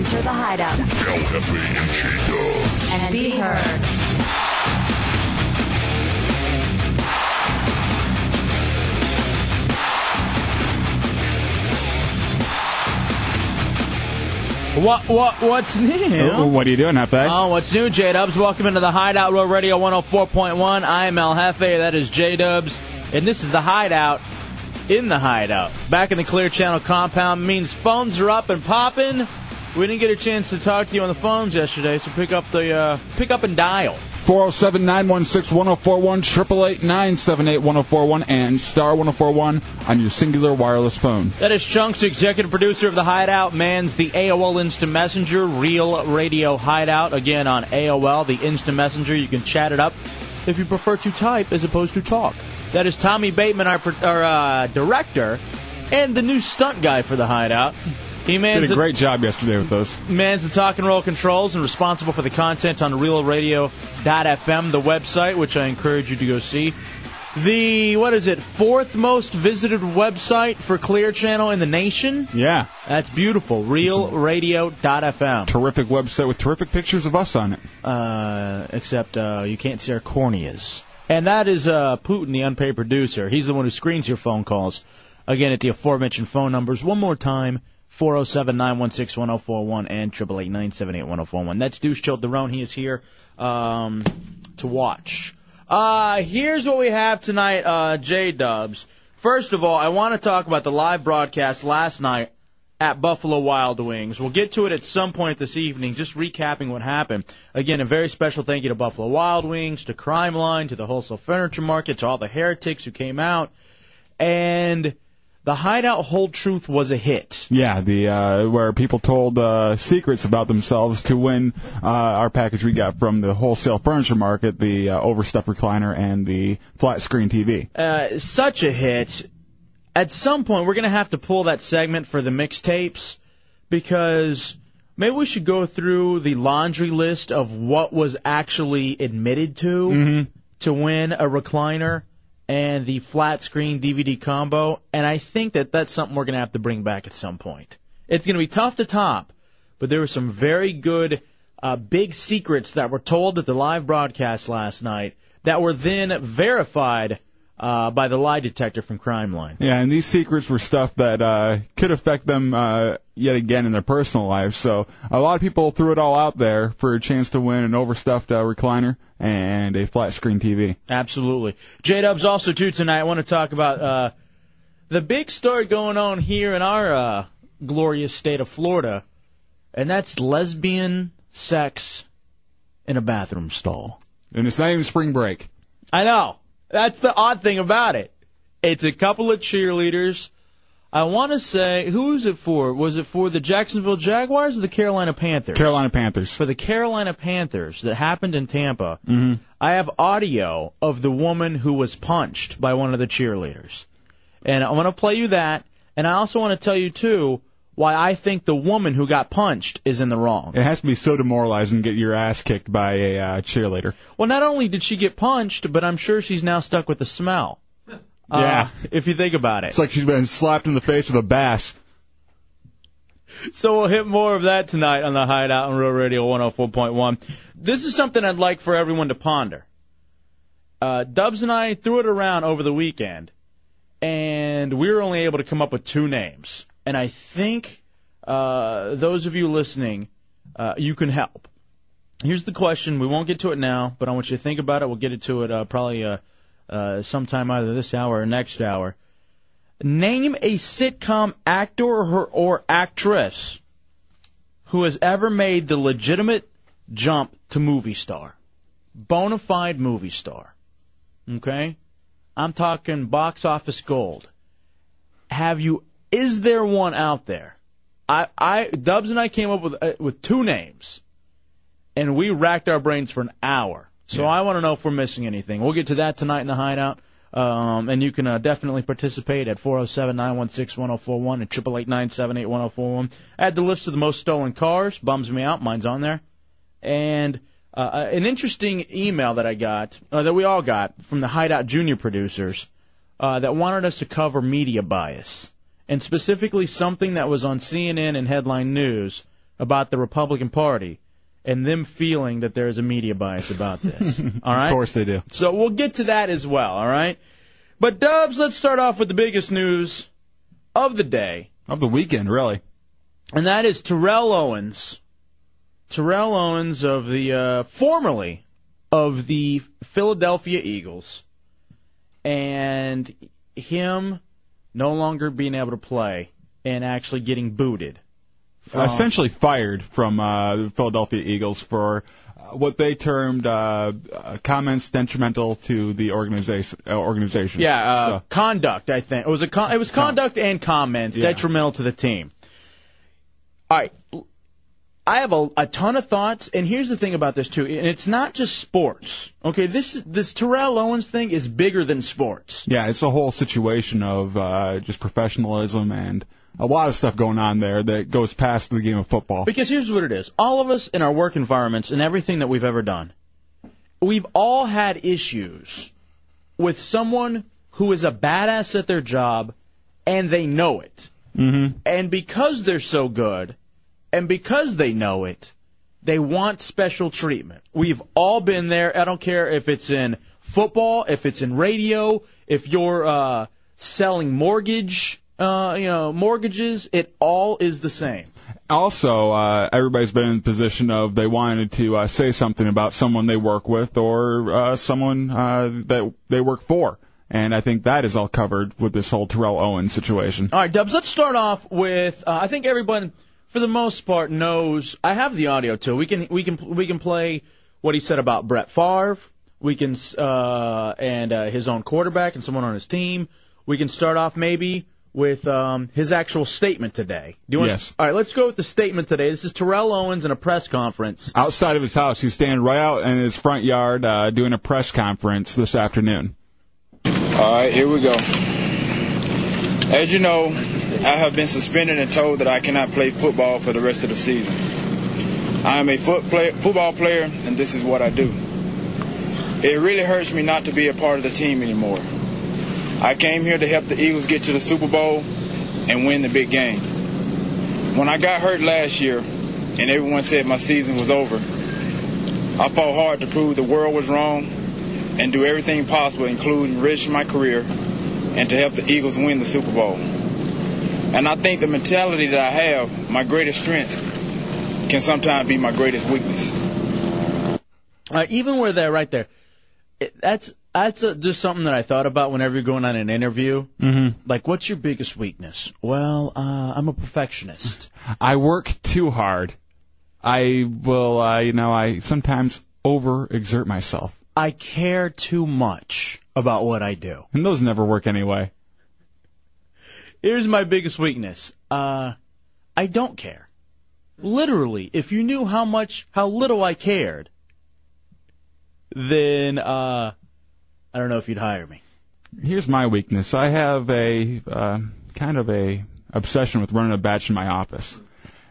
Enter the hideout El Jefe and J-Dubs. and be heard. What what what's new? Oh, what are you doing, Jefe? Oh, what's new, J Dubs? Welcome into the Hideout Real Radio 104.1. I'm El Jefe. That is J Dubs, and this is the Hideout in the Hideout. Back in the Clear Channel compound means phones are up and popping. We didn't get a chance to talk to you on the phones yesterday, so pick up the uh, pick up and dial. 407 916 1041, 888 978 1041, and star 1041 on your Cingular wireless phone. That is Chunks, executive producer of the Hideout, mans the AOL Instant Messenger, Real Radio Hideout. Again on AOL, the Instant Messenger. You can chat it up if you prefer to type as opposed to talk. That is Tommy Bateman, our, our uh, director, and the new stunt guy for the Hideout. He mans Did a great job yesterday with those. Man's the talk and roll controls and responsible for the content on realradio.fm, the website, which I encourage you to go see. The, what is it, fourth most visited website for Clear Channel in the nation? Yeah. That's beautiful. Realradio.fm. Terrific website with terrific pictures of us on it. Uh, except uh, you can't see our corneas. And that is uh, Putin, the unpaid producer. He's the one who screens your phone calls. Again, at the aforementioned phone numbers. One more time. 407 916 1041 and 888 978 1041. That's Deuce Childerone. He is here um, to watch. Uh, here's what we have tonight, uh, J Dubs. First of all, I want to talk about the live broadcast last night at Buffalo Wild Wings. We'll get to it at some point this evening, just recapping what happened. Again, a very special thank you to Buffalo Wild Wings, to Crime Line, to the Wholesale Furniture Market, to all the heretics who came out. And the Hideout Whole Truth was a hit. Yeah, the uh, where people told uh, secrets about themselves to win uh, our package we got from the wholesale furniture market, the uh, overstuffed recliner and the flat screen TV. uh, such a hit. At some point, we're going to have to pull that segment for the mixtapes because maybe we should go through the laundry list of what was actually admitted to to win a recliner and the flat screen DVD combo. And I think that that's something we're going to have to bring back at some point. It's going to be tough to top, but there were some very good uh, big secrets that were told at the live broadcast last night that were then verified uh, by the lie detector from Crime Line. Yeah, and these secrets were stuff that uh, could affect them uh, yet again in their personal lives. So a lot of people threw it all out there for a chance to win an overstuffed uh, recliner and a flat screen TV. Absolutely. J Dubs also too tonight. I want to talk about uh, the big story going on here in our uh, glorious state of Florida, and that's lesbian sex in a bathroom stall. And it's not even spring break. I know. That's the odd thing about it. It's a couple of cheerleaders. I want to say, who was it for? Was it for the Jacksonville Jaguars or the Carolina Panthers? Carolina Panthers. For the Carolina Panthers that happened in Tampa. hmm I have audio of the woman who was punched by one of the cheerleaders. And I want to play you that. And I also want to tell you, too, why I think the woman who got punched is in the wrong. It has to be so demoralizing to get your ass kicked by a uh, cheerleader. Well, not only did she get punched, but I'm sure she's now stuck with the smell. Yeah. Uh, if you think about it. It's like she's been slapped in the face with a bass. So we'll hit more of that tonight on the Hideout on Real Radio 104.1. This is something I'd like for everyone to ponder. Uh, Dubs and I threw it around over the weekend, and we were only able to come up with two names. And I think uh, those of you listening, uh, you can help. Here's the question. We won't get to it now, but I want you to think about it. We'll get to it uh, probably uh, uh, sometime either this hour or next hour. Name a sitcom actor or, or actress who has ever made the legitimate jump to movie star. Bona fide movie star. Okay? I'm talking box office gold. Have you, is there one out there? I, I Dubs and I came up with uh, with two names, and we racked our brains for an hour. So I want to know if we're missing anything. We'll get to that tonight in the hideout. Um, and you can uh, definitely participate at 407-916-1041 and 888-978-1041. Add the list of the most stolen cars. Bums me out. Mine's on there. And uh, an interesting email that I got, uh, that we all got from the Hideout Junior producers, uh, that wanted us to cover media bias, and specifically something that was on CNN and headline news about the Republican Party, and them feeling that there is a media bias about this. all right. Of course they do. So we'll get to that as well, all right? But Dubs, let's start off with the biggest news of the day, Of the weekend, really. and that is Terrell Owens. Terrell Owens of the uh, formerly of the Philadelphia Eagles, and him no longer being able to play and actually getting booted. from- Essentially fired from uh, the Philadelphia Eagles for uh, what they termed uh, uh, comments detrimental to the organization. Uh, organization. Yeah, uh, So- conduct. I think it was a con- it was conduct and comments Yeah. detrimental to the team. All right, I have a, a ton of thoughts, and here's the thing about this too, and it's not just sports. Okay, this this Terrell Owens thing is bigger than sports. Yeah, it's a whole situation of uh, just professionalism and a lot of stuff going on there that goes past the game of football. Because here's what it is: all of us in our work environments and everything that we've ever done, we've all had issues with someone who is a badass at their job, and they know it. Mm-hmm. And because they're so good, and because they know it, they want special treatment. We've all been there. I don't care if it's in football, if it's in radio, if you're uh, selling mortgage, uh, you know, mortgages. It all is the same. Also, uh, everybody's been in the position of they wanted to uh, say something about someone they work with or uh, someone uh, that they work for. And I think that is all covered with this whole Terrell Owens situation. All right, Dubs. Let's start off with. Uh, I think everyone, for the most part, knows. I have the audio too. We can we can we can play what he said about Brett Favre. We can uh, and uh, his own quarterback and someone on his team. We can start off maybe with um, his actual statement today. Do you want Yes. All right, let's go with the statement today. This is Terrell Owens in a press conference. Outside of his house, He's standing right out in his front yard uh, doing a press conference this afternoon. All right, here we go. As you know, I have been suspended and told that I cannot play football for the rest of the season. I am a foot play, football player, and this is what I do. It really hurts me not to be a part of the team anymore. I came here to help the Eagles get to the Super Bowl and win the big game. When I got hurt last year, and everyone said my season was over, I fought hard to prove the world was wrong and do everything possible, including risk my career, and to help the Eagles win the Super Bowl. And I think the mentality that I have, my greatest strength, can sometimes be my greatest weakness. All right, even where they're right there, it, that's that's uh just something that I thought about whenever you're going on an interview. Mm-hmm. Like, what's your biggest weakness? Well, uh, I'm a perfectionist. I work too hard. I will, uh, you know, I sometimes overexert myself. I care too much about what I do. And those never work anyway. Here's my biggest weakness. Uh, I don't care. Literally, if you knew how much, how little I cared, then, uh, I don't know if you'd hire me. Here's my weakness. I have a uh, kind of a obsession with running a batch in my office.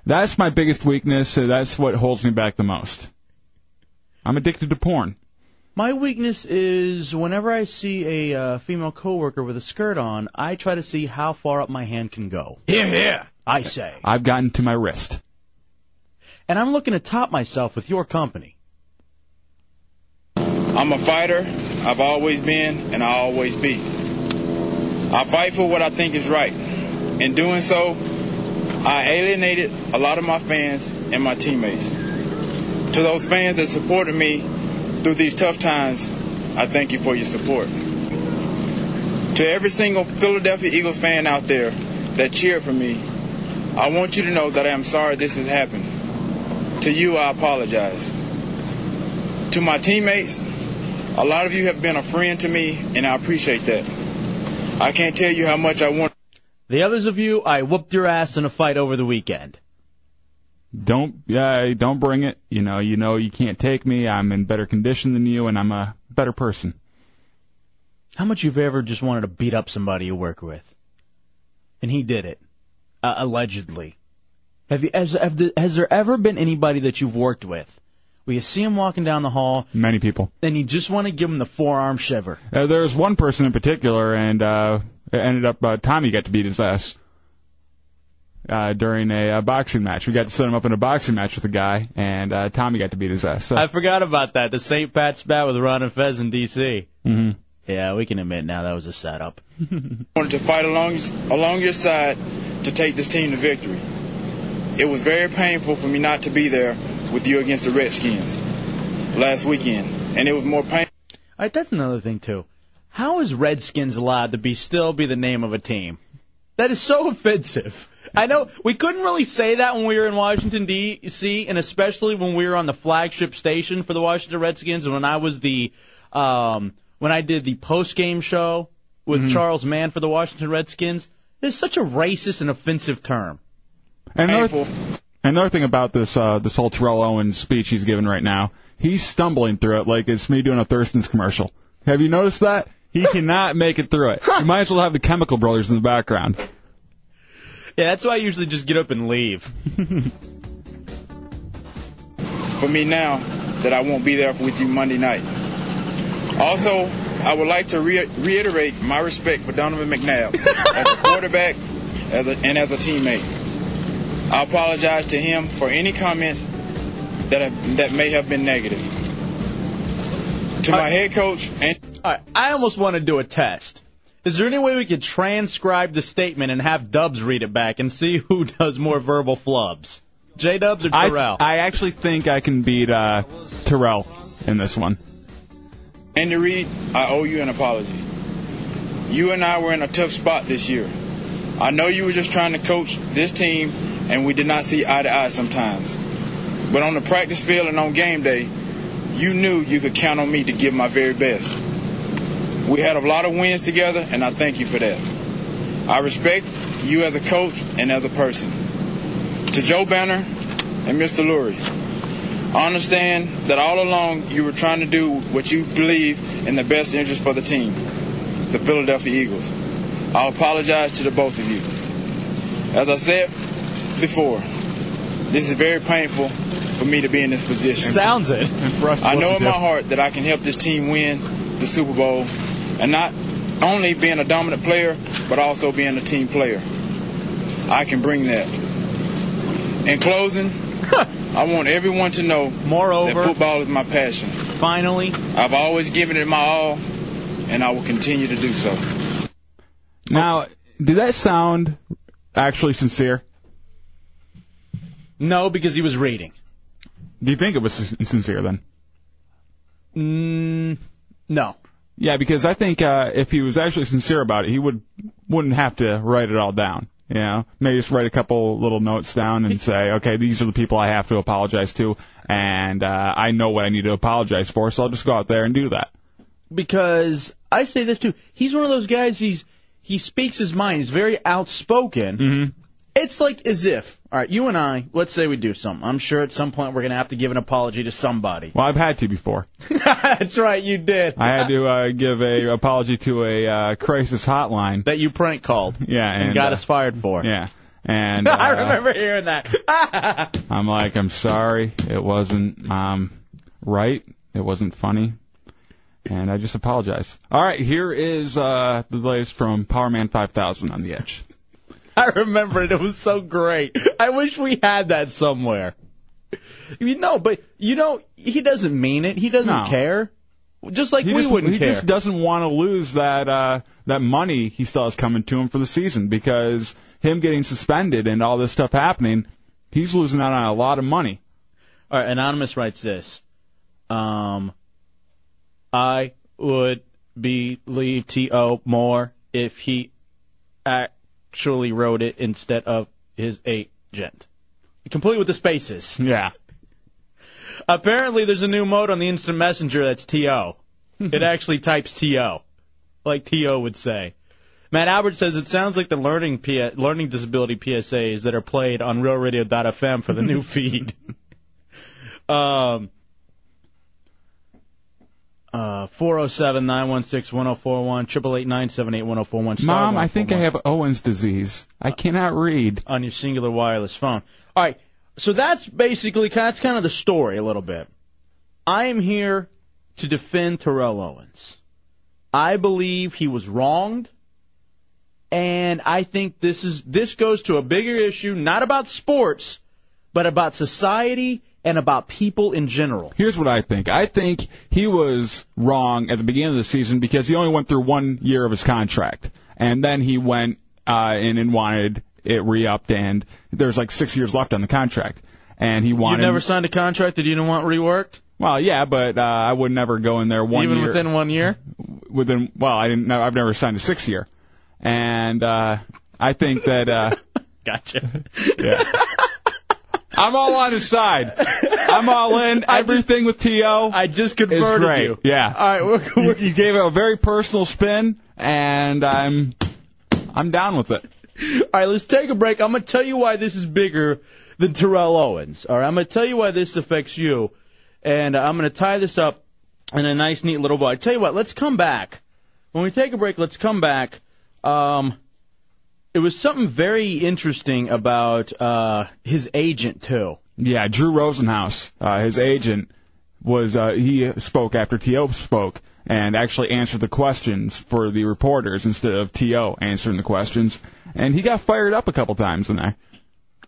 That's my biggest weakness. So that's what holds me back the most. I'm addicted to porn. My weakness is whenever I see a uh, female coworker with a skirt on, I try to see how far up my hand can go. Here, here, I say. I've gotten to my wrist. And I'm looking to top myself with your company. I'm a fighter. I've always been, and I'll always be. I fight for what I think is right. In doing so, I alienated a lot of my fans and my teammates. To those fans that supported me through these tough times, I thank you for your support. To every single Philadelphia Eagles fan out there that cheered for me, I want you to know that I am sorry this has happened. To you, I apologize. To my teammates, a lot of you have been a friend to me, and I appreciate that. I can't tell you how much I want. The others of you, I whooped your ass in a fight over the weekend. Don't yeah, don't bring it. You know, you know you can't take me. I'm in better condition than you, and I'm a better person. How much you've ever just wanted to beat up somebody you work with? And he did it, uh, allegedly. Have you? Has, have the, has there ever been anybody that you've worked with where you see him walking down the hall Many people. and you just want to give him the forearm shiver? Uh, there's one person in particular, and uh, it ended up uh, Tommy got to beat his ass uh, during a uh, boxing match. We got to set him up in a boxing match with a guy, and uh, Tommy got to beat his ass. So, I forgot about that. The St. Pat's spat with Ron and Fez in D.C. Mhm. Yeah, we can admit now that was a setup. wanted to fight along along your side to take this team to victory. It was very painful for me not to be there with you against the Redskins last weekend, and it was more painful. All right, that's another thing too. How is Redskins allowed to be still be the name of a team? That is so offensive. I know we couldn't really say that when we were in Washington D.C. and especially when we were on the flagship station for the Washington Redskins and when I was the um when I did the post game show with Charles Mann for the Washington Redskins. It's such a racist and offensive term. And another, Painful. another thing about this uh, this whole Terrell Owens speech he's giving right now, he's stumbling through it like it's me doing a Thurston's commercial. Have you noticed that? He cannot make it through it. You might as well have the Chemical Brothers in the background. Yeah, that's why I usually just get up and leave. for me now that I won't be there with you Monday night. Also, I would like to re- reiterate my respect for Donovan McNabb as a quarterback as a, and as a teammate. I apologize to him for any comments that have, that may have been negative. To my head coach and All right, I almost want to do a test. Is there any way we could transcribe the statement and have Dubs read it back and see who does more verbal flubs? J Dubs or I, Terrell? I actually think I can beat uh, Terrell in this one. Andy Reid, I owe you an apology. You and I were in a tough spot this year. I know you were just trying to coach this team, and we did not see eye to eye sometimes. But on the practice field and on game day, you knew you could count on me to give my very best. We had a lot of wins together, and I thank you for that. I respect you as a coach and as a person. To Joe Banner and Mr. Lurie, I understand that all along you were trying to do what you believe in the best interest for the team, the Philadelphia Eagles. I apologize to the both of you. As I said before, this is very painful for me to be in this position. Sounds it. And for us to I know in my heart that I can help this team win the Super Bowl, and not only being a dominant player, but also being a team player. I can bring that. In closing, I want everyone to know that football is my passion. finally, I've always given it my all, and I will continue to do so. Now, did that sound actually sincere? no, because he was reading. Do you think it was sincere then? Mm, no. Yeah, because I think uh, if he was actually sincere about it, he would wouldn't have to write it all down. You know, maybe just write a couple little notes down and say, okay, these are the people I have to apologize to, and uh, I know what I need to apologize for, so I'll just go out there and do that. Because I say this too. He's one of those guys. He's he speaks his mind. He's very outspoken. It's like as if, all right, you and I, let's say we do something. I'm sure at some point we're gonna have to give an apology to somebody. Well, I've had to before. That's right, you did. I had to uh, give a apology to a uh, crisis hotline. that you prank called Yeah, and, and got uh, us fired for. Yeah, and uh, I remember hearing that. I'm like, I'm sorry, it wasn't um, right, it wasn't funny, and I just apologize. All right, here is uh, the latest from Powerman 5000 on the edge. I remember it. It was so great. I wish we had that somewhere. You know, but you know, he doesn't mean it. He doesn't No. care. Just like He we just, wouldn't he care. just doesn't want to lose that uh, that money he still has coming to him for the season because him getting suspended and all this stuff happening, he's losing out on a lot of money. All right, anonymous writes this. Um, I would believe T.O. more if he actually wrote it instead of his agent. Complete with the spaces. Yeah. Apparently, there's a new mode on the instant messenger that's T.O. it actually types T.O. Like T.O. would say. Matt Albert says it sounds like the learning P- learning disability PSAs that are played on RealRadio.fm for the new feed. um, Uh, 407 916 1041, 888 Mom, I think I have Owen's disease. I cannot read. on your Cingular wireless phone. All right, so that's basically that's kind of the story a little bit. I am here to defend Terrell Owens. I believe he was wronged, and I think this is this goes to a bigger issue, not about sports, but about society and about people in general. Here's what I think. I think he was wrong at the beginning of the season because he only went through one year of his contract, and then he went uh, in and wanted it re-upped, and there's like six years left on the contract, and he wanted. You never signed a contract that you didn't want reworked, Well, yeah, but uh, I would never go in there one year. even year. within one year. within well, I didn't know I've never signed a six year. And uh I think that uh Gotcha. yeah. I'm all on his side. I'm all in. Everything with T.O. I just is converted great. you. Yeah. All right, we're, You, you gave it a very personal spin, and I'm I'm down with it. All right, let's take a break. I'm going to tell you why this is bigger than Terrell Owens. All right, I'm going to tell you why this affects you, and I'm going to tie this up in a nice, neat little bow. I tell you what, let's come back. When we take a break, let's come back. Um, it was something very interesting about uh, his agent too. Yeah, Drew Rosenhaus, uh, his agent, was uh, he spoke after T.O. spoke and actually answered the questions for the reporters instead of T.O. answering the questions, and he got fired up a couple times in there.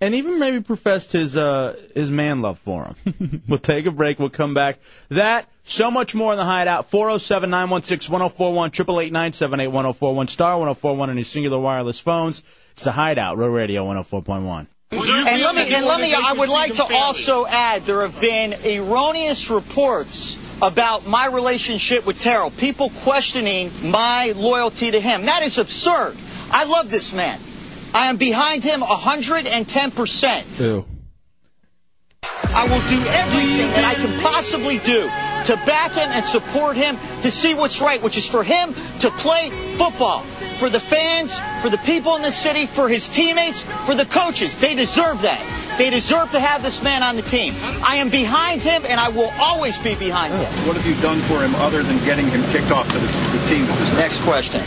And even maybe professed his uh his man love for him. we'll take a break. We'll come back. That so much more in the hideout. 407 916 1041 888 star one zero four one on your Cingular wireless phones. It's the hideout. Row Radio one zero four point one. And let me, and let me, I would like to also add, there have been erroneous reports about my relationship with Terrell. People questioning my loyalty to him. That is absurd. I love this man. I am behind him 110%. Ew. I will do everything that I can possibly do to back him and support him to see what's right, which is for him to play football. For the fans, for the people in the city, for his teammates, for the coaches. They deserve that. They deserve to have this man on the team. I am behind him, and I will always be behind him. What have you done for him other than getting him kicked off the, the team? Next question.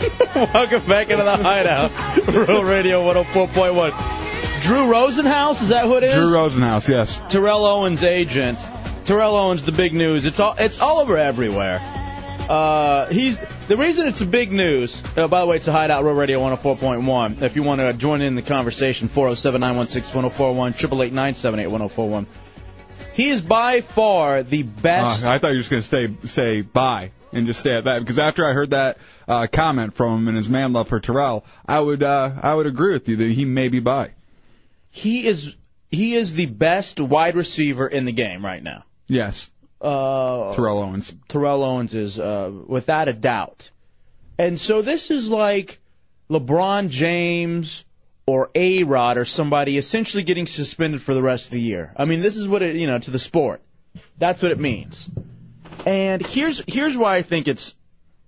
Welcome back into the hideout. Real Radio one zero four point one. Drew Rosenhaus, is that who it is? Drew Rosenhaus, yes. Terrell Owens' agent. Terrell Owens, the big news. It's all it's all over everywhere. Uh, he's the reason it's a big news. Uh, by the way, it's a Hideout Real Radio 104.1. If you want to join in the conversation, 407-916-1041, triple eight nine seven eight one zero four one. He is by far the best. Uh, I thought you were just going to stay say bye and just stay at that because after I heard that uh, comment from him and his man love for Terrell, I would uh, I would agree with you that he may be by. he is he is the best wide receiver in the game right now. Yes, Uh, Terrell Owens. Terrell Owens is uh, without a doubt. And so this is like LeBron James or A Rod or somebody essentially getting suspended for the rest of the year. I mean, this is what it, you know, to the sport. That's what it means. And here's here's why I think it's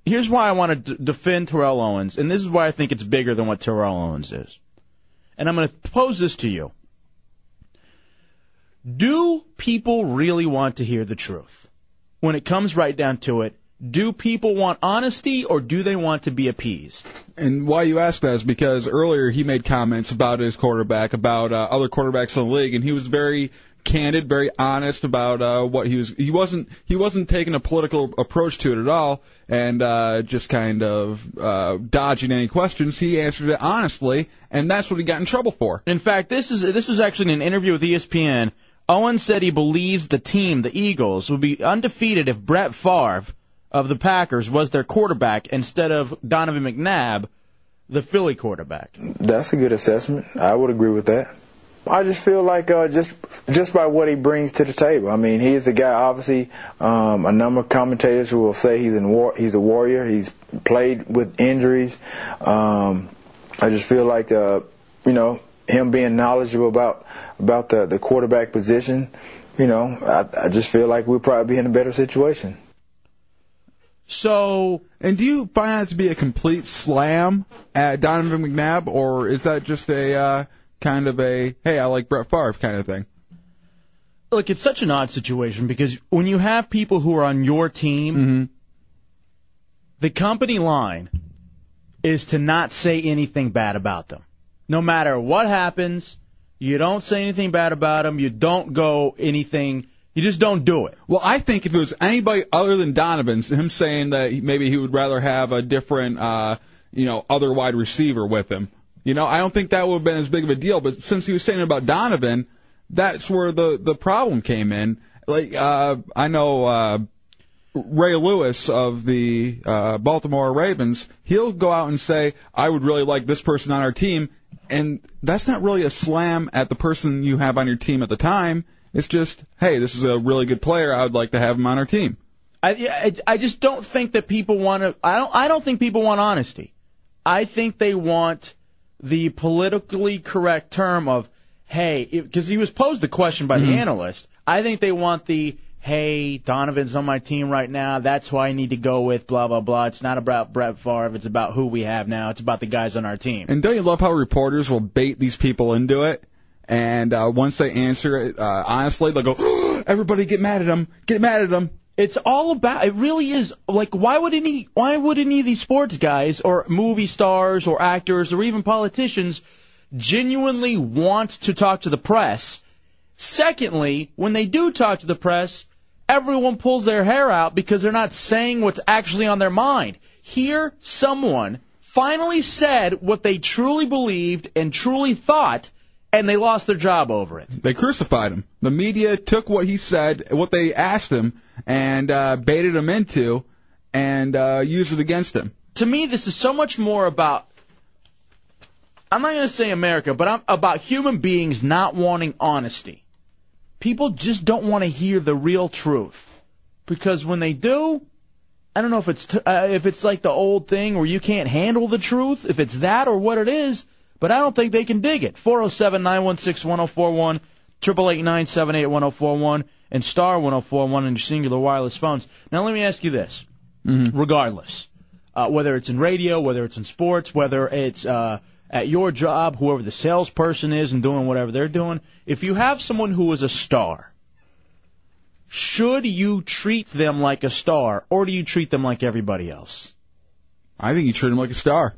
here's why I want to d- defend Terrell Owens, and this is why I think it's bigger than what Terrell Owens is. And I'm going to pose this to you. Do people really want to hear the truth? When it comes right down to it, do people want honesty or do they want to be appeased? And why you ask that is because earlier he made comments about his quarterback, about uh, other quarterbacks in the league, and he was very candid, very honest about uh, what he was. He wasn't he wasn't taking a political approach to it at all, and uh, just kind of uh, dodging any questions. He answered it honestly, and that's what he got in trouble for. In fact, this is this was actually in an interview with ESPN. Owen said he believes the team, the Eagles, would be undefeated if Brett Favre of the Packers was their quarterback instead of Donovan McNabb, the Philly quarterback. That's a good assessment. I would agree with that. I just feel like uh, just just by what he brings to the table. I mean, he's a guy. Obviously, um, a number of commentators who will say he's in war. He's a warrior. He's played with injuries. Um, I just feel like uh, you know him being knowledgeable about about the the quarterback position. You know, I, I just feel like we'll probably be in a better situation. So. And do you find that to be a complete slam at Donovan McNabb, or is that just a uh, kind of a hey, I like Brett Favre kind of thing? Look, it's such an odd situation because when you have people who are on your team, the company line is to not say anything bad about them. No matter what happens, you don't say anything bad about them. You don't go anything. You just don't do it. Well, I think if it was anybody other than Donovan's, him saying that he- maybe he would rather have a different, uh, you know, other wide receiver with him, you know, I don't think that would have been as big of a deal. But since he was saying about Donovan, that's where the the problem came in. Like, uh, I know uh, Ray Lewis of the uh, Baltimore Ravens, he'll go out and say, "I would really like this person on our team," and that's not really a slam at the person you have on your team at the time. It's just, hey, this is a really good player. I would like to have him on our team. I, I, I just don't think that people want to. I don't. I don't think people want honesty. I think they want the politically correct term of, hey, because he was posed the question by Mm-hmm. the analyst. I think they want the, hey, Donovan's on my team right now. That's who I need to go with. Blah blah blah. It's not about Brett Favre. It's about who we have now. It's about the guys on our team. And don't you love how reporters will bait these people into it? And uh, once they answer it uh, honestly, they'll go, "Everybody get mad at him! Get mad at him!" It's all about. It really is. Like, why would any? Why would any of these sports guys, or movie stars, or actors, or even politicians, genuinely want to talk to the press? Secondly, when they do talk to the press, everyone pulls their hair out because they're not saying what's actually on their mind. Here, someone finally said what they truly believed and truly thought, and they lost their job over it. They crucified him. The media took what he said, what they asked him, and uh, baited him into, and uh, used it against him. to me, this is so much more about. I'm not going to say America, but I'm about human beings not wanting honesty. People just don't want to hear the real truth, because when they do, I don't know if it's t- uh, if it's like the old thing where you can't handle the truth, if it's that or what it is, but I don't think they can dig it. 407-916-1041, triple eight nine seven eight one zero four one, and star 1041 on your Cingular wireless phones. Now let me ask you this regardless. Uh, whether it's in radio, whether it's in sports, whether it's uh, at your job, whoever the salesperson is and doing whatever they're doing, if you have someone who is a star, should you treat them like a star or do you treat them like everybody else? I think you treat them like a star.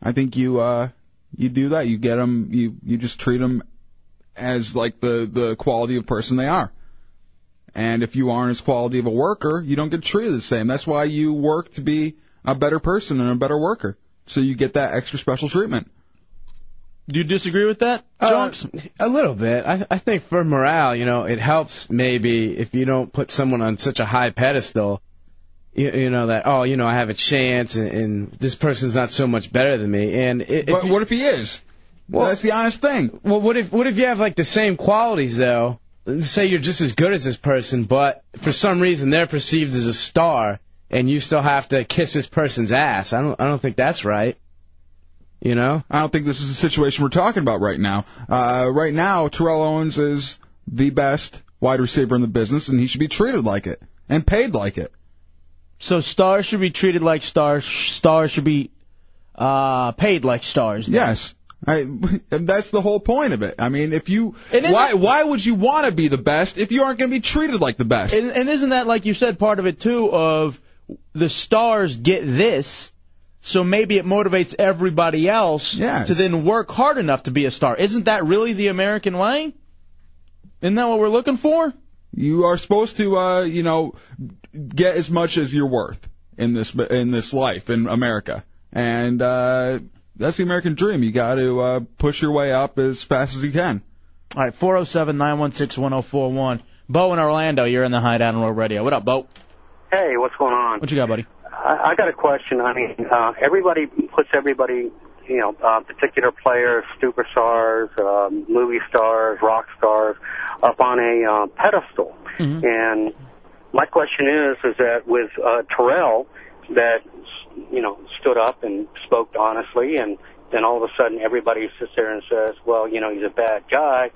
I think you uh, you do that. You get them. You you just treat them as like the the quality of person they are. And if you aren't as quality of a worker, you don't get treated the same. That's why you work to be a better person and a better worker, so you get that extra special treatment. Do you disagree with that, uh, Jones? A little bit. I, I think for morale, you know, it helps maybe if you don't put someone on such a high pedestal. You, you know that oh, you know, I have a chance, and, and this person's not so much better than me. And it, But what if he is? Well, That's the honest thing. Well, what if what if you have like the same qualities though? Say you're just as good as this person, but for some reason they're perceived as a star, and you still have to kiss this person's ass. I don't I don't think that's right. You know? I don't think this is the situation we're talking about right now. Uh, right now, Terrell Owens is the best wide receiver in the business, and he should be treated like it and paid like it. So stars should be treated like stars. Stars should be uh, paid like stars. then. Yes. I, and that's the whole point of it. I mean, if you And isn't why why would you want to be the best if you aren't going to be treated like the best? And, and isn't that like you said part of it too? Of the stars get this, so maybe it motivates everybody else to then work hard enough to be a star. Isn't that really the American way? Isn't that what we're looking for? You are supposed to, uh, you know, get as much as you're worth in this in this life in America, and uh, that's the American dream. You got to uh, push your way up as fast as you can. All right, four zero seven nine one six one zero four one. Bo in Orlando, you're in the Hideout on Real Radio. What up, Bo? Hey, what's going on? What you got, buddy? I, I got a question. I mean, uh, everybody puts everybody, you know, uh, particular players, superstars, um, movie stars, rock stars, up on a uh, pedestal. And my question is, is that with uh, Terrell, that you know stood up and spoke honestly, and then all of a sudden everybody sits there and says, well, you know, he's a bad guy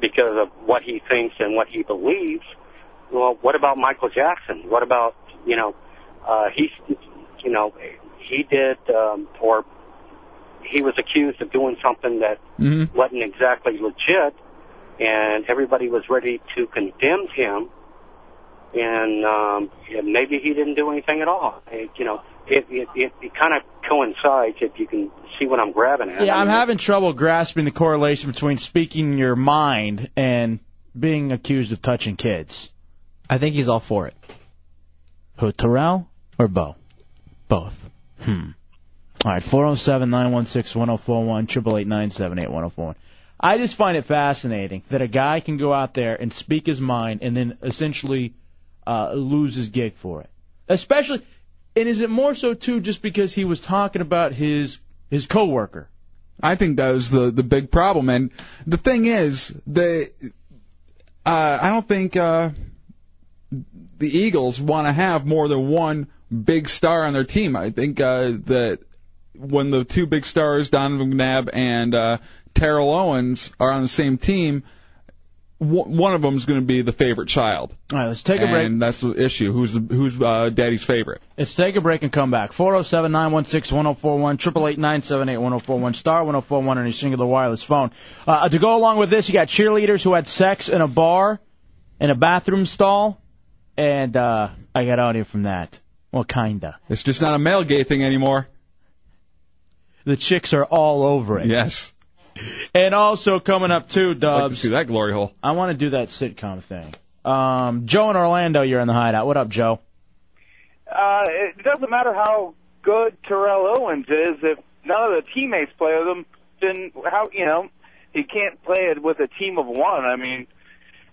because of what he thinks and what he believes. Well, what about Michael Jackson? What about you know? uh, he, you know, he did, um, or he was accused of doing something that Mm-hmm. wasn't exactly legit, and everybody was ready to condemn him. And um, and maybe he didn't do anything at all. It, you know, it it it, it kind of coincides. If you can see what I'm grabbing at. Yeah, I I'm having trouble grasping the correlation between speaking your mind and being accused of touching kids. I think he's all for it. Who, Terrell or Bo? Both. Hmm. All right, 407 916 1041, 888 978 1041. I just find it fascinating that a guy can go out there and speak his mind and then essentially uh, lose his gig for it. Especially, and is it more so too just because he was talking about his his coworker? I think that was the the big problem. And the thing is, the uh, I don't think uh, the Eagles want to have more than one big star on their team. I think uh, that when the two big stars, Donovan McNabb and uh, Terrell Owens, are on the same team, w- one of them is going to be the favorite child. All right, let's take a break. And that's the issue. Who's the, who's uh, daddy's favorite? Let's take a break and come back. 407 916 1041, 888 978 1041, star 1041 on your Cingular wireless phone. Uh, to go along with this, you got cheerleaders who had sex in a bar, in a bathroom stall, and uh, I got audio from that. Well, kinda. It's just not a male gay thing anymore. The chicks are all over it. Yes. And also coming up too, I'd like to see that glory hole. I want to do that sitcom thing. Um, Joe in Orlando, you're in the hideout. What up, Joe? Uh, it doesn't matter how good Terrell Owens is if none of the teammates play with him. Then how you know he can't play it with a team of one. I mean,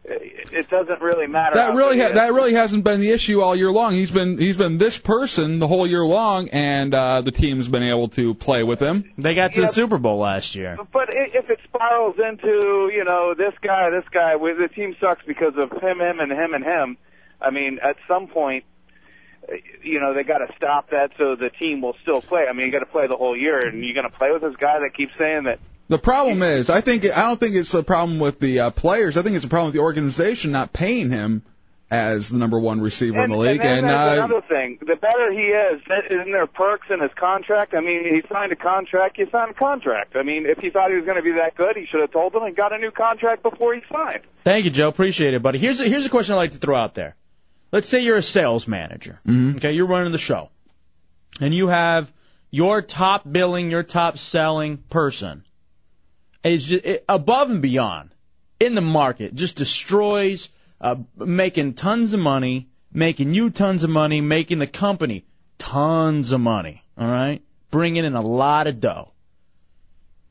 it it doesn't really matter. That really ha- that really hasn't been the issue all year long. He's been he's been this person the whole year long, and uh, the team's been able to play with him. They got to Yeah. the Super Bowl last year. But i- if it spirals into you know this guy, this guy, the team sucks because of him, him, and him and him. I mean, at some point, uh, you know they got to stop that so the team will still play. I mean, you got to play the whole year, and you're going to play with this guy that keeps saying that The problem is, I think I don't think it's a problem with the uh, players. I think it's a problem with the organization not paying him as the number one receiver in the league. And, then there's uh, another thing. The better he is, isn't there perks in his contract? I mean, he signed a contract. You signed a contract. I mean, if he thought he was going to be that good, he should have told them and got a new contract before he signed. Thank you, Joe. Appreciate it, buddy. Here's a, here's a question I'd like to throw out there. Let's say you're a sales manager. Okay, you're running the show, and you have your top billing, your top selling person is just, above and beyond in the market, just destroys, uh, making tons of money, making you tons of money, making the company tons of money. All right, bringing in a lot of dough,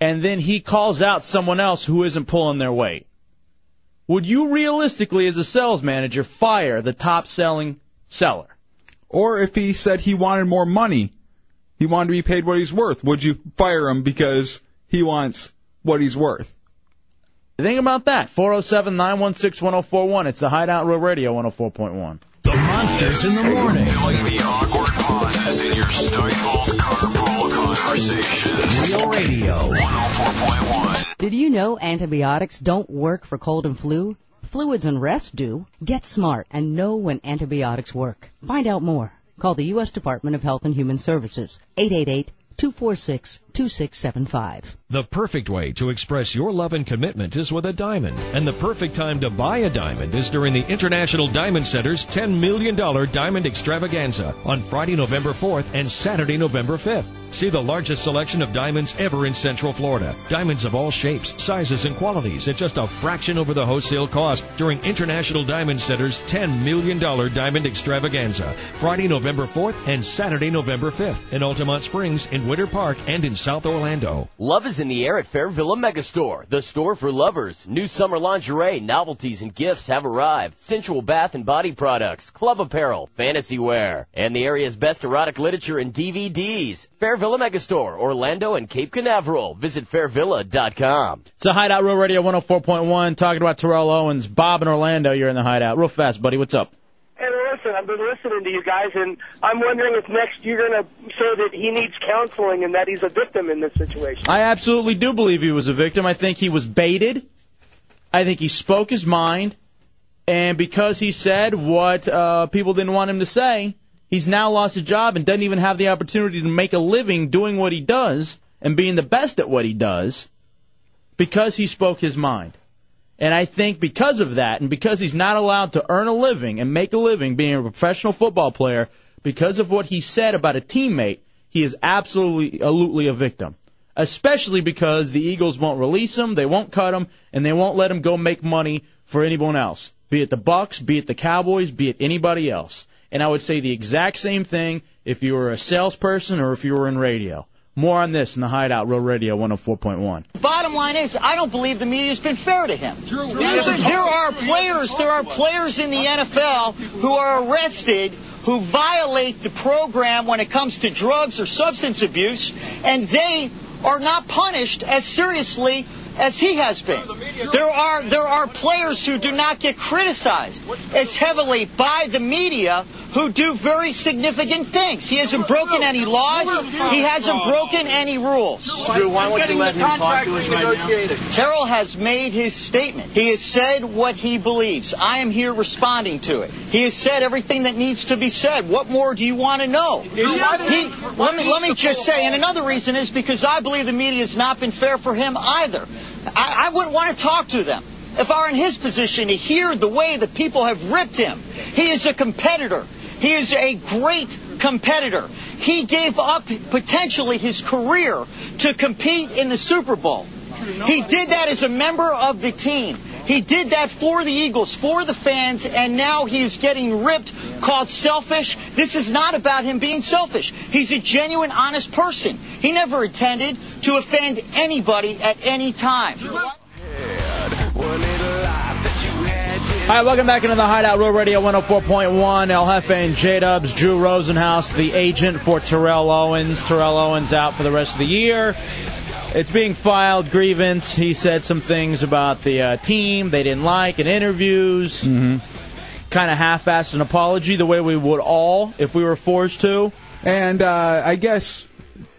and then he calls out someone else who isn't pulling their weight. Would you realistically, as a sales manager, fire the top selling seller? or if he said he wanted more money, he wanted to be paid what he's worth, would you fire him because he wants what he's worth? Think about that. 407 916 1041. It's the Hideout Real Radio 104.1. The monsters in the morning. Filling the awkward pauses in your stifled carpool conversations. Real Radio. 104.1. Did you know antibiotics don't work for cold and flu? Fluids and rest do. Get smart and know when antibiotics work. Find out more. Call the U.S. Department of Health and Human Services. 888-246-2675. The perfect way to express your love and commitment is with a diamond. And the perfect time to buy a diamond is during the International Diamond Center's $10 million Diamond Extravaganza on Friday, November 4th and Saturday, November 5th. See the largest selection of diamonds ever in Central Florida. Diamonds of all shapes, sizes, and qualities at just a fraction over the wholesale cost during International Diamond Center's $10 million Diamond Extravaganza. Friday, November 4th and Saturday, November 5th in Altamonte Springs, in Winter Park, and in South Orlando. Love is in the air at Fairvilla Megastore, the store for lovers. New summer lingerie, novelties, and gifts have arrived. Sensual bath and body products, club apparel, fantasy wear, and the area's best erotic literature and DVDs. Fairvilla Megastore, Orlando and Cape Canaveral. Visit fairvilla.com. It's the Hideout Real Radio 104.1. Talking about Terrell Owens. Bob in Orlando, you're in the Hideout. Real fast, buddy. What's up? Listen, I've been listening to you guys, and I'm wondering if next you're going to say that he needs counseling and that he's a victim in this situation. I absolutely do believe he was a victim. I think he was baited. I think he spoke his mind. And because he said what uh, people didn't want him to say, He's now lost his job and doesn't even have the opportunity to make a living doing what he does and being the best at what he does because he spoke his mind. And I think because of that, and because he's not allowed to earn a living and make a living being a professional football player, because of what he said about a teammate, he is absolutely, absolutely a victim. Especially because the Eagles won't release him, they won't cut him, and they won't let him go make money for anyone else. Be it the Bucs, be it the Cowboys, be it anybody else. And I would say the exact same thing if you were a salesperson or if you were in radio. More on this in the Hideout Real Radio 104.1. Bottom line is, I don't believe the media's been fair to him. There are players, there are players in the NFL who are arrested who violate the program when it comes to drugs or substance abuse, and they are not punished as seriously as he has been. There are there are players who do not get criticized as heavily by the media who do very significant things. He hasn't broken any laws. He hasn't broken any rules. Drew, why won't you let him talk to us right now? Terrell has made his statement. He has said what he believes. I am here responding to it. He has said everything that needs to be said. What more do you want to know? He, let me let me just say, and another reason is because I believe the media has not been fair for him either. I, I wouldn't want to talk to them. If I were in his position to hear the way that people have ripped him, he is a competitor. He is a great competitor. He gave up potentially his career to compete in the Super Bowl. He did that as a member of the team. He did that for the Eagles, for the fans, and now he is getting ripped, called selfish. This is not about him being selfish. He's a genuine, honest person. He never intended to offend anybody at any time. All right, welcome back into the Hideout Real Radio 104.1. El Jefe and J Dubs, Drew Rosenhaus, the agent for Terrell Owens. Terrell Owens out for the rest of the year. It's being filed grievance. He said some things about the uh, team they didn't like in interviews. Mm-hmm. Kind of half-assed an apology, the way we would all if we were forced to. And uh, I guess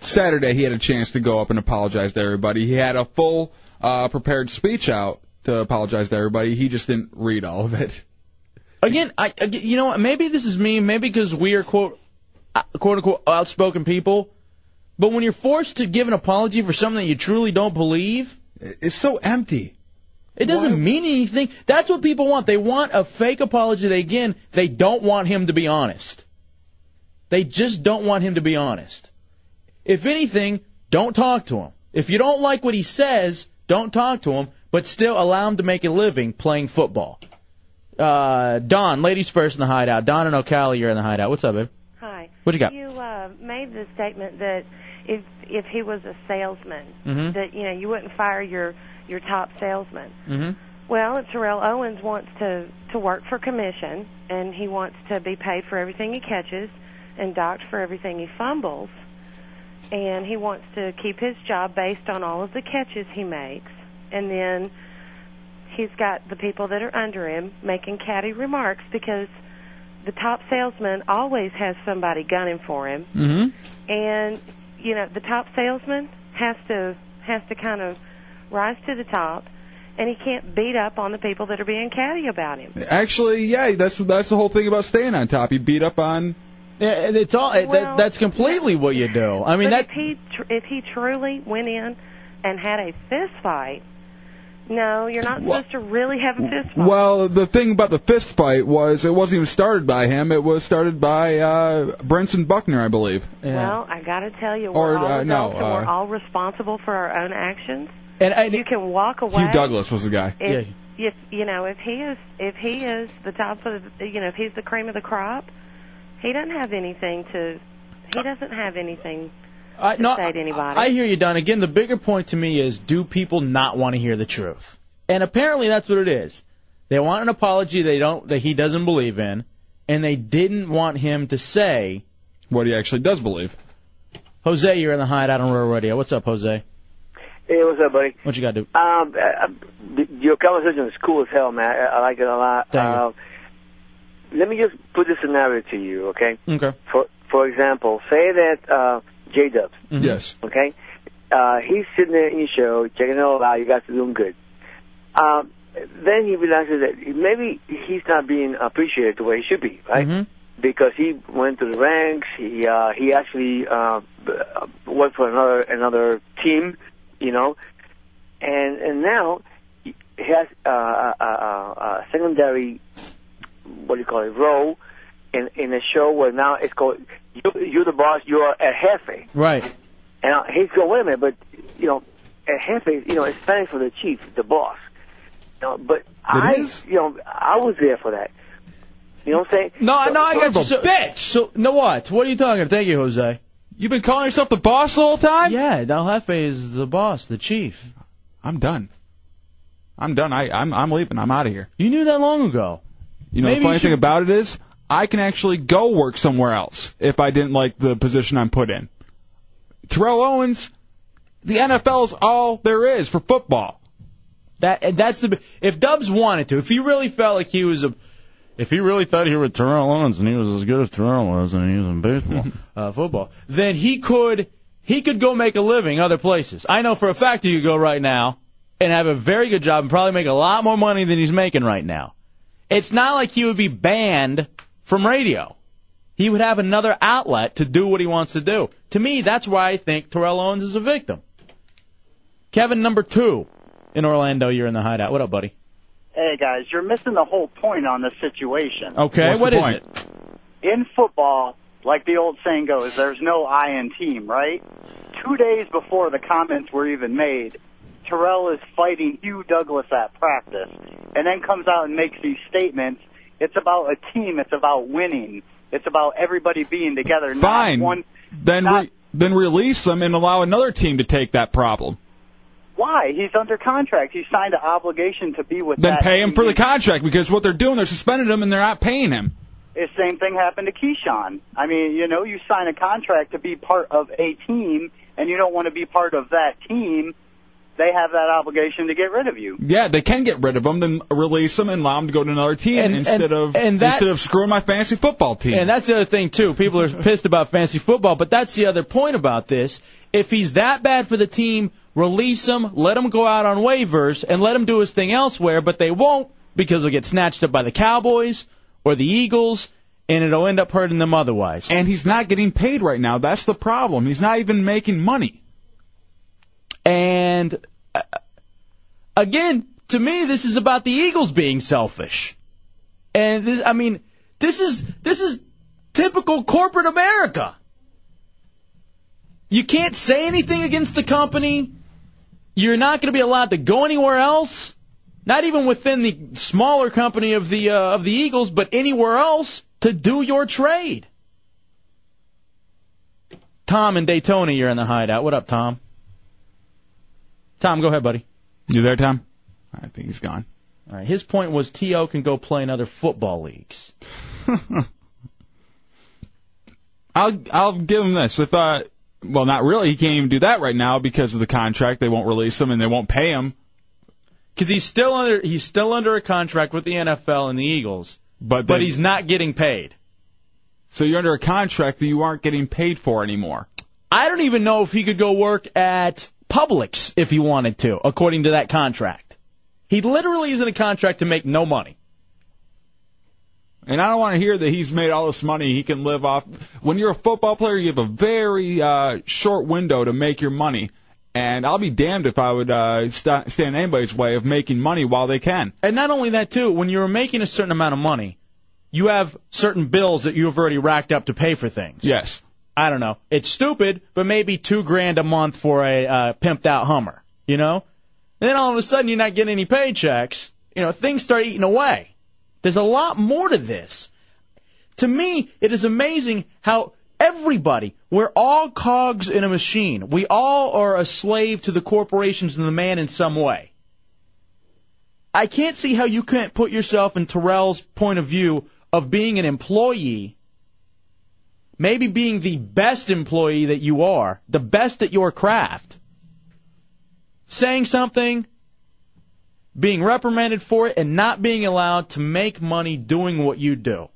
Saturday he had a chance to go up and apologize to everybody. He had a full uh, prepared speech out to apologize to everybody. He just didn't read all of it. Again, I, I- you know what? Maybe this is me. Maybe because we are quote, uh, quote unquote outspoken people. But when you're forced to give an apology for something that you truly don't believe, it's so empty. It doesn't mean anything. That's what people want. They want a fake apology. They again, they don't want him to be honest. They just don't want him to be honest. If anything, don't talk to him. If you don't like what he says, don't talk to him, but still allow him to make a living playing football. Uh, Don, ladies first in the hideout. Don and O'Callaghan, you're in the hideout. What's up, babe? Hi. What you got? You uh, made the statement that if if he was a salesman, Mhm. that you know you wouldn't fire your your top salesman. Mm-hmm. Well, Terrell Owens wants to to work for commission, and he wants to be paid for everything he catches, and docked for everything he fumbles, and he wants to keep his job based on all of the catches he makes, and then he's got the people that are under him making catty remarks because the top salesman always has somebody gunning for him Mm-hmm. and you know the top salesman has to has to kind of rise to the top and he can't beat up on the people that are being catty about him Actually, yeah, that's that's the whole thing about staying on top. You beat up on. Yeah, it's all Well, that, that's completely what you do. I mean but that if he tr- if he truly went in and had a fist fight no you're not supposed to really have a fist fight Well, the thing about the fist fight was it wasn't even started by him. It was started by uh, Brentson Buckner, I believe. well i got to tell you Or, we're all uh, no, adults and we're uh, all responsible for our own actions and you can walk away Hugh Douglas was the guy. if if you know if he is if he is the top of the, you know if he's the cream of the crop he doesn't have anything to he doesn't have anything I, to no, say to anybody I hear you, Don. Again, the bigger point to me is do people not want to hear the truth? And apparently that's what it is. They want an apology they don't that he doesn't believe in, and they didn't want him to say what he actually does believe. Jose, you're in the hideout on Real Radio. What's up, Jose? Hey, what's up, buddy? What you got to do? Um, uh, uh, your conversation is cool as hell, man. I, I like it a lot. Thank you. Uh, let me just put this scenario to you, okay? Okay. For for example, say that uh, J Dubs, Mm-hmm. Yes. okay? Uh, he's sitting there in your show, checking it all out. You guys are doing good. Um, then he realizes that maybe he's not being appreciated the way he should be, right? Mhm. because he went to the ranks. He uh, he actually uh, uh, worked for another another team, you know, and and now he has uh, a, a, a a secondary what do you call it role in in a show where now it's called you you're the boss, you're a jefe. Right. And uh, he's going, wait a minute, but you know, a jefe, you know, it's Spanish for the chief, the boss. You know, but I, you know, I was there for that. You know what I'm saying? No, no, I So- got you. So, bitch. So, no what? What are you talking? About thank you, Jose. You've been calling yourself the boss the whole time? Yeah, Del Jefe is the boss, the chief. I'm done. I'm done. I, I'm I'm leaving. I'm out of here. You knew that long ago. You know Maybe the you funny thing about it is, I can actually go work somewhere else if I didn't like the position I'm put in. Terrell Owens, the NFL is all there is for football. That that's the if Dubs wanted to, if he really felt like he was a, if he really thought he was Terrell Owens and he was as good as Terrell was and he was in baseball, uh, football, then he could he could go make a living other places. I know for a fact he could go right now and have a very good job and probably make a lot more money than he's making right now. It's not like he would be banned from radio. He would have another outlet to do what he wants to do. To me, that's why I think Terrell Owens is a victim. Kevin, number two in Orlando, you're in the hideout. What up, buddy? Hey guys, you're missing the whole point on this situation. Okay, What's what the is point? it? In football, like the old saying goes, there's no I in team, right? Two days before the comments were even made, Terrell is fighting Hugh Douglas at practice, and then comes out and makes these statements. It's about a team. It's about winning. It's about everybody being together. Fine. Not one. Then re- then release them and allow another team to take that problem. Why? He's under contract. He signed an obligation to be with them. Then pay him team. for the contract because what they're doing, they're suspending him and they're not paying him. The same thing happened to Keyshawn. I mean, you know, you sign a contract to be part of a team, and you don't want to be part of that team. They have that obligation to get rid of you. Yeah, they can get rid of them, then release them and allow them to go to another team And- instead and- of and that- instead of screwing my fantasy football team. And that's the other thing too. People are pissed about fantasy football, but that's the other point about this. If he's that bad for the team, release him, let him go out on waivers, and let him do his thing elsewhere. But they won't because he'll get snatched up by the Cowboys or the Eagles, and it'll end up hurting them otherwise. And he's not getting paid right now. That's the problem. He's not even making money. And uh, again, to me, this is about the Eagles being selfish. And this, I mean, this is this is typical corporate America. You can't say anything against the company. You're not going to be allowed to go anywhere else. Not even within the smaller company of the uh, of the Eagles, but anywhere else to do your trade. Tom in Daytona, you're in the hideout. What up, Tom? Tom, go ahead, buddy. You there, Tom? I think he's gone. All right. His point was T.O. can go play in other football leagues. I'll I'll give him this. If uh, well, not really. He can't even do that right now because of the contract. They won't release him and they won't pay him. Because he's still under he's still under a contract with the NFL and the Eagles, But but he's not getting paid. So you're under a contract that you aren't getting paid for anymore. I don't even know if he could go work at Publix if he wanted to, according to that contract. He literally is in a contract to make no money. And I don't want to hear that he's made all this money. He can live off. When you're a football player, you have a very uh, short window to make your money. And I'll be damned if I would uh, st- stand in anybody's way of making money while they can. And not only that too, when you're making a certain amount of money, you have certain bills that you have already racked up to pay for things. Yes. I don't know. It's stupid, but maybe two grand a month for a uh, pimped out Hummer. You know? And then all of a sudden you're not getting any paychecks. You know, things start eating away. There's a lot more to this. To me, it is amazing how everybody, we're all cogs in a machine. We all are a slave to the corporations and the man in some way. I can't see how you can't put yourself in Terrell's point of view of being an employee, maybe being the best employee that you are, the best at your craft, saying something, being reprimanded for it, and not being allowed to make money doing what you do.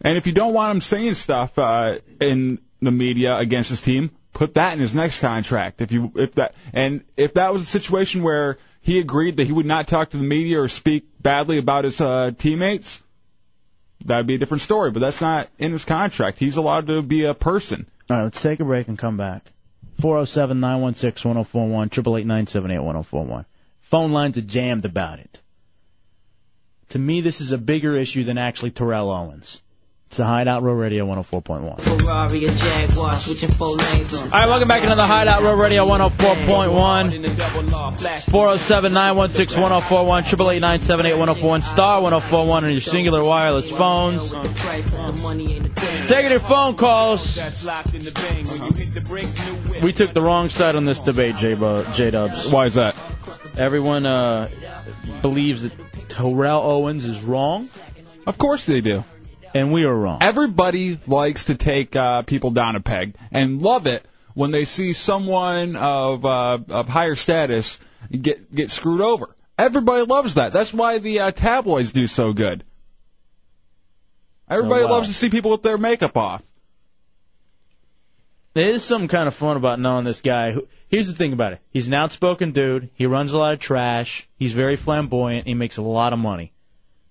And if you don't want him saying stuff uh, in the media against his team, put that in his next contract. If you if that and if that was a situation where he agreed that he would not talk to the media or speak badly about his uh, teammates, that'd be a different story. But that's not in his contract. He's allowed to be a person. All right, let's take a break and come back. 407 916 1041, 888 978 1041. Phone lines are jammed about it. To me, this is a bigger issue than actually Terrell Owens. It's the Hideout Real Radio 104.1. Ferrari or Jaguar, switching full lanes on. All right, welcome back into the Hideout Real Radio 104.1. 407 916 1041, 888 978 1041, star 1041 on your Cingular wireless phones. Taking your phone calls. We took the wrong side on this debate, J Dubs. Why is that? Everyone uh, believes that Terrell Owens is wrong. Of course they do. And we are wrong. Everybody likes to take uh, people down a peg and love it when they see someone of uh, of higher status get get screwed over. Everybody loves that. That's why the uh, tabloids do so good. Everybody uh, loves to see people with their makeup off. There is something kind of fun about knowing this guy. Who, here's the thing about it. He's an outspoken dude. He runs a lot of trash. He's very flamboyant. He makes a lot of money.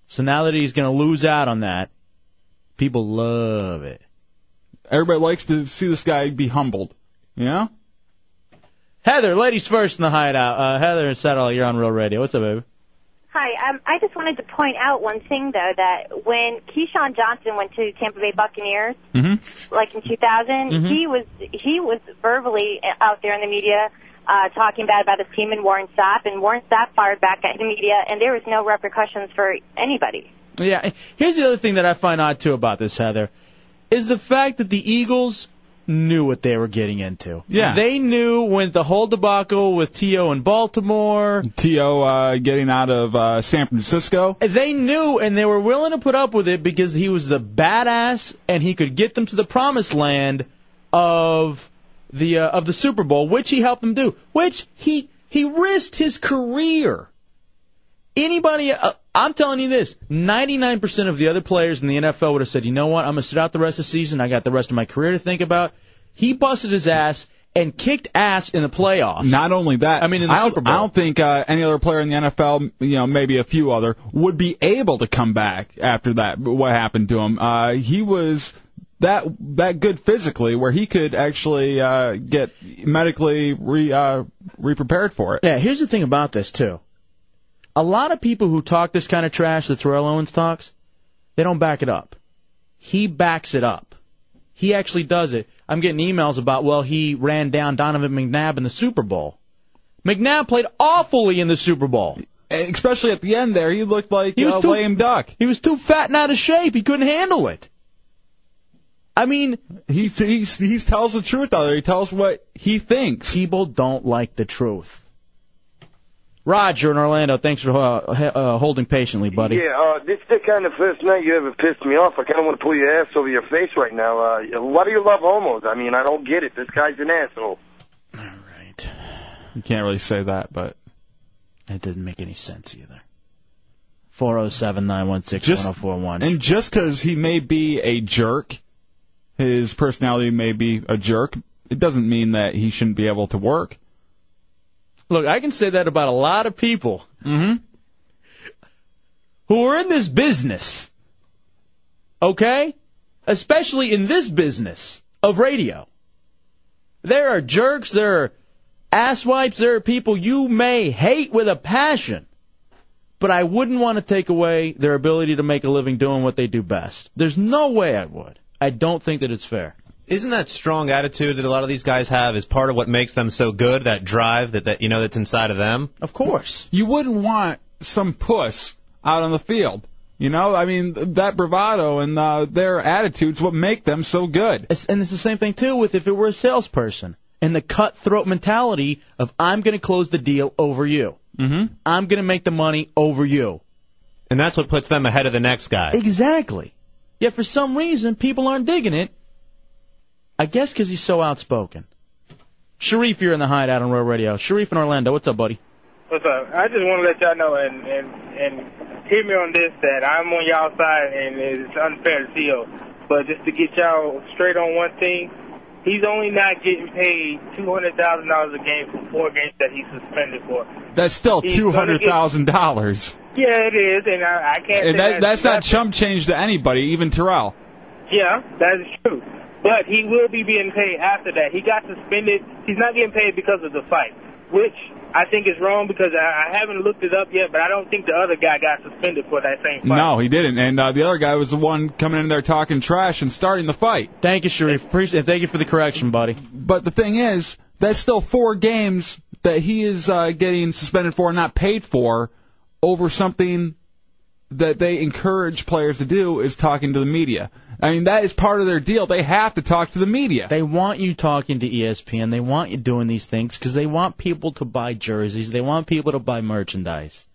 So now that he's going to lose out on that, people love it. Everybody likes to see this guy be humbled. You know? Heather, ladies first in the hideout. Uh, Heather and Settle, you're on Real Radio. What's up, baby? Hi, um, I just wanted to point out one thing though that when Keyshawn Johnson went to Tampa Bay Buccaneers, Mm-hmm. like in 2000, Mhm. he was he was verbally out there in the media uh, talking bad about his team and Warren Sapp, and Warren Sapp fired back at the media, and there was no repercussions for anybody. Yeah. Here's the other thing that I find odd too about this, Heather, is the fact that the Eagles knew what they were getting into. Yeah. They knew when the whole debacle with T.O. in Baltimore. T.O. Uh, getting out of uh, San Francisco. They knew and they were willing to put up with it because he was the badass and he could get them to the promised land of the uh, of the Super Bowl, which he helped them do. Which he he risked his career. Anybody, uh, I'm telling you this: 99% of the other players in the NFL would have said, "You know what? I'm gonna sit out the rest of the season. I got the rest of my career to think about." He busted his ass and kicked ass in the playoffs. Not only that, I mean, in the I don't, Super Bowl. I don't think uh, any other player in the NFL, you know, maybe a few other, would be able to come back after that. What happened to him? Uh, he was that that good physically, where he could actually uh, get medically re uh, re prepared for it. Yeah, here's the thing about this too. A lot of people who talk this kind of trash that Terrell Owens talks, they don't back it up. He backs it up. He actually does it. I'm getting emails about, well, he ran down Donovan McNabb in the Super Bowl. McNabb played awfully in the Super Bowl. Especially at the end there, he looked like He was a too- lame duck. He was too fat and out of shape. He couldn't handle it. I mean, he he he tells the truth out there. He tells what he thinks. People don't like the truth. Roger in Orlando, thanks for uh, he- uh, holding patiently, buddy. Yeah, uh, this is the kind of first night you ever pissed me off. I kind of want to pull your ass over your face right now. Uh, why do you love homos? I mean, I don't get it. This guy's an asshole. All right. You can't really say that, but it didn't make any sense either. Four zero seven nine one six one zero four one. And just because he may be a jerk, his personality may be a jerk, it doesn't mean that he shouldn't be able to work. Look, I can say that about a lot of people mm-hmm. who are in this business. Okay? Especially in this business of radio. There are jerks, there are asswipes, there are people you may hate with a passion. But I wouldn't want to take away their ability to make a living doing what they do best. There's no way I would. I don't think that it's fair. Isn't that strong attitude that a lot of these guys have is part of what makes them so good? That drive that, that you know that's inside of them. Of course. You wouldn't want some puss out on the field. You know, I mean, that bravado and uh, their attitudes what make them so good. It's, and it's the same thing too with if it were a salesperson and the cutthroat mentality of I'm going to close the deal over you. Mm-hmm. I'm going to make the money over you. And that's what puts them ahead of the next guy. Exactly. Yet for some reason people aren't digging it. I guess 'cause he's so outspoken. Sharif, you're in the hideout on Real Radio. Sharif in Orlando, what's up, buddy? What's up? I just want to let y'all know and and and hear me on this that I'm on y'all side and it's unfair to Theo. But just to get y'all straight on one thing, He's only not getting paid two hundred thousand dollars a game for four games that he's suspended for. That's still He's two gonna hundred get- thousand dollars, Yeah, it is, and I, I can't. say and that, that's not chump change to anybody, even Terrell. Yeah, that is true. But he will be being paid after that. He got suspended. He's not getting paid because of the fight, which I think is wrong because I, I haven't looked it up yet. But I don't think the other guy got suspended for that same fight. No, he didn't, and uh, the other guy was the one coming in there talking trash and starting the fight. Thank you, Sharif. Appreciate. It. Thank you for the correction, buddy. But the thing is, that's still four games that he is uh, getting suspended for and not paid for over something that they encourage players to do is talking to the media. I mean, that is part of their deal. They have to talk to the media. They want you talking to ESPN. They want you doing these things because they want people to buy jerseys. They want people to buy merchandise.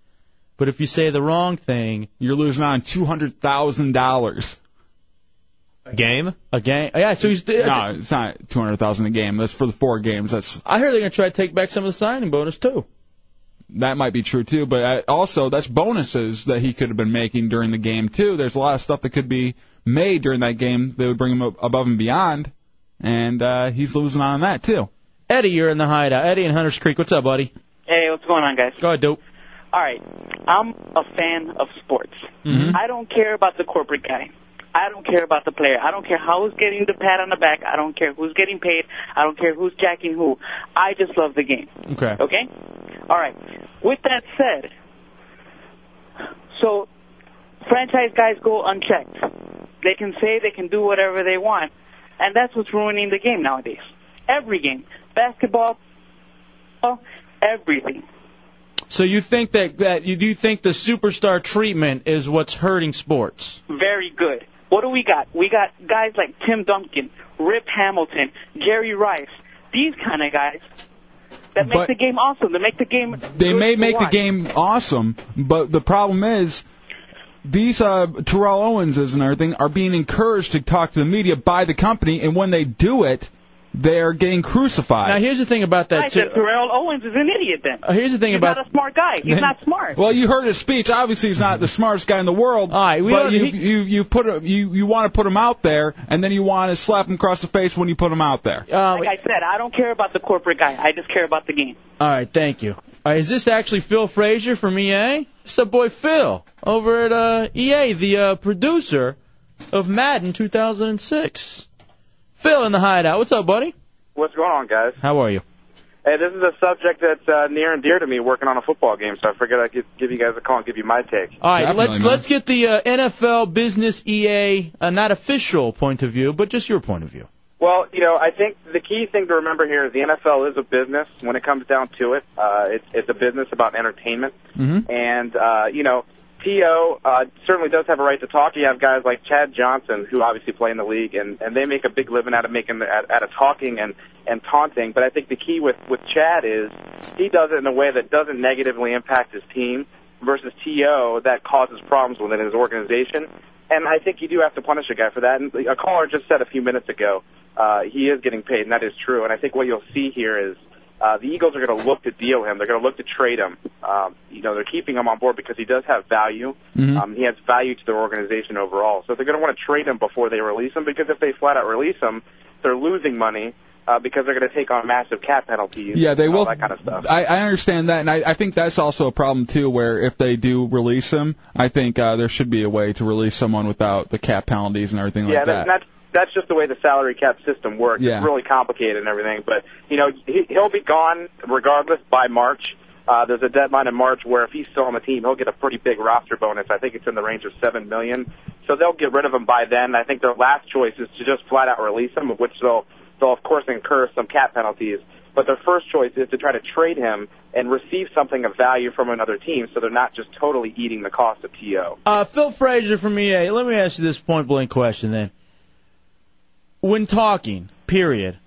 But if you say the wrong thing, you're losing on two hundred thousand dollars. A game? A game? Yeah. So he's. No, it's not two hundred thousand a game. That's for the four games. That's I hear they're gonna try to take back some of the signing bonus too. That might be true too. But uh, also, that's bonuses that he could have been making during the game too. There's a lot of stuff that could be made during that game that would bring him up above and beyond, and uh, he's losing on that too. Eddie, you're in the hideout. Eddie in Hunters Creek. What's up, buddy? Hey, what's going on, guys? Go ahead, dope. All right, I'm a fan of sports. Mhm. I don't care about the corporate guy. I don't care about the player. I don't care how who's getting the pat on the back. I don't care who's getting paid. I don't care who's jacking who. I just love the game. Okay. Okay? All right. With that said, so franchise guys go unchecked. They can say they can do whatever they want, and that's what's ruining the game nowadays. Every game, basketball, everything. So you think that that you do think the superstar treatment is what's hurting sports? Very good. What do we got? We got guys like Tim Duncan, Rip Hamilton, Jerry Rice. These kind of guys that make But- the game awesome. That make the game. They may make the game awesome, but the problem is these uh, Terrell Owenses and everything are being encouraged to talk to the media by the company, and when they do it, they're getting crucified. Now here's the thing about that Right, too. then Terrell Owens is an idiot. Then Uh, here's the thing he's about not a smart guy. He's not smart. Well, you heard his speech. Obviously, he's not the smartest guy in the world. All right, we but you, he- you you put a, you you want to put him out there, and then you want to slap him across the face when you put him out there. like I said, I don't care about the corporate guy. I just care about the game. All right, thank you. All right, is this actually Phil Frazier from EA? It's the boy Phil over at uh, EA, the uh, producer of Madden 2006. Phil in the hideout. What's up, buddy? What's going on, guys? How are you? Hey, this is a subject that's uh, near and dear to me, working on a football game. So I figured I'd give, give you guys a call and give you my take. All right, let's let's get the uh, NFL business EA, uh, not official point of view, but just your point of view. Well, you know, I think the key thing to remember here is the NFL is a business. When it comes down to it, uh, it's it's a business about entertainment. Mm-hmm. And uh, you know, T.O. uh, certainly does have a right to talk. You have guys like Chad Johnson who obviously play in the league, and and they make a big living out of making out, out of talking and and taunting. But I think the key with with Chad is he does it in a way that doesn't negatively impact his team versus T.O. that causes problems within his organization. And I think you do have to punish a guy for that. And a caller just said a few minutes ago uh, he is getting paid, and that is true. And I think what you'll see here is uh, the Eagles are going to look to deal him. They're going to look to trade him. Um, you know, they're keeping him on board because he does have value. Mhm. Um, he has value to their organization overall. So they're going to want to trade him before they release him because if they flat out release him, they're losing money uh, because they're going to take on massive cap penalties. Yeah, they and will. That kind of stuff. I, I understand that, and I, I think that's also a problem too. Where if they do release him, I think uh, there should be a way to release someone without the cap penalties and everything yeah, like that. that's that's just the way the salary cap system works. Yeah. It's really complicated and everything, but you know he, he'll be gone regardless by March. Uh, there's a deadline in March where if he's still on the team, he'll get a pretty big roster bonus. I think it's in the range of seven million. So they'll get rid of him by then. I think their last choice is to just flat out release him, which they'll they'll of course incur some cap penalties. But their first choice is to try to trade him and receive something of value from another team, so they're not just totally eating the cost of To. Uh, Phil Frazier from EA. Let me ask you this point blank question then. When talking, period,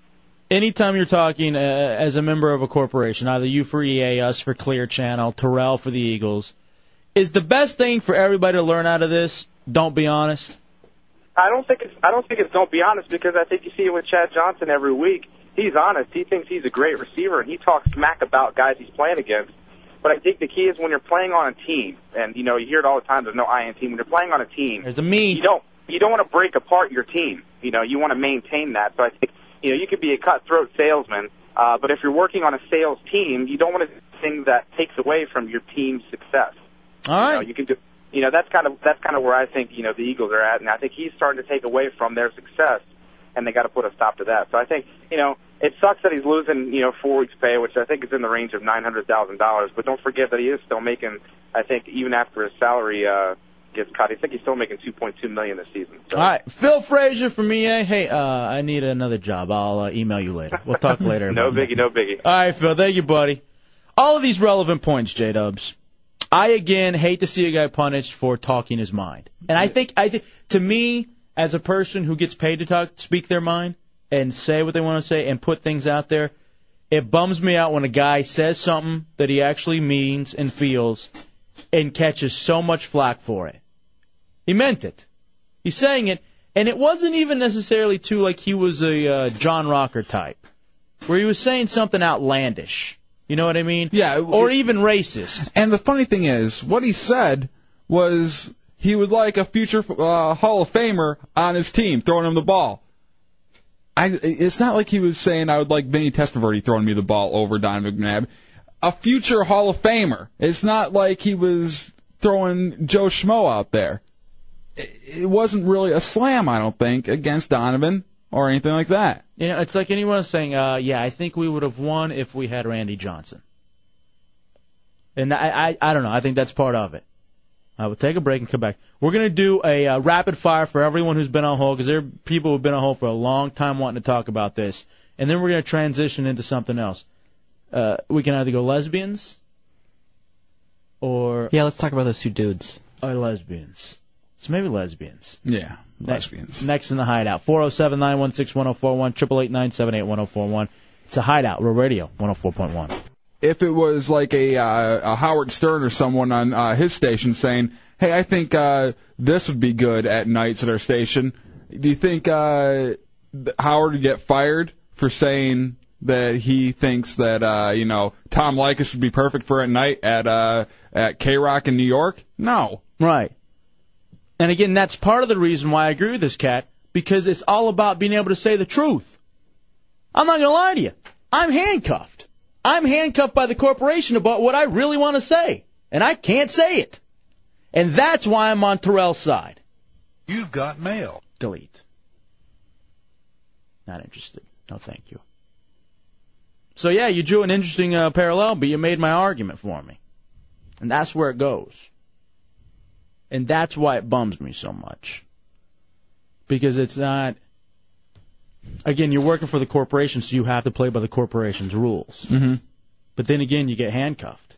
anytime you're talking uh, as a member of a corporation, either you for EA, us for Clear Channel, Terrell for the Eagles, is the best thing for everybody to learn out of this? Don't be honest. I don't think it's I don't think it's don't be honest because I think you see it with Chad Johnson every week. He's honest. He thinks he's a great receiver and he talks smack about guys he's playing against. But I think the key is when you're playing on a team, and you know you hear it all the time. There's no I in team. When you're playing on a team, there's a me. You don't you don't want to break apart your team. You know you want to maintain that. So I think you know, you could be a cutthroat salesman, uh, but if you're working on a sales team, you don't want to do things that takes away from your team's success. All right. You know, you can do. You know, that's kind of that's kind of where I think you know the Eagles are at, and I think he's starting to take away from their success, and they got to put a stop to that. So I think you know it sucks that he's losing you know four weeks' pay, which I think is in the range of nine hundred thousand dollars. But don't forget that he is still making. I think even after his salary uh, gets cut, I think he's still making two point two million this season. So. All right, Phil Frazier from EA. Hey, uh, I need another job. I'll uh, email you later. We'll talk later. no about that. biggie, no biggie. All right, Phil. Thank you, buddy. All of these relevant points, J Dubs. I again hate to see a guy punished for talking his mind, and I think I think to me as a person who gets paid to talk, speak their mind, and say what they want to say and put things out there, it bums me out when a guy says something that he actually means and feels, and catches so much flack for it. He meant it. He's saying it, and it wasn't even necessarily too like he was a uh, John Rocker type, where he was saying something outlandish. You know what I mean? Yeah. Or even racist. And the funny thing is, what he said was he would like a future uh, Hall of Famer on his team throwing him the ball. I, it's not like he was saying I would like Vinny Testaverde throwing me the ball over Don McNabb. A future Hall of Famer. It's not like he was throwing Joe Schmo out there. It, it wasn't really a slam, I don't think, against Donovan or anything like that. You know, it's like anyone saying, uh, "Yeah, I think we would have won if we had Randy Johnson." And I, I, I don't know. I think that's part of it. I will take a break and come back. We're gonna do a uh, rapid fire for everyone who's been on hold because there are people who've been on hold for a long time wanting to talk about this, and then we're gonna transition into something else. Uh, we can either go lesbians or Yeah, let's talk about those two dudes. or lesbians. So maybe lesbians. Yeah, lesbians. Next in the hideout. 407 916 1041, 888 978 1041. It's a hideout. Real Radio 104.1. if it was like a, uh, a Howard Stern or someone on uh, his station saying, "Hey, I think uh, this would be good at nights at our station," do you think uh, Howard would get fired for saying that he thinks that uh, you know Tom Leykis would be perfect for at night at uh, at K Rock in New York? No. Right. And again, that's part of the reason why I agree with this cat because it's all about being able to say the truth. I'm not going to lie to you. I'm handcuffed. I'm handcuffed by the corporation about what I really want to say, and I can't say it. And that's why I'm on Terrell's side. You've got mail. Delete. Not interested. No, thank you. So yeah, you drew an interesting uh, parallel, but you made my argument for me, and that's where it goes. And that's why it bums me so much. Because it's not. Again, you're working for the corporation, so you have to play by the corporation's rules. Mm-hmm. But then again, you get handcuffed.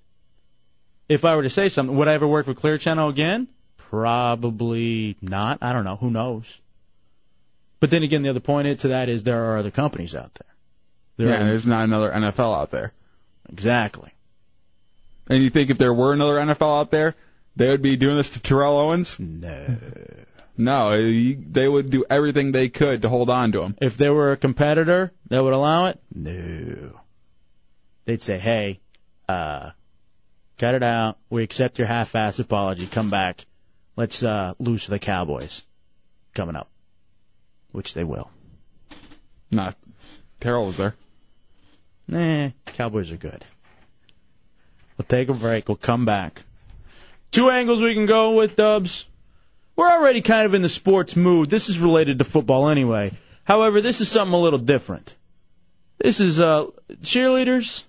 If I were to say something, would I ever work for Clear Channel again? Probably not. I don't know. Who knows? But then again, the other point to that is there are other companies out there. There yeah, are- there's not another NFL out there. Exactly. And you think if there were another NFL out there, they would be doing this to Terrell Owens? No. No, you- they would do everything they could to hold on to him. If there were a competitor that would allow it, no. They'd say, hey, uh, cut it out. We accept your half-assed apology. Come back. Let's uh, lose to the Cowboys coming up, which they will. Not. Terrell was there. Nah, Cowboys are good. We'll take a break. We'll come back. Two angles we can go with, Dubs. We're already kind of in the sports mood. This is related to football anyway. However, this is something a little different. This is uh, cheerleaders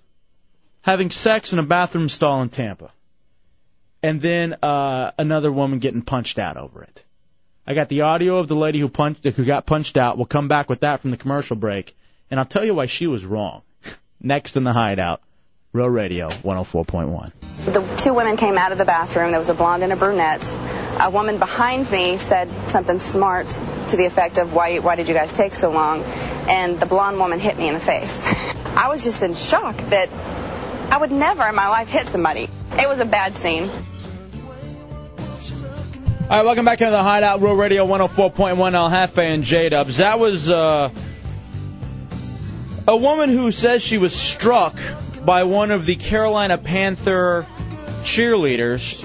having sex in a bathroom stall in Tampa. And then uh, another woman getting punched out over it. I got the audio of the lady who punched who got punched out. We'll come back with that from the commercial break, and I'll tell you why she was wrong. Next in the hideout, Real Radio 104.1. The two women came out of the bathroom. There was a blonde and a brunette. A woman behind me said something smart to the effect of, why, why did you guys take so long? And the blonde woman hit me in the face. I was just in shock that I would never in my life hit somebody. It was a bad scene. All right, welcome back into the Hideout, Real Radio 104.1 El Jefe and J Dubs. That was uh, a woman who says she was struck by one of the Carolina Panther cheerleaders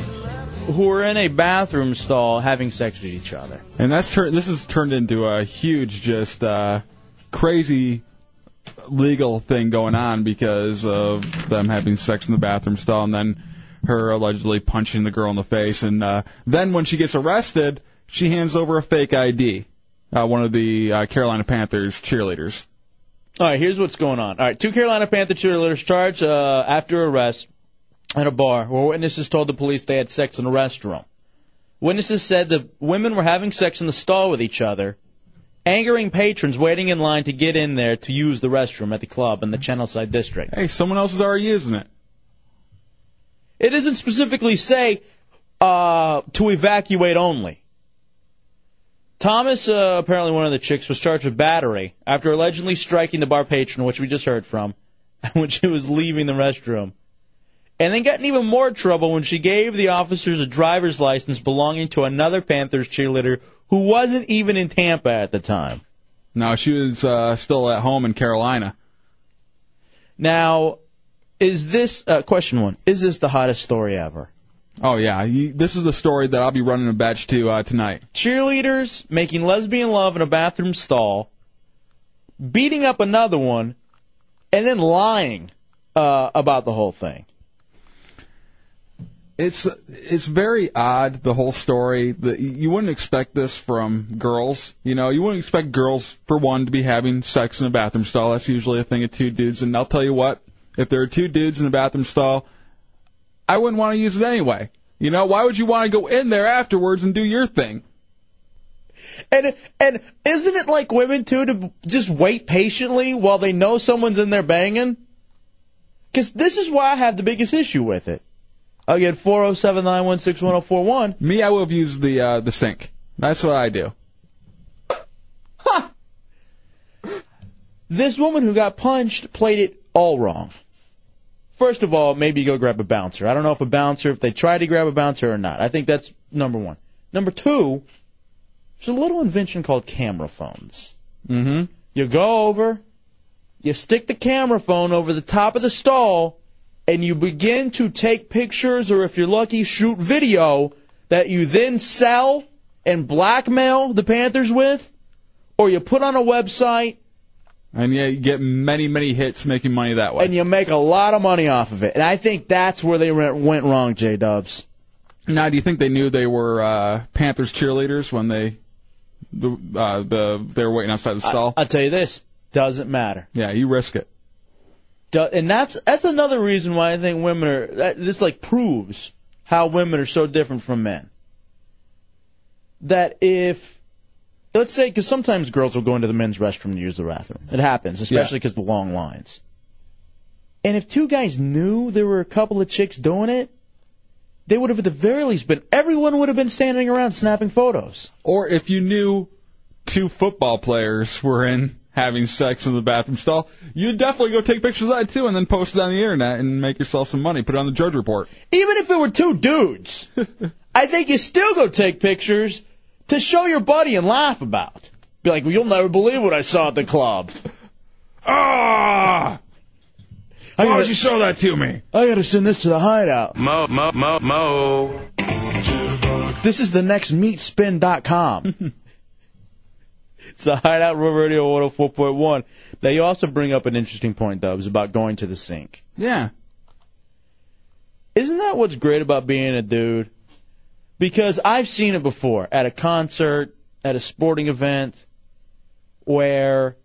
who were in a bathroom stall having sex with each other. And that's turned. This has turned into a huge just uh, crazy legal thing going on because of them having sex in the bathroom stall and then her allegedly punching the girl in the face. And uh, then when she gets arrested, she hands over a fake ID. Uh, one of the uh, Carolina Panthers cheerleaders. All right, here's what's going on. All right, two Carolina Panther cheerleaders charged uh, after arrest at a bar where witnesses told the police they had sex in a restroom. Witnesses said the women were having sex in the stall with each other, angering patrons waiting in line to get in there to use the restroom at the club in the Channelside district. Hey, someone else is already using it. It doesn't specifically say uh, to evacuate only. Thomas, uh, apparently one of the chicks, was charged with battery after allegedly striking the bar patron, which we just heard from, when she was leaving the restroom. And then got in even more trouble when she gave the officers a driver's license belonging to another Panthers cheerleader who wasn't even in Tampa at the time. No, she was uh, still at home in Carolina. Now, is this uh, question one? Is this the hottest story ever? Oh yeah, you, this is the story that I'll be running a batch to uh, tonight. Cheerleaders making lesbian love in a bathroom stall, beating up another one, and then lying uh, about the whole thing. It's it's very odd the whole story. The, you wouldn't expect this from girls. You know, you wouldn't expect girls for one to be having sex in a bathroom stall. That's usually a thing of two dudes. And I'll tell you what, if there are two dudes in the bathroom stall, I wouldn't want to use it anyway. You know, why would you want to go in there afterwards and do your thing? And and isn't it like women too to just wait patiently while they know someone's in there banging? Because this is why I have the biggest issue with it. Again, four zero seven nine one six one zero four one. Me, I would have used the uh, the sink. That's what I do. This woman who got punched played it all wrong. First of all, maybe go grab a bouncer. I don't know if a bouncer, if they try to grab a bouncer or not. I think that's number one. Number two, there's a little invention called camera phones. Mm-hmm. You go over, you stick the camera phone over the top of the stall, and you begin to take pictures, or if you're lucky, shoot video that you then sell and blackmail the Panthers with, or you put on a website And yeah, you get many many hits making money that way. and you make a lot of money off of it. And I think that's where they went went wrong, J Dubs. Now, do you think they knew they were uh, Panthers cheerleaders when they the uh, the they were waiting outside the stall? I'll tell you this, doesn't matter. yeah, you risk it. Do- and that's that's another reason why I think women are. That, this like proves how women are so different from men. That if let's say, because sometimes girls will go into the men's restroom to use the bathroom. It happens, especially because the long lines. And if two guys knew there were a couple of chicks doing it, they would have at the very least been. Everyone would have been standing around snapping photos. Or if you knew two football players were in having sex in the bathroom stall, you'd definitely go take pictures of that too, and then post it on the internet and make yourself some money. Put it on the Drudge Report. Even if it were two dudes, I think you still go take pictures to show your buddy and laugh about. Be like, well, you'll never believe what I saw at the club. Ah! Why would you show that to me? I gotta send this to the hideout. Mo, mo, mo, mo. This is the next meatspin.com. it's the Hideout Real Radio 104.1. Now, you also bring up an interesting point, Dubs, about going to the sink. Yeah. Isn't that what's great about being a dude? Because I've seen it before at a concert, at a sporting event, where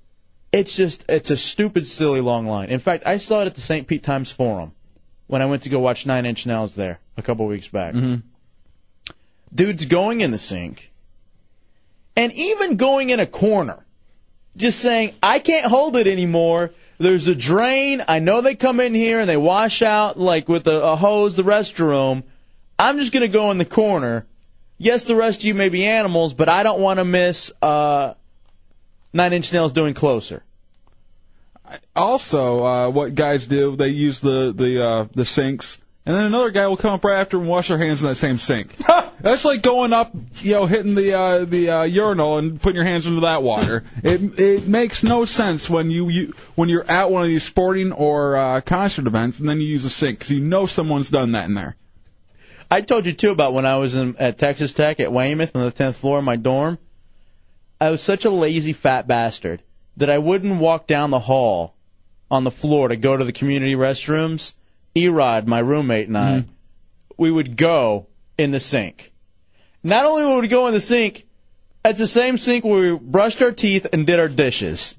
it's just it's a stupid, silly long line. In fact, I saw it at the St. Pete Times Forum when I went to go watch Nine Inch Nails there a couple weeks back. Mm-hmm. Dude's going in the sink, and even going in a corner, just saying, I can't hold it anymore. There's a drain. I know they come in here and they wash out like with a, a hose the restroom. I'm just gonna go in the corner. Yes, the rest of you may be animals, but I don't want to miss uh, Nine Inch Nails doing closer. Also, uh, what guys do, they use the the uh, the sinks, and then another guy will come up right after and wash their hands in that same sink. That's like going up, you know, hitting the uh, the uh, urinal and putting your hands into that water. It it makes no sense when you, you when you're at one of these sporting or uh, concert events and then you use a sink because you know someone's done that in there. I told you too about when I was in, at Texas Tech at Weymouth on the 10th floor of my dorm. I was such a lazy fat bastard that I wouldn't walk down the hall on the floor to go to the community restrooms, Erod, my roommate, and I, we would go in the sink. Not only would we go in the sink, it's the same sink where we brushed our teeth and did our dishes.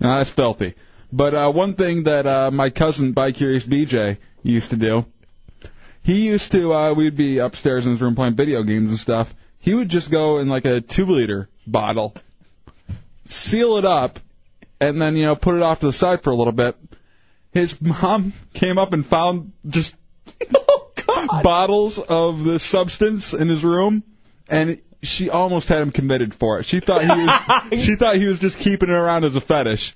No, that's filthy. But uh, one thing that uh, my cousin, Bi Curious BJ, used to do, he used to, uh, we'd be upstairs in his room playing video games and stuff. He would just go in like a two liter bottle, seal it up, and then, you know, put it off to the side for a little bit. His mom came up and found just bottles of this substance in his room, and she almost had him committed for it. She thought he was, she thought he was just keeping it around as a fetish.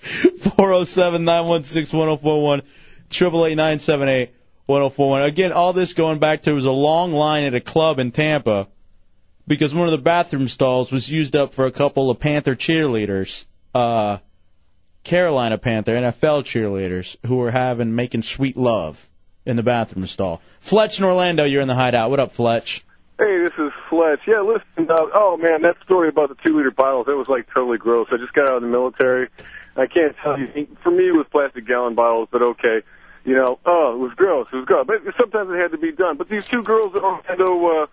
407 916 1041, 888 978 1041. Again, all this going back to it was a long line at a club in Tampa because one of the bathroom stalls was used up for a couple of Panther cheerleaders, uh, Carolina Panther NFL cheerleaders who were having making sweet love in the bathroom stall. Fletch in Orlando, you're in the hideout. What up, Fletch? Hey, this is Fletch. Yeah, listen, uh, oh man, that story about the two liter bottles, that was like totally gross. I just got out of the military. I can't tell you, for me it was plastic gallon bottles, but okay. You know, oh, it was gross, it was gross. But sometimes it had to be done. But these two girls Orlando, uh,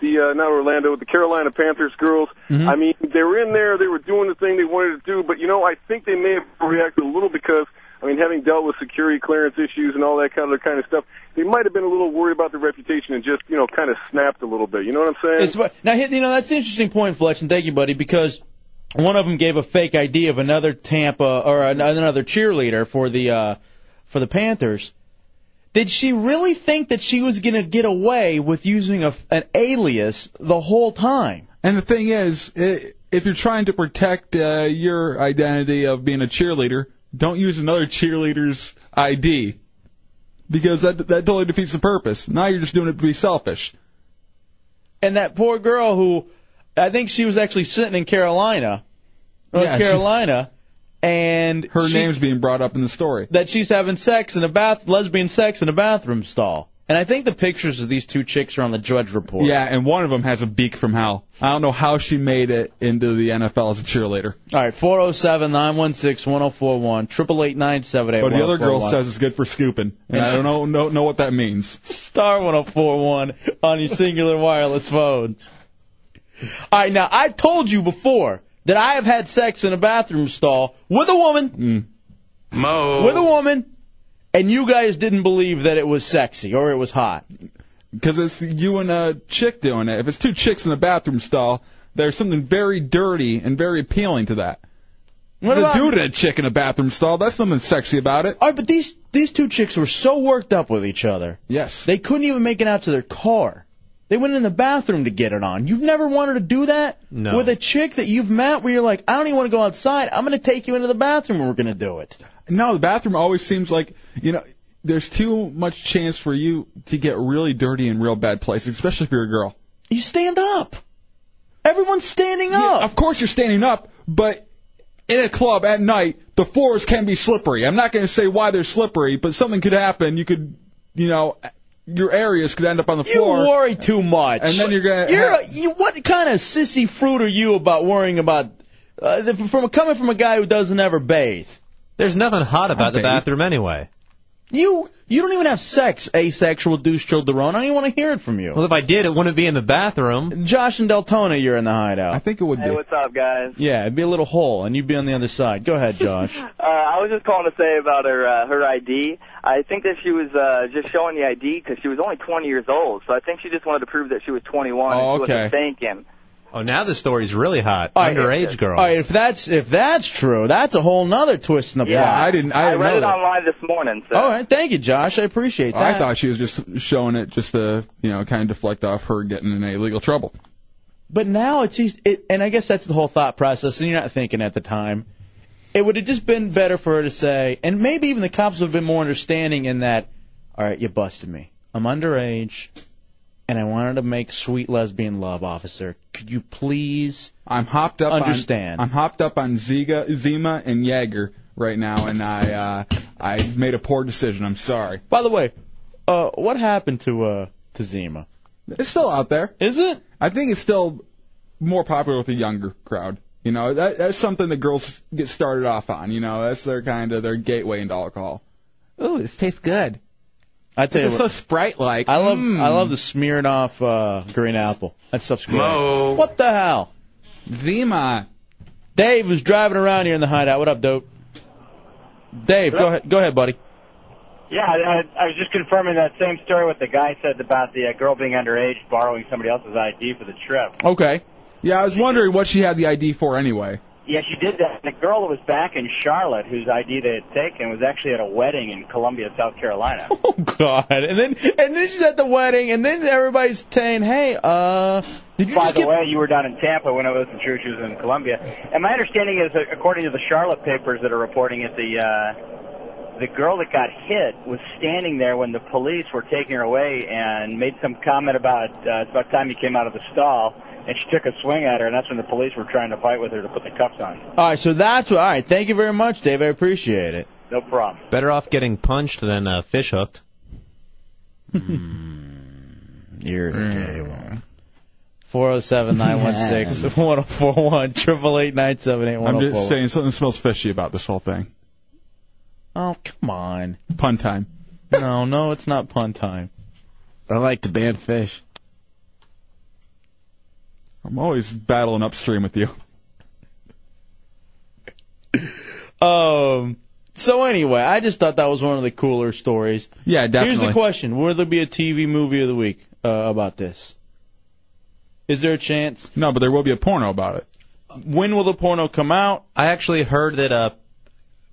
the, uh, not Orlando, the Carolina Panthers girls, I mean, they were in there, they were doing the thing they wanted to do, but you know, I think they may have reacted a little because, I mean, having dealt with security clearance issues and all that kind of kind of stuff, they might have been a little worried about their reputation and just, you know, kind of snapped a little bit. You know what I'm saying? It's, now, you know, that's an interesting point, Fletch, and thank you, buddy, because one of them gave a fake ID of another Tampa or another cheerleader for the uh, for the Panthers. Did she really think that she was going to get away with using a, an alias the whole time? And the thing is, if you're trying to protect uh, your identity of being a cheerleader, don't use another cheerleader's ID because that that totally defeats the purpose. Now you're just doing it to be selfish. And that poor girl who, I think she was actually sitting in Carolina, North Yeah, she- Carolina, and Her she- name's being brought up in the story. that she's having sex in a bath, lesbian sex in a bathroom stall. And I think the pictures of these two chicks are on the Drudge Report. Yeah, and one of them has a beak from hell. I don't know how she made it into the NFL as a cheerleader. All right, 407 916 1041, 888 But the other girl says it's good for scooping, and I don't know know, know what that means. Star 1041 on your Cingular wireless phones. All right, now, I told you before that I have had sex in a bathroom stall with a woman. Mm. Mo. With a woman, and you guys didn't believe that it was sexy or it was hot. Because it's you and a chick doing it. If it's two chicks in a bathroom stall, there's something very dirty and very appealing to that. What the about- dude and a chick in a bathroom stall, that's something sexy about it. All right, but these these two chicks were so worked up with each other. Yes. They couldn't even make it out to their car. They went in the bathroom to get it on. You've never wanted to do that No. with a chick that you've met where you're like, I don't even want to go outside. I'm going to take you into the bathroom and we're going to do it. No, the bathroom always seems like you know. There's too much chance for you to get really dirty in real bad places, especially if you're a girl. You stand up. Everyone's standing up. Yeah, of course you're standing up, but in a club at night, the floors can be slippery. I'm not going to say why they're slippery, but something could happen. You could, you know, your areas could end up on the floor. You worry too much. And then you're gonna You're have- a, you, what kind of sissy fruit are you about worrying about? Uh, from coming from a guy who doesn't ever bathe. There's nothing hot about the bathe. bathroom anyway. You you don't even have sex, asexual douche Childerone. I don't even want to hear it from you. Well, if I did, it wouldn't be in the bathroom. Josh and Deltona, you're in the hideout. I think it would be. Hey, what's up, guys? Yeah, it'd be a little hole, and you'd be on the other side. Go ahead, Josh. Uh, I was just calling to say about her uh, her ID. I think that she was uh, just showing the ID because she was only 20 years old. So I think she just wanted to prove that she was 21 Oh, and she okay. wasn't thinking. Oh, now the story's really hot. All right, Underage girl. All right, if that's if that's true, that's a whole nother twist in the Yeah, plot. I didn't- I didn't read know it that. online this morning. So. All right, thank you, Josh. I appreciate that. I thought she was just showing it just to, you know, kind of deflect off her getting in any legal trouble. But now it's eas- it, and I guess that's the whole thought process, and you're not thinking at the time. It would have just been better for her to say, and maybe even the cops would have been more understanding in that. All right, you busted me. I'm underage, and I wanted to make sweet lesbian love, officer. Could you please? I'm hopped up. Understand. On, I'm hopped up on Ziga, Zima and Jaeger right now, and I uh, I made a poor decision. I'm sorry. By the way, uh, what happened to uh to Zima? It's still out there. Is it? I think it's still more popular with the younger crowd. You know, that, that's something that girls get started off on. You know, that's their kind of their gateway into alcohol. Ooh, this tastes good. I tell you It's what, so Sprite like. I love Mm. I love the Smirnoff uh, green apple. That stuff's great. Mo. What the hell? Zima. Dave was driving around here in the hideout. What up, dope? Dave, go ahead. Go ahead, buddy. Yeah, I, I was just confirming that same story what the guy said about the uh, girl being underage borrowing somebody else's ID for the trip. Okay. Yeah, I was wondering what she had the ID for anyway. Yeah, she did that. The girl that was back in Charlotte, whose ID they had taken, was actually at a wedding in Columbia, South Carolina. Oh God! And then and then she's at the wedding, and then everybody's saying, "Hey, uh, did you By the get?" way, you were down in Tampa when it wasn't true she was in Columbia. And my understanding is, according to the Charlotte papers that are reporting it, the uh, the girl that got hit was standing there when the police were taking her away and made some comment about uh, it's about time you came out of the stall. And she took a swing at her, and that's when the police were trying to fight with her to put the cuffs on. All right, so that's what. All right, thank you very much, Dave. I appreciate it. No problem. Better off getting punched than uh, fish hooked. You're the gay one. Four zero seven nine one six one zero four one triple eight nine seven eight one I'm just saying something smells fishy about this whole thing. Oh come on. Pun time. No, no, it's not pun time. I like to ban fish. I'm always battling upstream with you. Um. So anyway, I just thought that was one of the cooler stories. Yeah, definitely. Here's the question: Will there be a TV movie of the week uh, about this? Is there a chance? No, but there will be a porno about it. When will the porno come out? I actually heard that uh,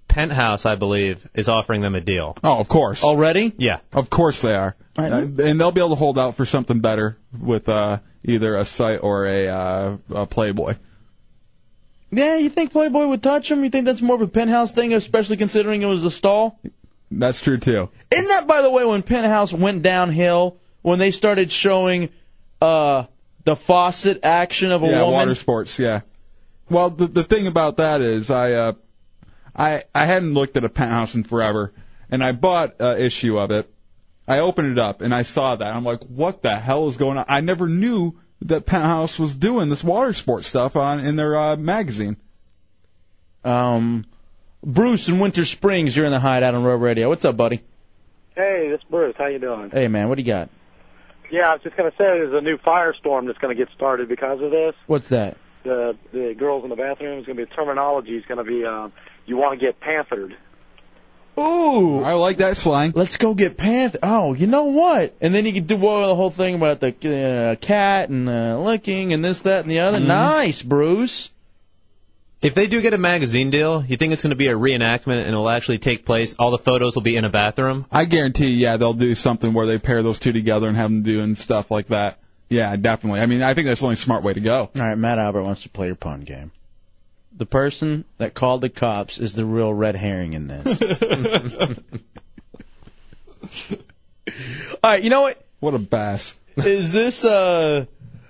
Penthouse, I believe, is offering them a deal. Oh, of course. Already? Yeah. Of course they are. Uh, and they'll be able to hold out for something better with uh, either a site or a, uh, a Playboy. Yeah, you think Playboy would touch him? You think that's more of a penthouse thing, especially considering it was a stall? That's true too. Isn't that, by the way, when Penthouse went downhill, when they started showing uh the faucet action of a yeah, woman? water sports. Yeah. Well, the the thing about that is I uh, I I hadn't looked at a penthouse in forever, and I bought an issue of it. I opened it up and I saw that. I'm like, what the hell is going on? I never knew that Penthouse was doing this water sports stuff on in their uh, magazine. Um, Bruce in Winter Springs, you're in the hideout on Real Radio. What's up, buddy? Hey, this is Bruce. How you doing? Hey, man, what do you got? Yeah, I was just going to say there's a new firestorm that's going to get started because of this. What's that? The the girls in the bathroom is going to be terminology is going to be um, you want to get panthered. Ooh, I like that slang. Let's go get Panther. Oh, you know what? And then you could do well, the whole thing about the uh, cat and uh, licking and this, that, and the other. Mhm. Nice, Bruce. If they do get a magazine deal, you think it's going to be a reenactment and it'll actually take place? All the photos will be in a bathroom? I guarantee, yeah, they'll do something where they pair those two together and have them doing stuff like that. Yeah, definitely. I mean, I think that's the only smart way to go. All right, Matt Albert wants to play your pun game. The person that called the cops is the real red herring in this. All right, you know what? What a bass. Is this uh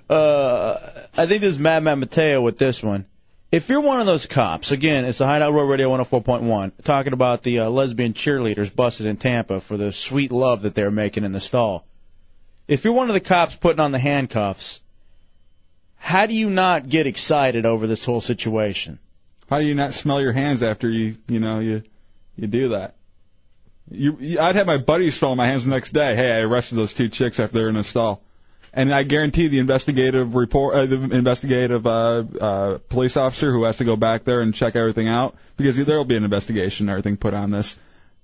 uh I think this is Mad Matt Mateo with this one. If you're one of those cops, again, it's a Hideout Real Radio 104.1, talking about the uh, lesbian cheerleaders busted in Tampa for the sweet love that they're making in the stall. If you're one of the cops putting on the handcuffs, how do you not get excited over this whole situation? How do you not smell your hands after you, you know, you you do that? You, you I'd have my buddies smell my hands the next day. Hey, I arrested those two chicks after they're in a stall, and I guarantee the investigative report, uh, the investigative uh, uh, police officer who has to go back there and check everything out because there will be an investigation and everything put on this.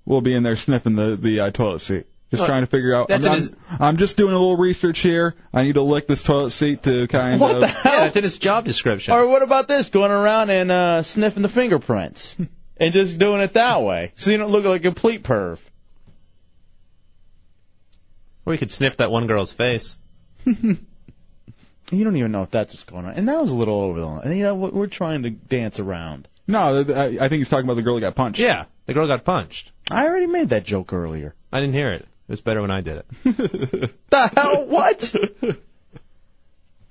We'll be in there sniffing the the uh, toilet seat. Just Look, trying to figure out. I'm, that's I'm- his- I'm just doing a little research here. I need to lick this toilet seat to kind What of. the hell? Yeah, that's in his job description. Or what about this, going around and uh, sniffing the fingerprints and just doing it that way, so you don't look like a complete perv. Or you could sniff that one girl's face. You don't even know if that's what's going on, and that was a little over the line. And, you know, we're trying to dance around. No, I I think he's talking about the girl that got punched. Yeah, the girl got punched. I already made that joke earlier. I didn't hear it. It was better when I did it. The hell? What? All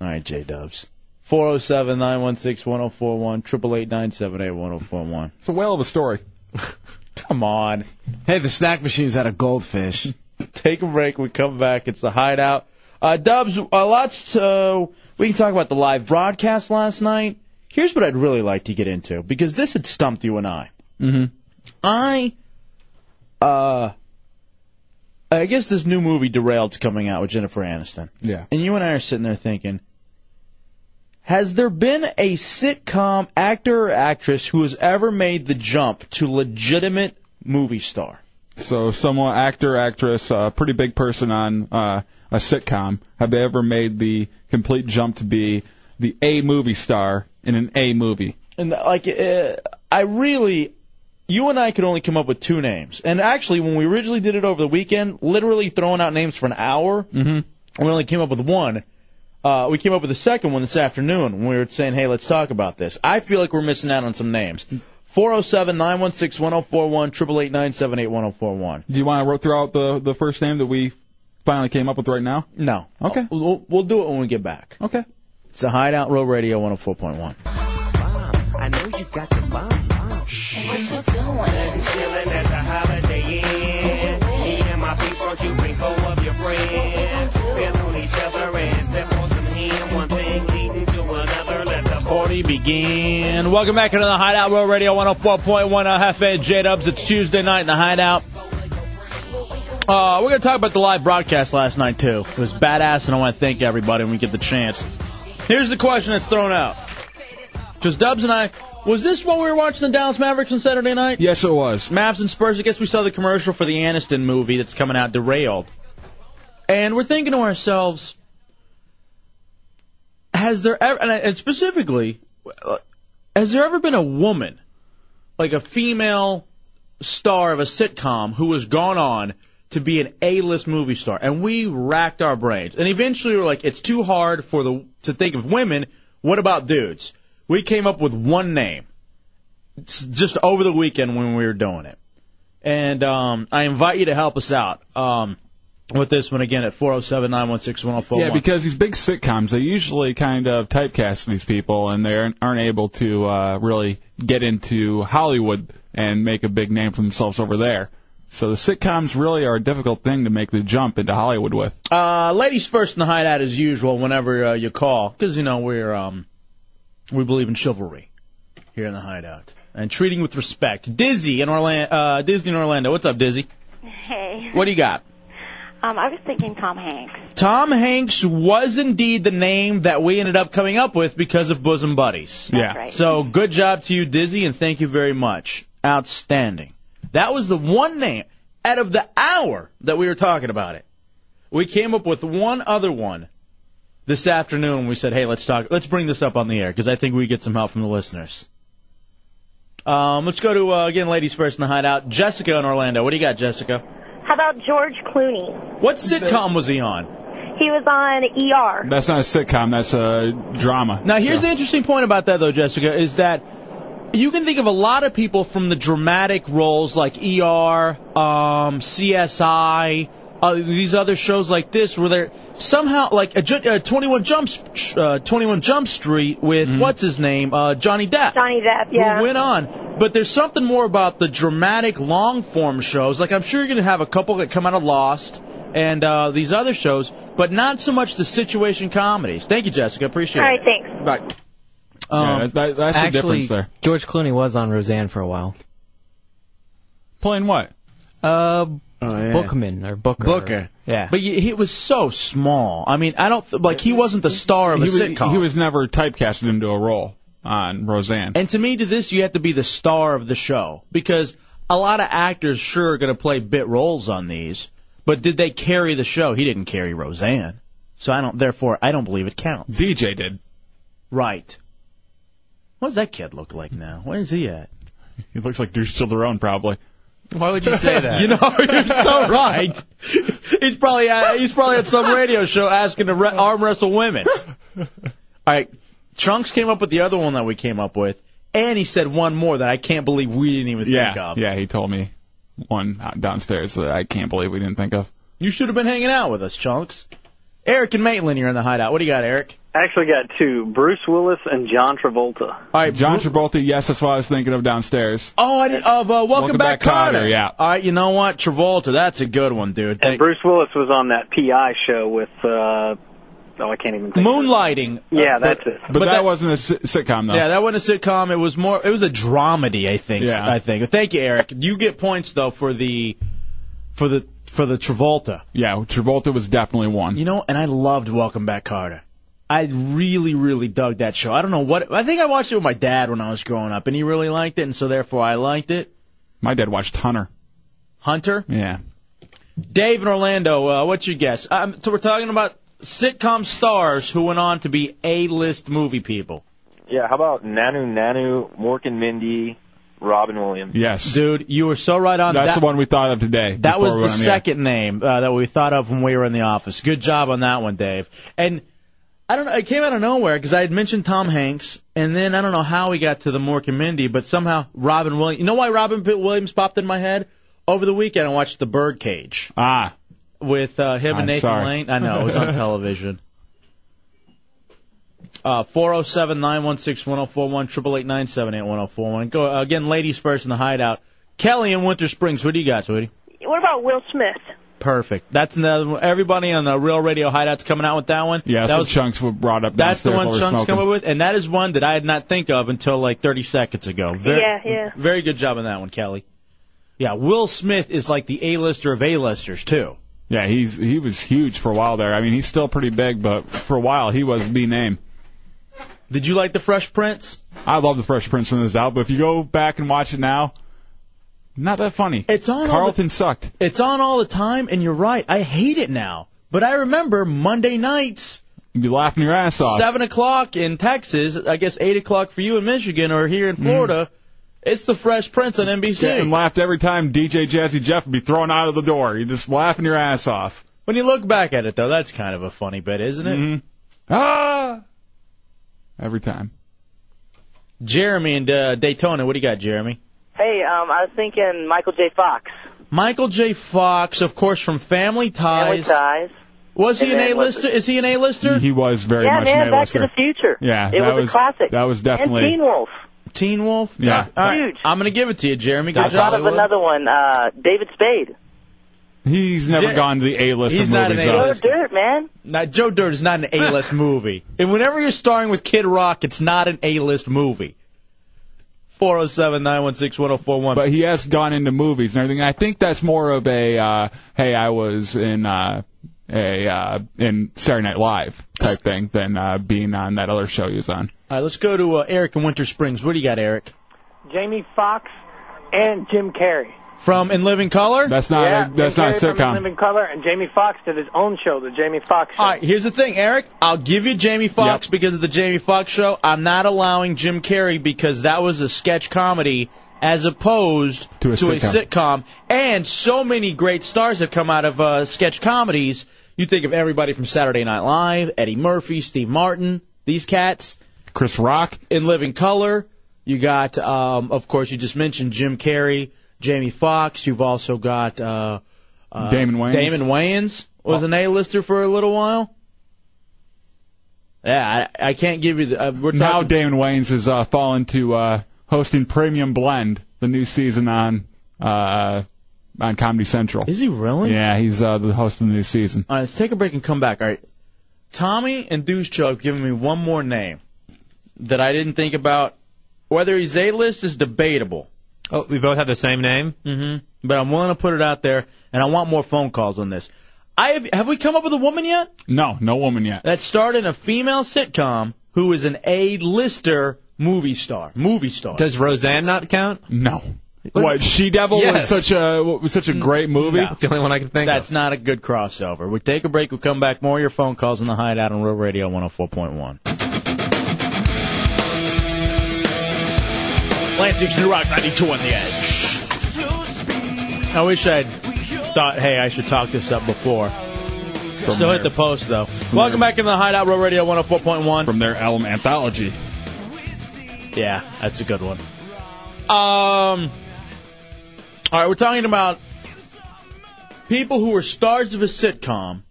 right, J Dubs. Four zero seven nine one six one zero four one triple eight nine seven eight one zero four one. It's a whale of a story. Come on. Hey, the snack machine's out of goldfish. Take a break. We come back. It's the Hideout. Uh, Dubs, uh, lots. Uh, we can talk about the live broadcast last night. Here's what I'd really like to get into because this had stumped you and I. Mm-hmm. I, uh, I guess this new movie Derailed's coming out with Jennifer Aniston. Yeah. And you and I are sitting there thinking, has there been a sitcom actor or actress who has ever made the jump to legitimate movie star? So, someone, actor, actress, uh, pretty big person on uh, a sitcom, have they ever made the complete jump to be the A movie star in an A movie? And like, uh, I really, you and I could only come up with two names. And actually, when we originally did it over the weekend, literally throwing out names for an hour, mm-hmm. we only came up with one. Uh, we came up with a second one this afternoon when we were saying, hey, let's talk about this. I feel like we're missing out on some names. 407 916 1041, 888 978 1041. Do you want to throw out the, the first name that we finally came up with right now? No. Okay. We'll, we'll do it when we get back. Okay. It's a Hideout Real Radio 104.1. I Begin. Welcome back into the Hideout Real Radio 104.1 uh, Jefe J Dubs. It's Tuesday night in the Hideout. Uh, we're going to talk about the live broadcast last night, too. It was badass, and I want to thank everybody when we get the chance. Here's the question that's thrown out. Because Dubs and I, was this when we were watching the Dallas Mavericks on Saturday night? Yes, it was. Mavs and Spurs. I guess we saw the commercial for the Aniston movie that's coming out, Derailed. And we're thinking to ourselves, has there ever, and, specifically, uh, has there ever been a woman, like a female star of a sitcom, who has gone on to be an A-list movie star? And we racked our brains, and eventually we were like, it's too hard for the to think of women. What about dudes? We came up with one name, It's just over the weekend when we were doing it, and um, I invite you to help us out. Um, with this one again at 407 916 1041. Yeah, because these big sitcoms, they usually kind of typecast these people, and they aren't aren't able to uh, really get into Hollywood and make a big name for themselves over there. So the sitcoms really are a difficult thing to make the jump into Hollywood with. Uh, ladies first in the hideout as usual. Whenever uh, you call, because you know we're um, we believe in chivalry here in the hideout and treating with respect. Dizzy in Orlando, uh, Disney in Orlando. What's up, Dizzy? Hey. What do you got? Um, I was thinking Tom Hanks. Tom Hanks was indeed the name that we ended up coming up with because of bosom buddies. That's Yeah. right. So good job to you, Dizzy, and thank you very much. Outstanding. That was the one name out of the hour that we were talking about it. We came up with one other one this afternoon. We said, hey, let's talk. Let's bring this up on the air because I think we get some help from the listeners. Um, let's go to uh, again, ladies first in the hideout. Jessica in Orlando. What do you got, Jessica? How about George Clooney? What sitcom was he on? He was on ER. That's not a sitcom, that's a drama. Now, here's the interesting point about that, though, Jessica, is that you can think of a lot of people from the dramatic roles like ER, um, CSI, uh, these other shows like this, where they're somehow like a, Ju- uh, 21 Jump, uh, 21 Jump Street with what's his name, uh, Johnny Depp. Johnny Depp, yeah. Who went on. But there's something more about the dramatic long form shows. Like I'm sure you're going to have a couple that come out of Lost and uh, these other shows, but not so much the situation comedies. Thank you, Jessica. Appreciate All it. right, thanks. Bye. Yeah, that's, that, that's the difference there. George Clooney was on Roseanne for a while. Playing what? Uh, Oh, yeah. Bookman or Booker. Booker. Yeah. But y- he was so small. I mean, I don't th- like he wasn't the star of a he was, sitcom. He was never typecasted into a role on Roseanne. And to me, to this, you have to be the star of the show because a lot of actors sure are going to play bit roles on these, but did they carry the show? He didn't carry Roseanne, so I don't. Therefore, I don't believe it counts. DJ did. Right. What does that kid look like now? Where's he at? He looks like Deuce Childerone, probably. Why would you say that? you know, you're so right. He's probably uh, he's probably at some radio show asking to re- arm wrestle women. All right, Chunks came up with the other one that we came up with, and he said one more that I can't believe we didn't even think Yeah, of. yeah, he told me one downstairs that I can't believe we didn't think of. You should have been hanging out with us, Chunks. Eric and Maitland, you're in the hideout. What do you got, Eric? I actually got two: Bruce Willis and John Travolta. All right, John Travolta, yes, that's what I was thinking of downstairs. Oh, I did, of uh, Welcome, Welcome Back, Back, Kotter, Kotter. yeah. All right, you know what? Travolta, that's a good one, dude. And Bruce Willis was on that PI show with uh Oh, I can't even think. Moonlighting. Yeah, Uh, that's but- it. But, that, wasn't a si- sitcom though. Yeah, that wasn't a sitcom. It was more. It was a dramedy, I think. Yeah. I think. Thank you, Eric. You get points though for the, for the for the Travolta. Yeah, Travolta was definitely one. You know, and I loved Welcome Back, Kotter. I really, really dug that show. I don't know what. I think I watched it with my dad when I was growing up, and he really liked it, and so therefore I liked it. My dad watched Hunter. Hunter. Yeah. Dave in Orlando, uh, what's your guess? Um, so we're talking about sitcom stars who went on to be A-list movie people. Yeah, how about Nanu Nanu, Mork and Mindy, Robin Williams? Yes. Dude, you were so right on. That's that, the one we thought of today. That was we the went the second name uh, that we thought of when we were in the office. Good job on that one, Dave. And I don't know, it came out of nowhere because I had mentioned Tom Hanks, and then I don't know how we got to the Mork and Mindy, but somehow Robin Williams. You know why Robin Williams popped in my head? Over the weekend, I watched The Birdcage Ah. with uh, him I'm and Nathan sorry. Lane. I know it was on television. Uh, 407 916 1041, 888 1041. Go uh, again, ladies first in the hideout. Kelly in Winter Springs, What do you got, sweetie? What about Will Smith? Perfect. That's another one. Everybody on the Real Radio Hideout's coming out with that one. Yeah, that that's was what Chunks were brought up. that's the one while we were Chunks smoking. come up with, and that is one that I did not think of until like 30 seconds ago. Very, Yeah, yeah. Very good job on that one, Kelly. Yeah, Will Smith is like the A-lister of A-listers too. Yeah, he's he was huge for a while there. I mean, he's still pretty big, but for a while he was the name. Did you like the Fresh Prince? I love the Fresh Prince when it was out, but if you go back and watch it now, not that funny. It's on. all the- sucked. It's on all the time, and you're right. I hate it now. But I remember Monday nights, You'd be laughing your ass off. seven o'clock in Texas. I guess eight o'clock for you in Michigan or here in Florida. It's the Fresh Prince on NBC. Getting laughed every time DJ Jazzy Jeff would be thrown out of the door. You're just laughing your ass off. When you look back at it, though, that's kind of a funny bit, isn't it? Mhm. Ah! Every time. Jeremy and uh, Daytona. What do you got, Jeremy? Hey, um, I was thinking Michael J. Fox. Michael J. Fox, of course, from Family Ties. Family Ties. Was he And an A-lister? Is he an A-lister? He was very yeah, much man, an Back A-lister. to the Future. Yeah, it that was, was a classic. that was definitely And Teen Wolf. Teen Wolf. Yeah. All right. Huge. I'm going to give it to you, Jeremy. Good I job. thought of another one, uh, David Spade. He's never Ja- gone to the A-list He's of not movies. an though. Joe A-list. Dirt, man. Now, Joe Dirt is not an A-list movie. And whenever you're starring with Kid Rock, it's not an A-list movie. 407 916 1041. But he has gone into movies and everything. I think that's more of a uh, hey, I was in uh, a uh, in Saturday Night Live type thing than uh, being on that other show he was on. All right, let's go to uh, Eric in Winter Springs. What do you got, Eric? Jamie Foxx and Jim Carrey. From In Living Color? That's not yeah, a, that's Jim not a Carrey from sitcom. Living Color, and Jamie Foxx did his own show, the Jamie Foxx Show. All right, here's the thing, Eric. I'll give you Jamie Foxx because of the Jamie Foxx show. I'm not allowing Jim Carrey because that was a sketch comedy as opposed To a sitcom. a sitcom. And so many great stars have come out of uh, sketch comedies. You think of everybody from Saturday Night Live, Eddie Murphy, Steve Martin, these cats. Chris Rock. In Living Color, you got, um, of course, you just mentioned Jim Carrey, Jamie Foxx. You've also got uh, uh, Damon Wayans. Damon Wayans was an A-lister for a little while. Yeah, I, I can't give you the. Uh, we're Now talking. Damon Wayans has uh, fallen to uh, hosting Premium Blend, the new season on uh, on Comedy Central. Is he really? Yeah, he's uh, the host of the new season. All right, let's take a break and come back. All right, Tommy and Deuce have given me one more name that I didn't think about. Whether he's A-list is debatable. Oh, we both have the same name. Mm-hmm. But I'm willing to put it out there, and I want more phone calls on this. I have, have we come up with a woman yet? No, no woman yet. That starred in a female sitcom who is an A-lister movie star. Movie star. Does Roseanne not count? No. What She Devil Yes. was such a was such a great movie. No. It's the only one I can think of. That's not a good crossover. We take a break. We come back. More of your phone calls in the Hideout on Real Radio 104.1. Lansing's New Rock 92 on the edge. I wish I'd thought, hey, I should talk this up before. Still hit the post, though. Welcome back in the Hideout Real Radio 104.1. From their album Anthology. Yeah, that's a good one. Um, all right, we're talking about people who were stars of a sitcom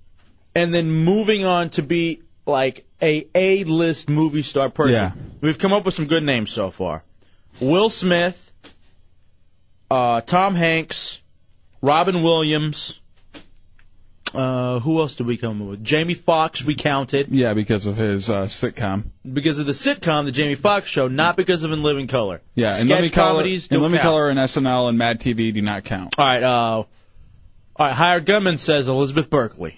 and then moving on to be like a A-list movie star person. Yeah. We've come up with some good names so far. Will Smith, uh, Tom Hanks, Robin Williams, Uh, who else did we come up with? Jamie Foxx, we counted. Yeah, because of his uh, sitcom. Because of the sitcom, the Jamie Foxx show, not because of In Living Color. Yeah, and Sketch Living Color, comedies and don't Living count. Color and SNL and Mad TV do not count. All right, uh, all right. Hired Gunman says Elizabeth Berkley.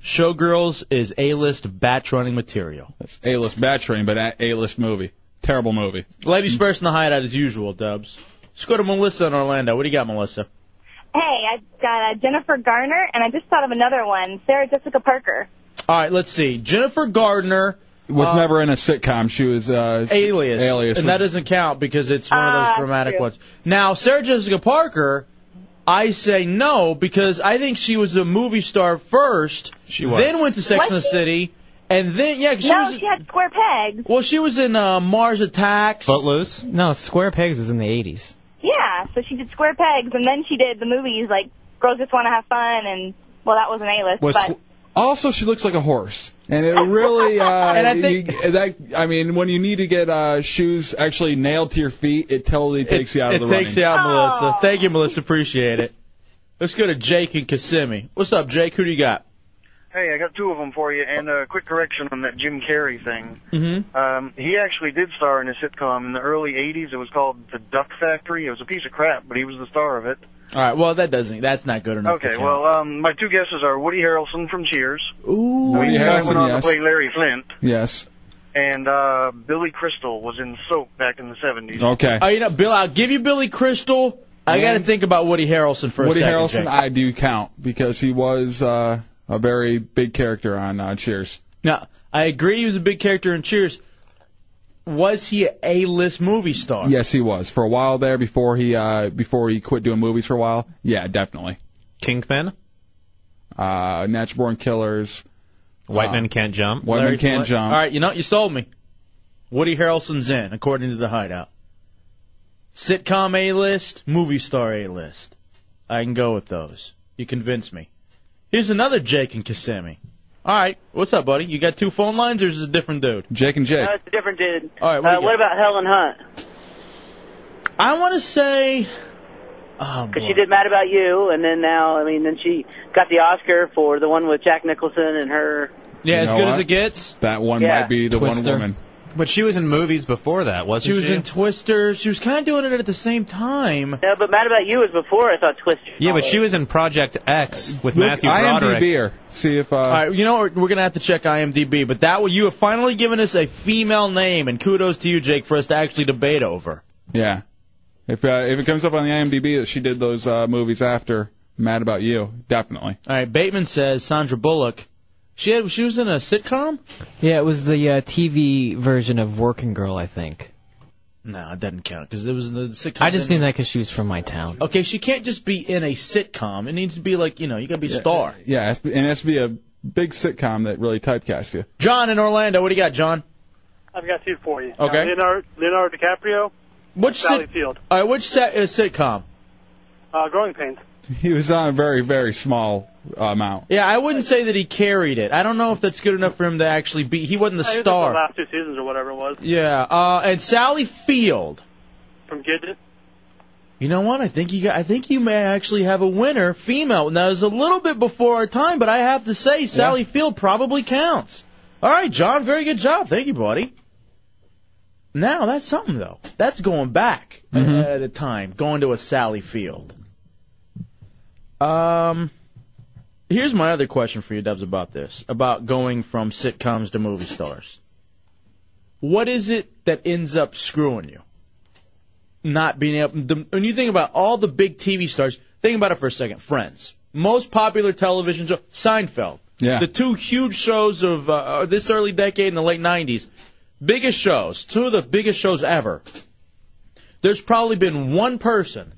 Showgirls is A-list batch running material. That's A-list batch running, but a- A-list movie. Terrible movie. Ladies first in the hideout as usual, Dubs. Let's go to Melissa in Orlando. What do you got, Melissa? Hey, I got uh, Jennifer Garner, and I just thought of another one, Sarah Jessica Parker. All right, let's see. Jennifer Gardner Was uh, never in a sitcom. She was uh, Alias, Alias. and that doesn't count because it's one of Ah, those dramatic true. ones. Now, Sarah Jessica Parker, I say no because I think she was a movie star first. She was. Then went to Sex Was and the she? City, and then yeah, she no, was. she had square pegs. Well, she was in uh, Mars Attacks. Footloose. No, Square Pegs was in the 80s. Yeah, so she did square pegs, and then she did the movies like Girls Just Want to Have Fun, and well, that was an A-list, Was but also she looks like a horse, and it really. Uh, And I think- you- that I mean, when you need to get uh, shoes actually nailed to your feet, it totally takes you out of the It takes running. you out. Melissa. Thank you, Melissa. Appreciate it. Let's go to Jake and Kissimmee. What's up, Jake? Who do you got? Hey, I got two of them for you, and a quick correction on that Jim Carrey thing. Mm-hmm. Um, he actually did star in a sitcom in the early '80s. It was called The Duck Factory. It was a piece of crap, but he was the star of it. All right. Well, that doesn't. That's not good enough. Okay, well, um, my two guesses are Woody Harrelson from Cheers. Ooh. Woody Harrelson, went on yes. to play Larry Flynt, Yes. and uh, Billy Crystal was in Soap back in the '70s. Okay. Oh, you know, Bill, I'll give you Billy Crystal. I got to think about Woody Harrelson for Woody a second. Harrelson, Jake. I do count because he was uh, a very big character on uh, Cheers. Now, I agree he was a big character in Cheers. Was he a A-list movie star? Yes, he was for a while there before he uh, before he quit doing movies for a while. Yeah, definitely. Kingpin. Uh, Natural Born Killers. White uh, Men Can't Jump. White Men Can't Flint. Jump. All right, you know, you sold me. Woody Harrelson's in, according to the Hideout. Sitcom A-list, movie star A-list. I can go with those. You convince me. Here's another Jake and Kissimmee. All right, what's up, buddy? You got two phone lines, or is this a different dude? Jake and Jake. Uh, it's a different dude. All right, what, uh, you what got? about Helen Hunt? I want to say. Oh, Because boy. she did Mad About You, and then now, I mean, then she got the Oscar for the one with Jack Nicholson and her. Yeah, You as know good as what? it gets. That one Yeah. might be the one Twister. woman. But she was in movies before that, wasn't she? She was in Twister. She was kind of doing it at the same time. No, but Mad About You was before I thought Twister. yeah, but she was in Project X with Look, Matthew Broderick. IMDb her. See if uh, All right, you know what? We're gonna have to check IMDb, but that you have finally given us a female name, and kudos to you, Jake, for us to actually debate over. yeah. If uh, if it comes up on the IMDb that she did those uh, movies after Mad About You, definitely. All right, Bateman says Sandra Bullock. She had, she was in a sitcom. Yeah, it was the uh, TV version of Working Girl, I think. No, it doesn't count because it was in the sitcom. I just knew that because she was from my town. Okay, she can't just be in a sitcom. It needs to be like you know, you gotta be a star. Yeah, it has to- and it has to be a big sitcom that really typecasts you. John in Orlando, what do you got, John? I've got two for you. Okay. Uh, Leonardo, Leonardo DiCaprio, Which Sally sit- Field, All right, which set, uh, sitcom? uh, Growing Pains. He was on a very very small uh, amount. Yeah, I wouldn't say that he carried it. I don't know if that's good enough for him to actually be. He wasn't the I think star. The last two seasons or whatever it was Yeah, uh, and Sally Field. from Gidget. You know what? I think you got, I think you may actually have a winner, female. Now it's a little bit before our time, but I have to say Sally Field probably counts. All right, John, very good job. Thank you, buddy. Now that's something though. That's going back at a time, going to a Sally Field. Um, here's my other question for you, Dubs, about this, about going from sitcoms to movie stars. What is it that ends up screwing you? not being able. The, when you think about all the big TV stars, think about it for a second. Friends, most popular television show, Seinfeld. Yeah. The two huge shows of uh, this early decade in the late '90s, biggest shows, two of the biggest shows ever. There's probably been one person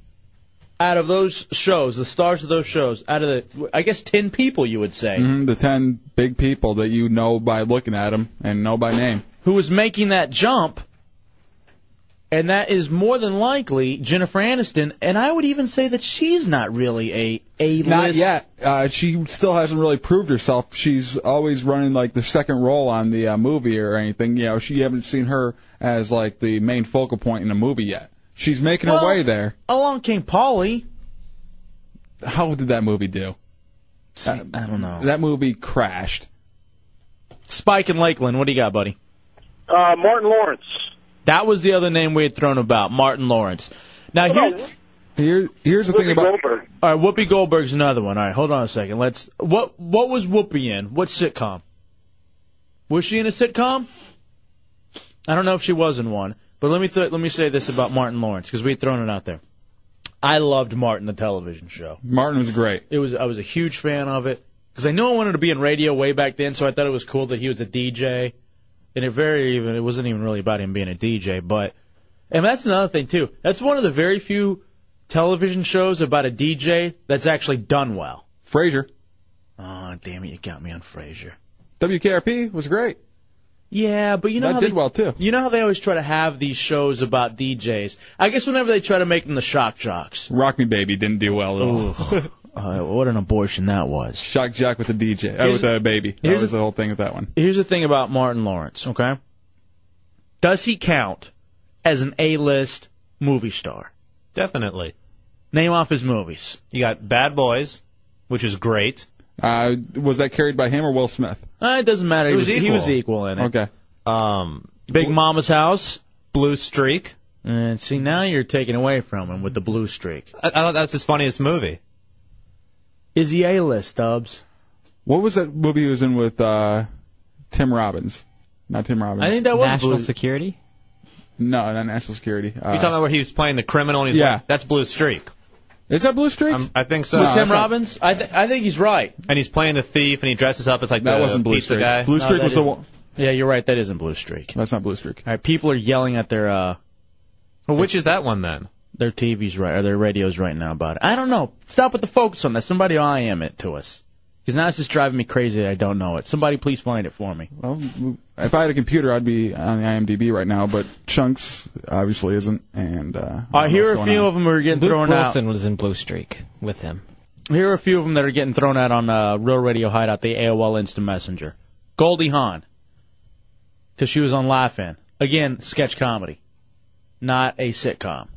out of those shows, the stars of those shows, out of the, I guess, ten people, you would say, hmm the ten big people that you know by looking at them and know by name. who was making that jump. And that is more than likely Jennifer Aniston, and I would even say that she's not really a a Not yet. Uh, she still hasn't really proved herself. She's always running like the second role on the uh, movie or anything. You know, she you haven't seen her as like the main focal point in a movie yet. She's making her way there. Along came Polly. How did that movie do? I don't know. That movie crashed. Spike and Lakeland, what do you got, buddy? Uh, Martin Lawrence. That was the other name we had thrown about, Martin Lawrence. Now here, Here, here's the thing about all right, Whoopi Goldberg's another one. All right, hold on a second. Let's. What what was Whoopi in? What sitcom? Was she in a sitcom? I don't know if she was in one, but let me th- let me say this about Martin Lawrence because we had thrown it out there. I loved Martin the television show. Martin was great. It was I was a huge fan of it because I knew I wanted to be in radio way back then, so I thought it was cool that he was a DJ. And it very even it wasn't even really about him being a DJ, but and that's another thing too. That's one of the very few television shows about a DJ that's actually done well. Frasier. Oh damn it, you got me on Frasier. WKRP was great. Yeah, but you know That how did they, well too. You know how they always try to have these shows about DJs. I guess whenever they try to make them the shock jocks. Rock Me Baby didn't do well at all. Uh, what an abortion that was. Shock Jock with the DJ, uh, Here's- with the baby. That here's was the- the whole thing with that one. Here's the thing about Martin Lawrence, okay? Does he count as an A-list movie star? Definitely. Name off his movies. You got Bad Boys, which is great. Uh, was that carried by him or Will Smith? Uh, it doesn't matter. It He was was, he equal. was equal in it. Okay. Um, Big Mama's House. Blue Streak. And see, now you're taking away from him with the blue streak. I, I thought that's his funniest movie. Is he A-list, Dubs? What was that movie he was in with uh, Tim Robbins? Not Tim Robbins. I think that was National Blue- Security. No, not National Security. Uh, you talking about where he was playing the criminal and he's Yeah. like, that's Blue Streak. Is that Blue Streak? Um, I think so. With No, Tim that's not- Robbins? I, th- I think he's right. And he's playing the thief and he dresses up as like that the wasn't Blue pizza Streak. guy. Blue Streak that was the isn't. one. Yeah, you're right. That isn't Blue Streak. That's not Blue Streak. All right, people are yelling at their uh Well, which is that one then? their TVs right or their radios right now about it. I don't know. Stop with the focus on that. Somebody IM it to us. Because now it's just driving me crazy that I don't know it. Somebody please find it for me. Well, if I had a computer, I'd be on the IMDb right now, but Chunks obviously isn't. And uh, I hear a few of them are getting Luke thrown Wilson was in Blue Streak with him. out. Here are a few of them that are getting thrown out on uh, Real Radio Hideout, the AOL Instant Messenger. Goldie Hawn, because she was on Laugh-In. Again, sketch comedy, not a sitcom.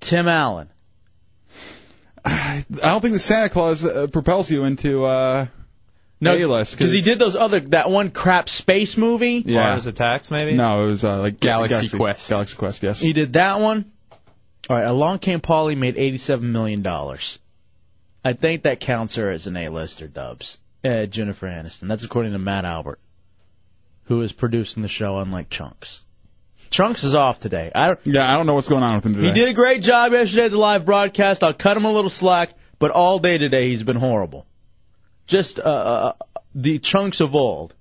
Tim Allen. I don't think the Santa Claus uh, propels you into uh, No, A-list because he did those other that one crap space movie. Yeah. Mars Attacks, maybe? No, it was uh, like Galaxy Quest. Galaxy Quest, yes. He did that one. All right, Along Came Polly made eighty-seven million dollars. I think that counts her as an A-lister, Dubs. Uh, Jennifer Aniston. That's according to Matt Albert, who is producing the show, unlike Chunks. Chunks is off today. I, Yeah, I don't know what's going on with him today. he did a great job yesterday at the live broadcast. I'll cut him a little slack, but all day today he's been horrible. Just uh, uh, the Chunks of old,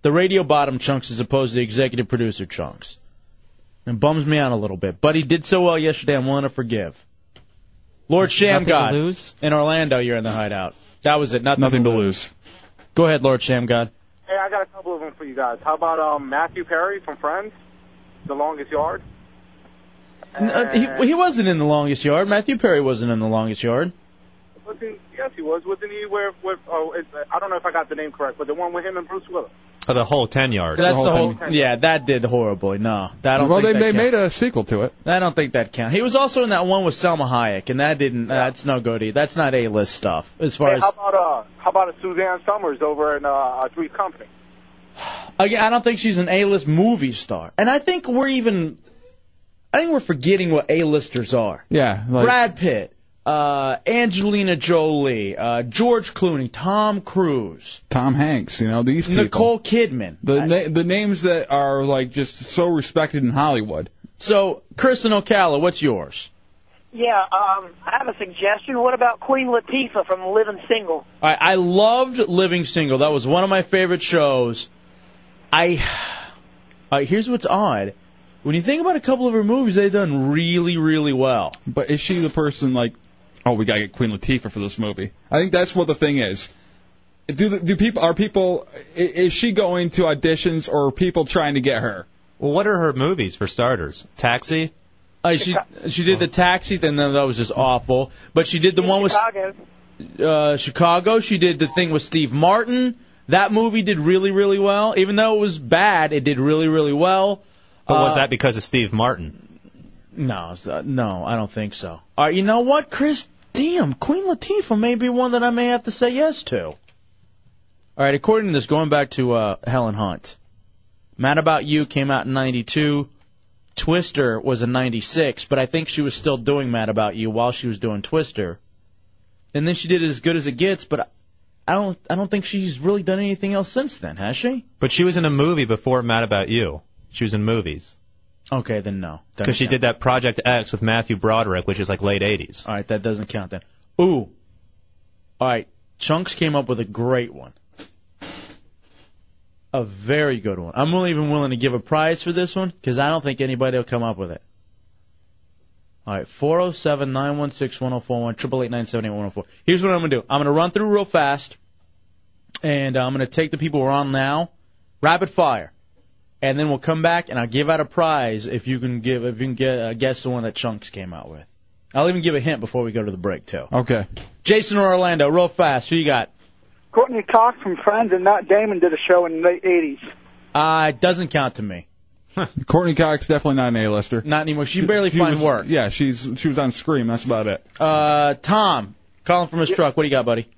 the radio bottom Chunks as opposed to the executive producer Chunks. It bums me out a little bit, but he did so well yesterday. I'm willing to forgive. Lord Sham Nothing to God lose? in Orlando, you're in the hideout. That was it. Nothing, Nothing to lose. Go ahead, Lord Sham God. Hey, I got a couple of them for you guys. How about um Matthew Perry from Friends, The Longest Yard? Uh, he, he wasn't in the longest yard. Matthew Perry wasn't in the longest yard. Wasn't, yes, he was. Wasn't he where? where oh, it's, I don't know if I got the name correct, but the one with him and Bruce Willis. For the whole 10 yard. That's the whole. Yeah, that did horribly. No, that don't well, think they, that they made a sequel to it. I don't think that counts. He was also in that one with Salma Hayek, and that didn't. That's no good. either. That's not A-list stuff as far Hey, as. how about uh, how about a Suzanne Somers over in uh, uh Three's Company? Again, I don't think she's an A-list movie star, and I think we're even. I think we're forgetting what A-listers are. Yeah, like Brad Pitt, uh, Angelina Jolie, uh, George Clooney, Tom Cruise, Tom Hanks. You know these people. Nicole Kidman. The na- the names that are like just so respected in Hollywood. So, Kristen Ocala, what's yours? Yeah, um, I have a suggestion. What about Queen Latifah from Living Single? I, I loved Living Single. That was one of my favorite shows. I. Uh, here's what's odd. When you think about a couple of her movies, they've done really, really well. But is she the person like, oh, we gotta get Queen Latifah for this movie? I think that's what the thing is. Do do people are people i- is she going to auditions or are people trying to get her? Well, what are her movies for starters? Taxi? Uh, she she did the Taxi, then that was just awful. But she did the one with Chicago. uh, Chicago. She did the thing with Steve Martin. That movie did really, really well. Even though it was bad, it did really, really well. But was Uh, that because of Steve Martin? No, it's, uh, no, I don't think so. All right, you know what, Chris? Damn, Queen Latifah may be one that I may have to say yes to. All right, according to this, going back to uh, Helen Hunt, Mad About You came out in '92. Twister was in '96, but I think she was still doing Mad About You while she was doing Twister, and then she did it as good as it gets. But I don't, I don't think she's really done anything else since then, has she? But she was in a movie before Mad About You. She was in movies. Okay, then no. Because she did that Project X with Matthew Broderick, which is like late 80s. All right, that doesn't count then. Ooh. All right, Chunks came up with a great one. A very good one. I'm not even willing to give a prize for this one because I don't think anybody will come up with it. All right, 407 916 1041, 888 Here's what I'm going to do I'm going to run through real fast, and I'm going to take the people who are on now, rapid fire, and then we'll come back and I'll give out a prize if you can give if you can get, uh, guess the one that Chunks came out with. I'll even give a hint before we go to the break too. Okay. Jason or Orlando, real fast. Who you got? Courtney Cox from Friends and Matt Damon did a show in the late 80s. Uh, it doesn't count to me. Courtney Cox definitely not an A-lister. Not anymore. She barely finds was- work. Yeah, she's she was on Scream. That's about it. Uh, Tom, calling from his truck. What do you got, buddy?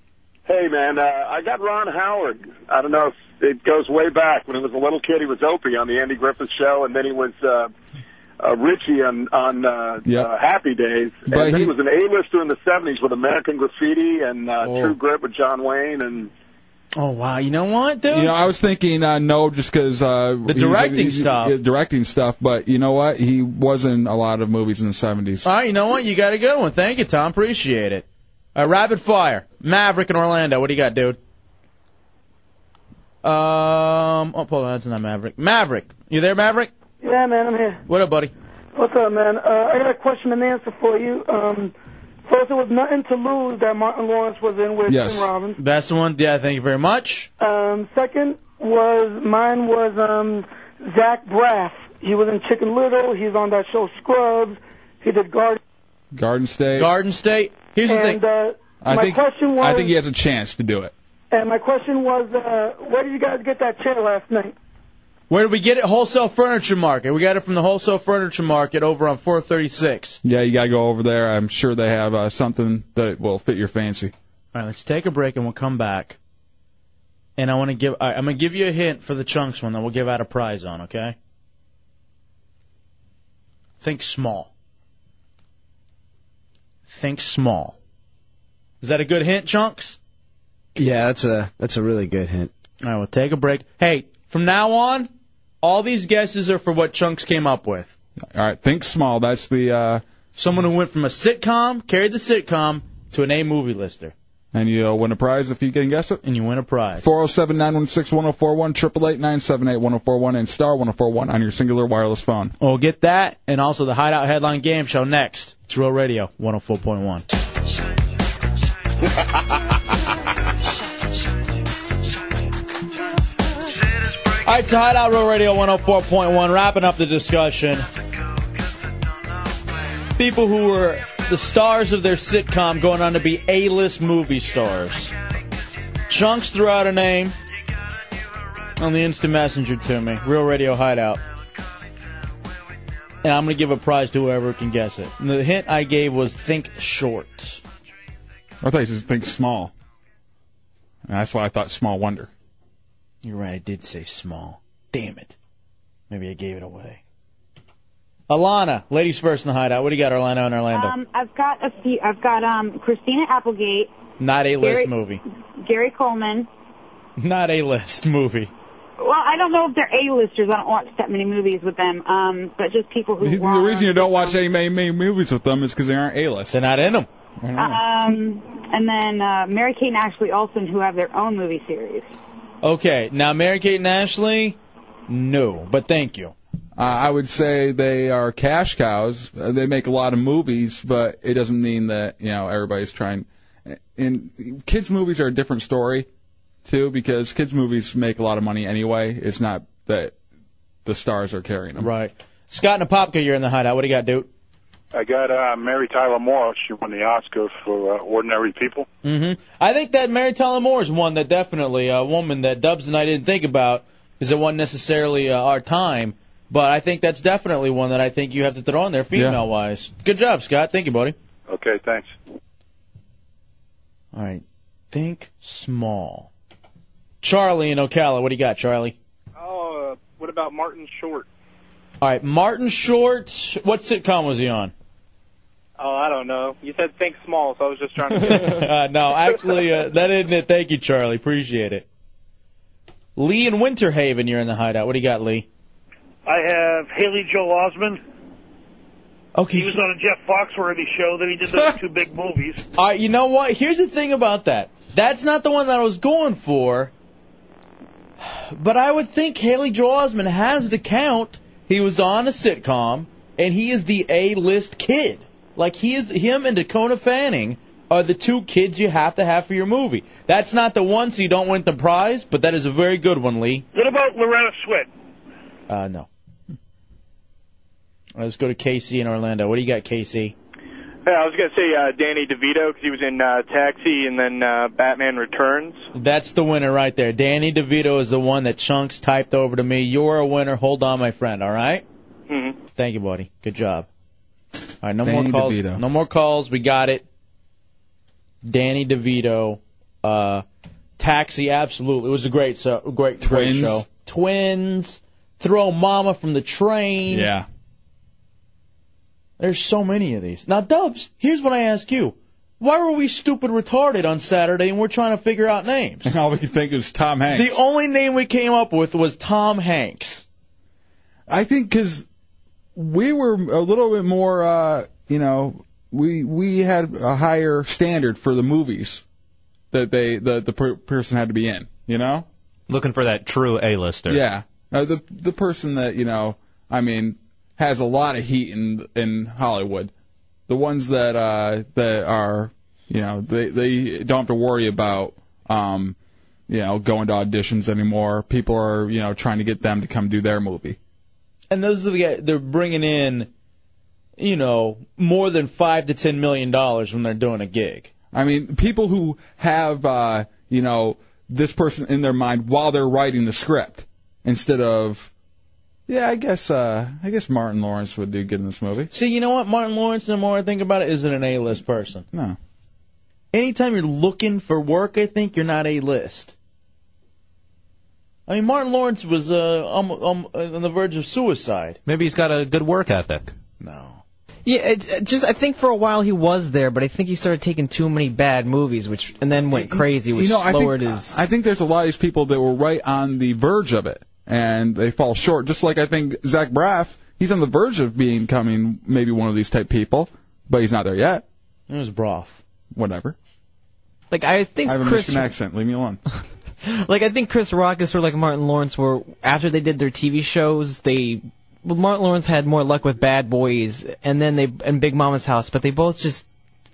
Hey, man, uh, I got Ron Howard. I don't know if it goes way back. When he was a little kid, he was Opie on the Andy Griffith Show, and then he was uh, uh, Richie on, on uh, Yep. uh, Happy Days. But and then he- he was an A-lister in the 70s with American Graffiti and uh, Oh. True Grit with John Wayne. and Oh wow, you know what, dude? You know, I was thinking uh, no, just because uh, The directing stuff. yeah, directing stuff. But you know what? He was in a lot of movies in the '70s. All right, you know what? You got a good one. Thank you, Tom. Appreciate it. Uh, rapid fire. Maverick in Orlando. What do you got, dude? Um, oh, hold on, that's not Maverick. Maverick, you there, Maverick? Yeah, man, I'm here. What up, buddy? What's up, man? Uh, I got a question and answer for you. Um, first, it was Nothing to Lose that Martin Lawrence was in with Yes. Tim Robbins. That's the one. Yeah, thank you very much. Um, second was mine was um, Zach Braff. He was in Chicken Little. He's on that show Scrubs. He did Guard. Garden State. Garden State. Here's the and thing. uh, I my think question was, I think he has a chance to do it. and my question was, uh, where did you guys get that chair last night? Where did we get it? Wholesale Furniture Market. We got it from the Wholesale Furniture Market over on 436. Yeah, you gotta go over there. I'm sure they have uh, something that will fit your fancy. All right, let's take a break and we'll come back. And I want to give. All right, I'm gonna give you a hint for the chunks one that we'll give out a prize on. Okay. Think small. Think small. Is that a good hint, chunks? Yeah, that's a that's a really good hint. All right, we'll take a break. Hey, from now on, all these guesses are for what chunks came up with. All right, think small. That's the uh, someone who went from a sitcom, carried the sitcom, to an A movie lister. And you uh, win a prize if you can guess it. And you win a prize. 407 916 1041, 888 978 1041, and star 1041 on your Cingular wireless phone. We'll get that and also the Hideout Headline Game Show next. It's Real Radio 104.1. All right, so Hideout Real Radio 104.1, wrapping up the discussion. People who were the stars of their sitcom going on to be A-list movie stars. Chunks threw out a name on the instant messenger to me. Real Radio Hideout. And I'm going to give a prize to whoever can guess it. And the hint I gave was think short. I thought you said think small. And that's why I thought small wonder. You're right, I did say small. Damn it. Maybe I gave it away. Alana, ladies first in the hideout. What do you got, Orlando and Orlando? Um, I've got a few. I've got um Christina Applegate, Not a list Gary- movie. Gary Coleman. Not a list movie. Well, I don't know if they're A-listers. I don't watch that many movies with them. Um, but just people who. The were- reason you don't watch any many, many movies with them is because they aren't A-list. They're not in them. Um, and then uh, Mary Kate and Ashley Olsen, who have their own movie series. Okay, now Mary Kate and Ashley, no, but thank you. Uh, I would say they are cash cows. Uh, they make a lot of movies, but it doesn't mean that you know everybody's trying. And kids' movies are a different story, too, because kids' movies make a lot of money anyway. It's not that the stars are carrying them. Right. Scott in Apopka, you're in the hideout. What do you got, dude? I got uh, Mary Tyler Moore. She won the Oscar for uh, Ordinary People. hmm I think that Mary Tyler Moore is one that definitely a woman that Dubs and I didn't think about because it wasn't necessarily uh, our time. But I think that's definitely one that I think you have to throw in there, female wise. Good job, Scott. Thank you, buddy. Okay, thanks. All right. Think small. Charlie in Ocala. What do you got, Charlie? Oh, uh, what about Martin Short? All right. Martin Short. What sitcom was he on? Oh, I don't know. You said think small, so I was just trying to get uh, no, actually, uh, that isn't it. Thank you, Charlie. Appreciate it. Lee in Winter Haven, you're in the hideout. What do you got, Lee? I have Haley Joel Osment. Okay. He was on a Jeff Foxworthy show. Then he did those two big movies. All right, you know what? Here's the thing about that. That's not the one that I was going for. But I would think Haley Joel Osment has the count. He was on a sitcom, and he is the A-list kid. Like he is, him and Dakota Fanning are the two kids you have to have for your movie. That's not the one, so you don't win the prize, but that is a very good one, Lee. What about Loretta Swit? Uh, no. Let's go to Casey in Orlando. What do you got, Casey? Yeah, I was gonna say uh, Danny DeVito because he was in uh, Taxi and then uh, Batman Returns. That's the winner right there. Danny DeVito is the one that Chunks typed over to me. You're a winner. Hold on, my friend. All right. Mhm. Thank you, buddy. Good job. All right, no Danny more calls. DeVito. No more calls. We got it. Danny DeVito. Uh, Taxi, absolutely. It was a great, so, great, great Twins. show. Twins. Throw Mama from the train. Yeah. There's so many of these. Now, Dubs, here's what I ask you. Why were we stupid retarded on Saturday and we're trying to figure out names? And all we could think was Tom Hanks. The only name we came up with was Tom Hanks. I think because we were a little bit more, uh, you know, we we had a higher standard for the movies that they the the per- person had to be in. You know. Looking for that true A-lister. Yeah. Uh, the the person that you know, I mean, has a lot of heat in in Hollywood. The ones that uh that are, you know, they they don't have to worry about um, you know, going to auditions anymore. People are you know trying to get them to come do their movie. And those are the guys, they're bringing in, you know, more than five to ten million dollars when they're doing a gig. I mean, people who have, uh, you know, this person in their mind while they're writing the script instead of, yeah, I guess, uh, I guess Martin Lawrence would do good in this movie. See, you know what? Martin Lawrence, the more I think about it, isn't an A-list person. No. Anytime you're looking for work, I think you're not A-list. I mean, Martin Lawrence was uh, um, um, on the verge of suicide. Maybe he's got a good work ethic. No. Yeah, it, it just I think for a while he was there, but I think he started taking too many bad movies, which and then went crazy, which you know, I lowered think, his. I think there's a lot of these people that were right on the verge of it, and they fall short. Just like I think Zach Braff, he's on the verge of becoming maybe one of these type people, but he's not there yet. It was Broff. Whatever. Like I think I have a Chris, Michigan accent. Leave me alone. like I think Chris Rock is sort of like Martin Lawrence, where after they did their TV shows, they well, Martin Lawrence had more luck with Bad Boys, and then they and Big Mama's House, but they both just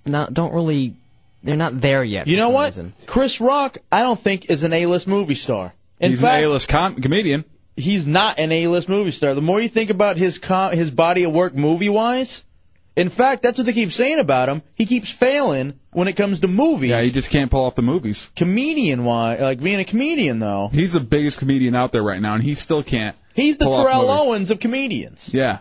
not don't really. They're not there yet. You for know some what? reason. Chris Rock, I don't think is an A-list movie star. In he's fact, an A-list com- comedian. he's not an A-list movie star. The more you think about his com- his body of work movie-wise, in fact, that's what they keep saying about him. He keeps failing when it comes to movies. Yeah, he just can't pull off the movies. Comedian-wise, like being a comedian though, He's the biggest comedian out there right now, and he still can't. he's the pull off Terrell movies. Owens of comedians. Yeah.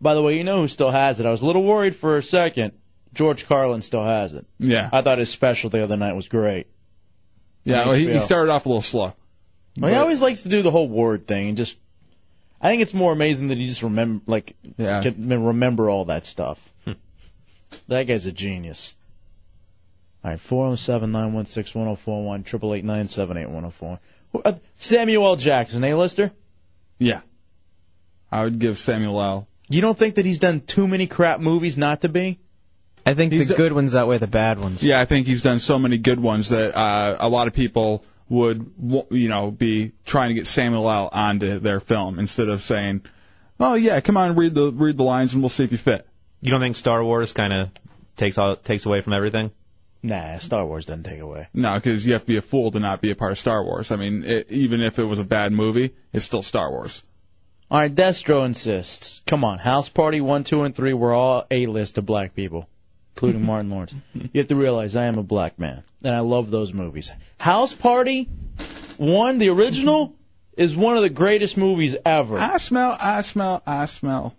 By the way, you know who still has it? I was a little worried for a second. George Carlin still has it. Yeah. I thought his special the other night was great. Yeah, well, he, he HBO. started off a little slow. Well, he always likes to do the whole word thing and just. I think it's more amazing that he just remember, like, Yeah. can remember all that stuff. that guy's a genius. All right, four zero seven nine one six one zero four one triple eight nine seven eight one zero four. uh, Samuel L. Jackson, A-lister. Yeah. I would give Samuel L. You don't think that he's done too many crap movies not to be? I think He's the a- good ones outweigh the bad ones. Yeah, I think he's done so many good ones that uh, a lot of people would, you know, be trying to get Samuel L. onto their film instead of saying, "Oh yeah, come on, read the read the lines and we'll see if you fit." You don't think Star Wars kind of takes all takes away from everything? Nah, Star Wars doesn't take away. No, because you have to be a fool to not be a part of Star Wars. I mean, it, even if it was a bad movie, it's still Star Wars. All right, Destro insists. Come on, House Party one, two, and three were all A-list of black people, including Martin Lawrence. You have to realize I am a black man, and I love those movies. House Party one, the original, is one of the greatest movies ever. I smell, I smell, I smell.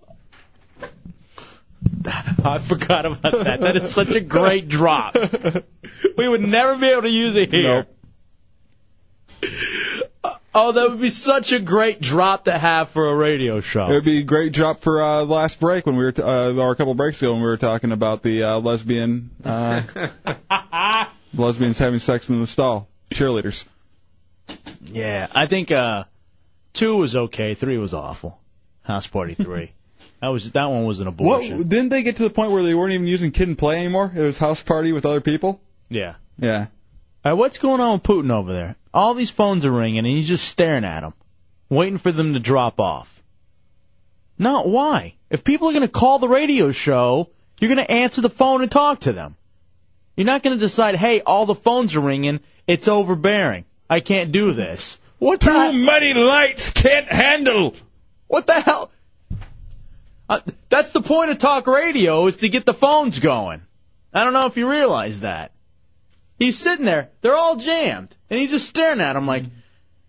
I forgot about that. That is such a great drop. We would never be able to use it here. Oh, that would be such a great drop to have for a radio show. It would be a great drop for uh, last break when we were, t- uh, or a couple breaks ago when we were talking about the uh, lesbian, uh, lesbians having sex in the stall, cheerleaders. Yeah, I think uh two was okay, three was awful. House Party three. that was that one was an What, abortion. didn't they get to the point where they weren't even using Kid 'n Play anymore? It was house party with other people. Yeah. Yeah. All right, what's going on with Putin over there? All these phones are ringing, and he's just staring at them, waiting for them to drop off. Not why? If people are going to call the radio show, you're going to answer the phone and talk to them. You're not going to decide, hey, all the phones are ringing, it's overbearing. I can't do this. What the Too many lights can't handle. What the hell? Uh, that's the point of talk radio is to get the phones going. I don't know if you realize that. He's sitting there, they're all jammed, and he's just staring at them like,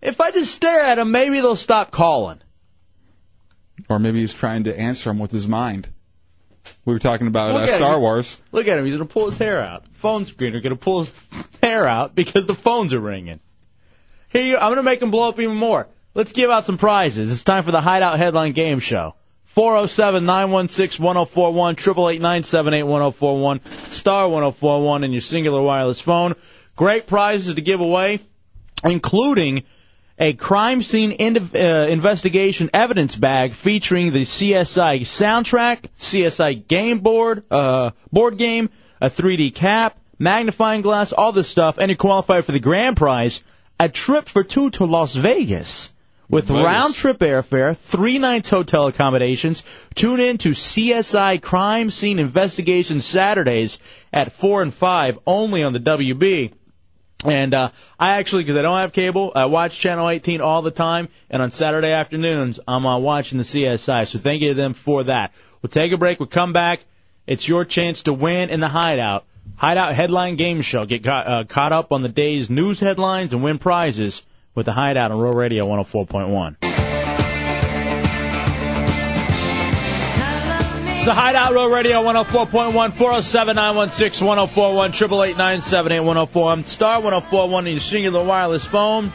if I just stare at them, maybe they'll stop calling. Or maybe he's trying to answer them with his mind. We were talking about Look uh, at Star him. Wars. Look at him, he's gonna pull his hair out. Phone screener gonna pull his hair out because the phones are ringing. Here you, I'm gonna make him blow up even more. Let's give out some prizes. It's time for the Hideout Headline Game Show. 407 916 1041, 888 1041, star 1041 in your Cingular wireless phone. Great prizes to give away, including a crime scene in, uh, investigation evidence bag featuring the CSI soundtrack, CSI game board, uh, board game, a 3D cap, magnifying glass, all this stuff, and you qualify for the grand prize, a trip for two to Las Vegas with Nice. round trip airfare, three nights hotel accommodations. Tune in to CSI Crime Scene Investigation Saturdays at 4 and 5 only on the WB. And uh, I actually, because I don't have cable, I watch Channel 18 all the time. And on Saturday afternoons, I'm uh, watching the CSI. So thank you to them for that. We'll take a break. We'll come back. It's your chance to win in the Hideout. Hideout Headline Game Show. Get caught, uh, caught up on the day's news headlines and win prizes with the Hideout on Real Radio 104.1. It's the Hideout Real Radio 104.1, 407 916 1041, 888 978 1041, star 1041 in your Cingular wireless phone.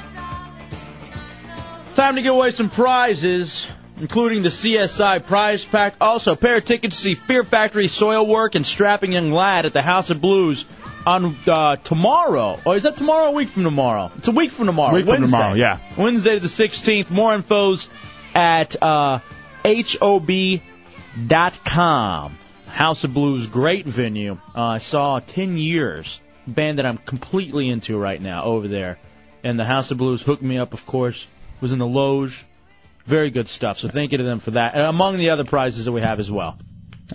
Time to give away some prizes, including the CSI prize pack. Also, pair of tickets to see Fear Factory Soilwork and strapping young lad at the House of Blues on uh, tomorrow. Or is that tomorrow a week from tomorrow? It's a week from tomorrow. Week from Wednesday. tomorrow, yeah. Wednesday the 16th. More info's at uh, HOB.com. House of Blues, great venue. Uh, I saw 10 years. Band that I'm completely into right now over there. And the House of Blues hooked me up, of course. Was in the Loge. Very good stuff. So thank you to them for that. And among the other prizes that we have as well.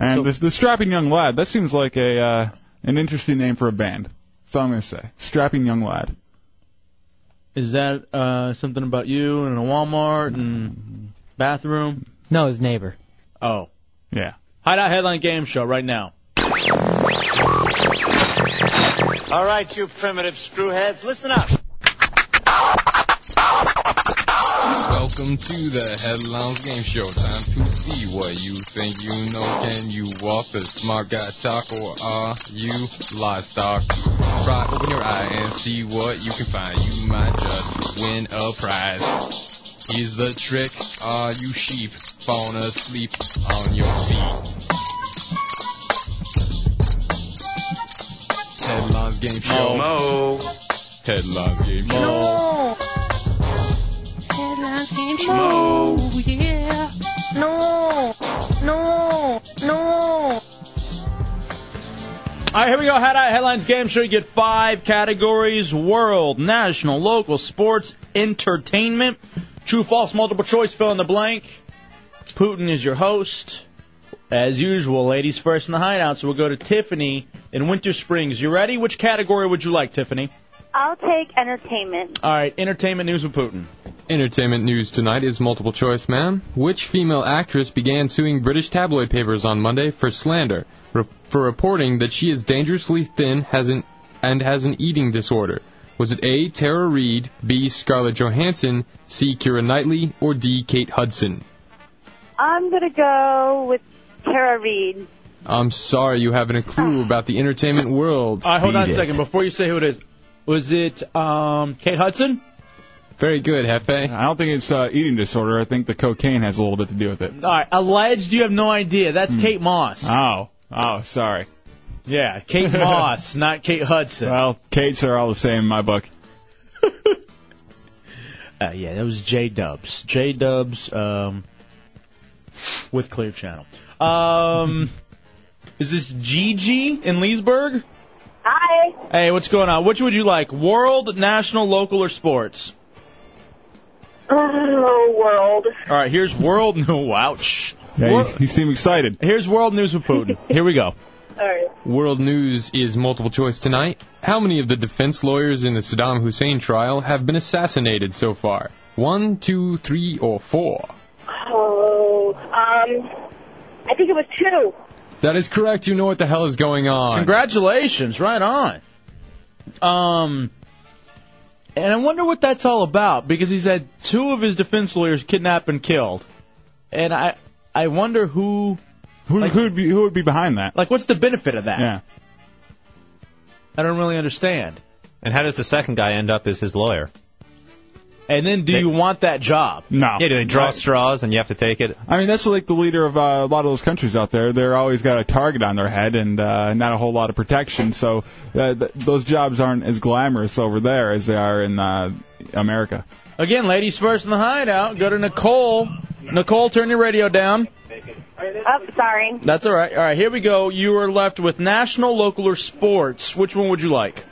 And this, the strapping young lad, that seems like a uh, an interesting name for a band. That's all I'm gonna say. Strapping young lad. Is that uh, something about you and a Walmart and bathroom? No, his neighbor. Oh. Yeah. Hideout Headline Game Show right now. All right, you primitive screwheads, listen up. Welcome to the Headlines Game Show. Time to see what you think you know. Can you walk the smart guy talk or are you livestock? Try open your eye and see what you can find. You might just win a prize. Here's the trick. Are you sheep falling asleep on your feet? Headlines Game Show. Headlines Game Show. No. Headlines game show. No. Yeah. No. No. No. All right, here we go. Hideout Headlines Game Show. You get five categories world, national, local, sports, entertainment. True, false, multiple choice, fill in the blank. Putin is your host. As usual, ladies first in the hideout, so we'll go to Tiffany in Winter Springs. You ready? Which category would you like, Tiffany? I'll take entertainment. All right, entertainment news with Putin. Entertainment news tonight is multiple choice, ma'am. Which female actress began suing British tabloid papers on Monday for slander re- for reporting that she is dangerously thin has an, and has an eating disorder? Was it A. Tara Reid, B. Scarlett Johansson, C. Keira Knightley, or D. Kate Hudson? I'm gonna go with Tara Reid. I'm sorry you haven't a clue about the entertainment world. All right, hold on a it. second. Before you say who it is, was it um, Kate Hudson? Very good, Jefe. I don't think it's uh, eating disorder. I think the cocaine has a little bit to do with it. All right, alleged. You have no idea. That's Kate Moss. Oh, oh, sorry. Yeah, Kate Moss, not Kate Hudson. Well, Kates are all the same in my book. Uh, yeah, that was J Dubs. J Dubs um, with Clear Channel. Um, is this Gigi in Leesburg? Hi. Hey, what's going on? Which would you like? World, national, local, or sports? Oh, world. All right, here's world news. Ouch. Yeah, Wor- you, you seem excited. Here's world news with Putin. Here we go. All right. World News is multiple choice tonight. How many of the defense lawyers in the Saddam Hussein trial have been assassinated so far? One, two, three, or four? Oh, um, I think it was two. That is correct. You know what the hell is going on. Congratulations, right on. Um, and I wonder what that's all about because he's had two of his defense lawyers kidnapped and killed, and I I wonder who Who, Like- who would be who would be behind that? like what's the benefit of that? Yeah. I don't really understand. And how does the second guy end up as his lawyer? And then, do you want that job? No. Yeah, do they draw Right. straws and you have to take it? I mean, that's like the leader of uh, a lot of those countries out there. They're always got a target on their head and uh, not a whole lot of protection. So uh, th- those jobs aren't as glamorous over there as they are in uh, America. Again, ladies first in the hideout. Go to Nicole. Nicole, turn your radio down. Oh, sorry. That's all right. All right, here we go. You are left with national, local, or sports. Which one would you like?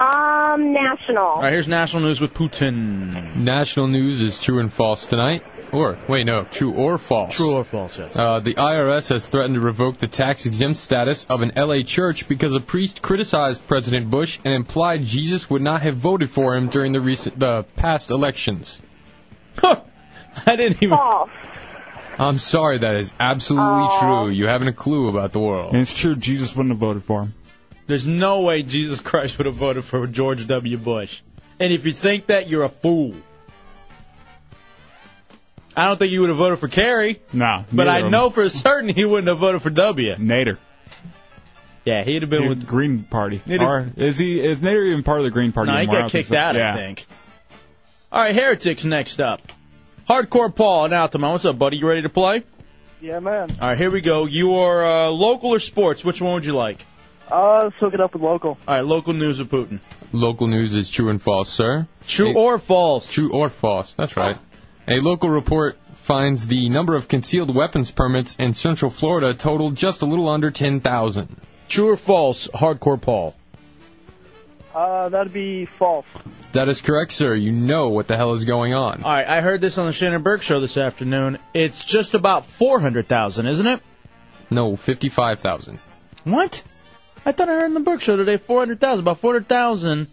Um, national. All right, here's national news with Putin. National news is true and false tonight. Or, wait, no, true or false. True or false, yes. Uh, the IRS has threatened to revoke the tax exempt status of an LA church because a priest criticized President Bush and implied Jesus would not have voted for him during the recent, the past elections. Huh. I didn't even. False. I'm sorry, that is absolutely true. You haven't a clue about the world. And it's true, Jesus wouldn't have voted for him. There's no way Jesus Christ would have voted for George W. Bush. And if you think that, you're a fool. I don't think you would have voted for Kerry, No. but I know for certain he wouldn't have voted for W. Nader. Yeah, he'd have been The with. Green Party. Nader- Or is he? Is Nader even part of the Green Party No, he anymore? I got think kicked so. out, yeah. I think. All right, Heretics next up. Hardcore Paul and Altamonte. What's up, buddy? You ready to play? Yeah, man. All right, here we go. You are uh, local or sports? Which one would you like? Uh, let's hook it up with local. All right, local news of Putin. Local news is true and false, sir. True A- or false? True or false. That's right. A local report finds the number of concealed weapons permits in Central Florida totaled just a little under 10,000. True or false? Hardcore Paul. Uh, that'd be false. That is correct, sir. You know what the hell is going on. All right, I heard this on the Shannon Burke show this afternoon. It's just about 400,000, isn't it? No, 55,000. What? I thought I heard in the Burke show today 400,000, about 400,000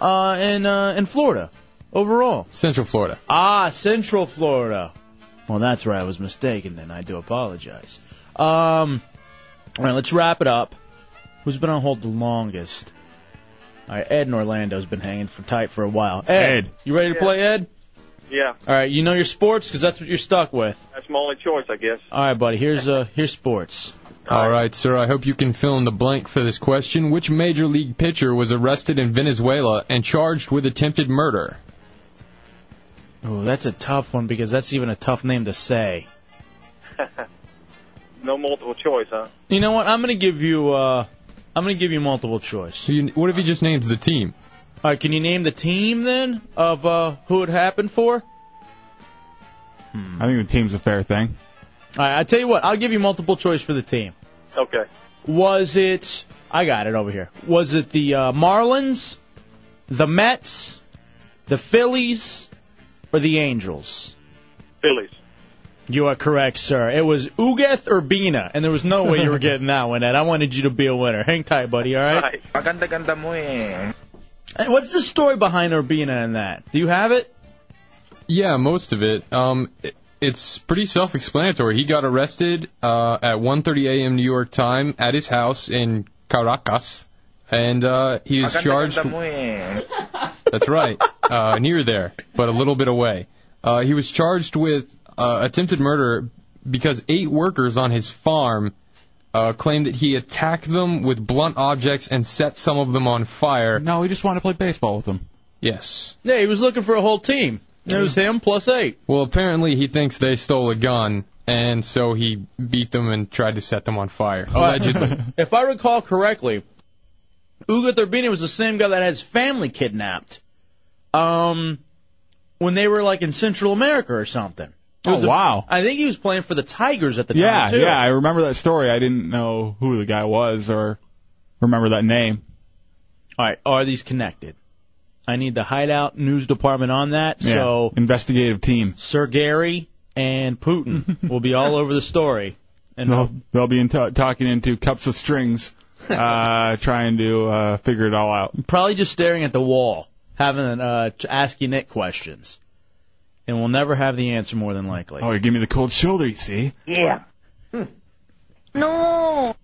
uh, in uh, in Florida overall. Central Florida. Ah, Central Florida. Well, that's where I was mistaken. Then I do apologize. Um, all right, let's wrap it up. Who's been on hold the longest? All right, Ed in Orlando's been hanging for tight for a while. Ed, Ed. you ready to play, Ed? Yeah, All right, you know your sports because that's what you're stuck with. that's my only choice, I guess. All right, buddy. Here's uh here's sports. All right, sir. I hope you can fill in the blank for this question. Which major league pitcher was arrested in Venezuela and charged with attempted murder? Oh, that's a tough one because that's even a tough name to say. no multiple choice, huh? You know what? I'm gonna give you uh I'm gonna give you multiple choice. You, what if he just names the team? All right, can you name the team then of uh who it happened for? I think the team's a fair thing. All right, I tell you what. I'll give you multiple choice for the team. Okay. Was it? I got it over here. Was it the uh, Marlins, the Mets, the Phillies, or the Angels? Phillies. You are correct, sir. It was Ugueth Urbina, and there was no way you were getting that one, Ed. I wanted you to be a winner. Hang tight, buddy, all right? Maganda-ganda mo eh. Hey, What's the story behind Urbina and that? Do you have it? Yeah, most of it. Um, it, it's pretty self-explanatory. He got arrested uh, at 1:30 a.m. New York time at his house in Caracas, and uh, he was charged. Maganda-ganda mo. That's right, uh, near there, but a little bit away. Uh, he was charged with uh, attempted murder because eight workers on his farm uh, claimed that he attacked them with blunt objects and set some of them on fire. No, he just wanted to play baseball with them. Yes. Yeah, he was looking for a whole team. It was him plus eight. Well, apparently he thinks they stole a gun, and so he beat them and tried to set them on fire. Allegedly. if I recall correctly, Ugueth Urbina was the same guy that had his family kidnapped. Um, when they were like in Central America or something. It Oh, a- wow. I think he was playing for the Tigers at the Yeah, time too. yeah, I remember that story. I didn't know who the guy was or remember that name. All right, are these connected? I need the Hideout News Department on that. Yeah, So investigative team. Sir Gary and Putin will be all over the story. And they'll, they'll be in t- talking into cups of strings, uh, trying to uh, figure it all out. probably just staring at the wall, having uh, to ask you Nick questions, and we'll never have the answer more than likely. Oh, you give me the cold shoulder, you see? Yeah. No. All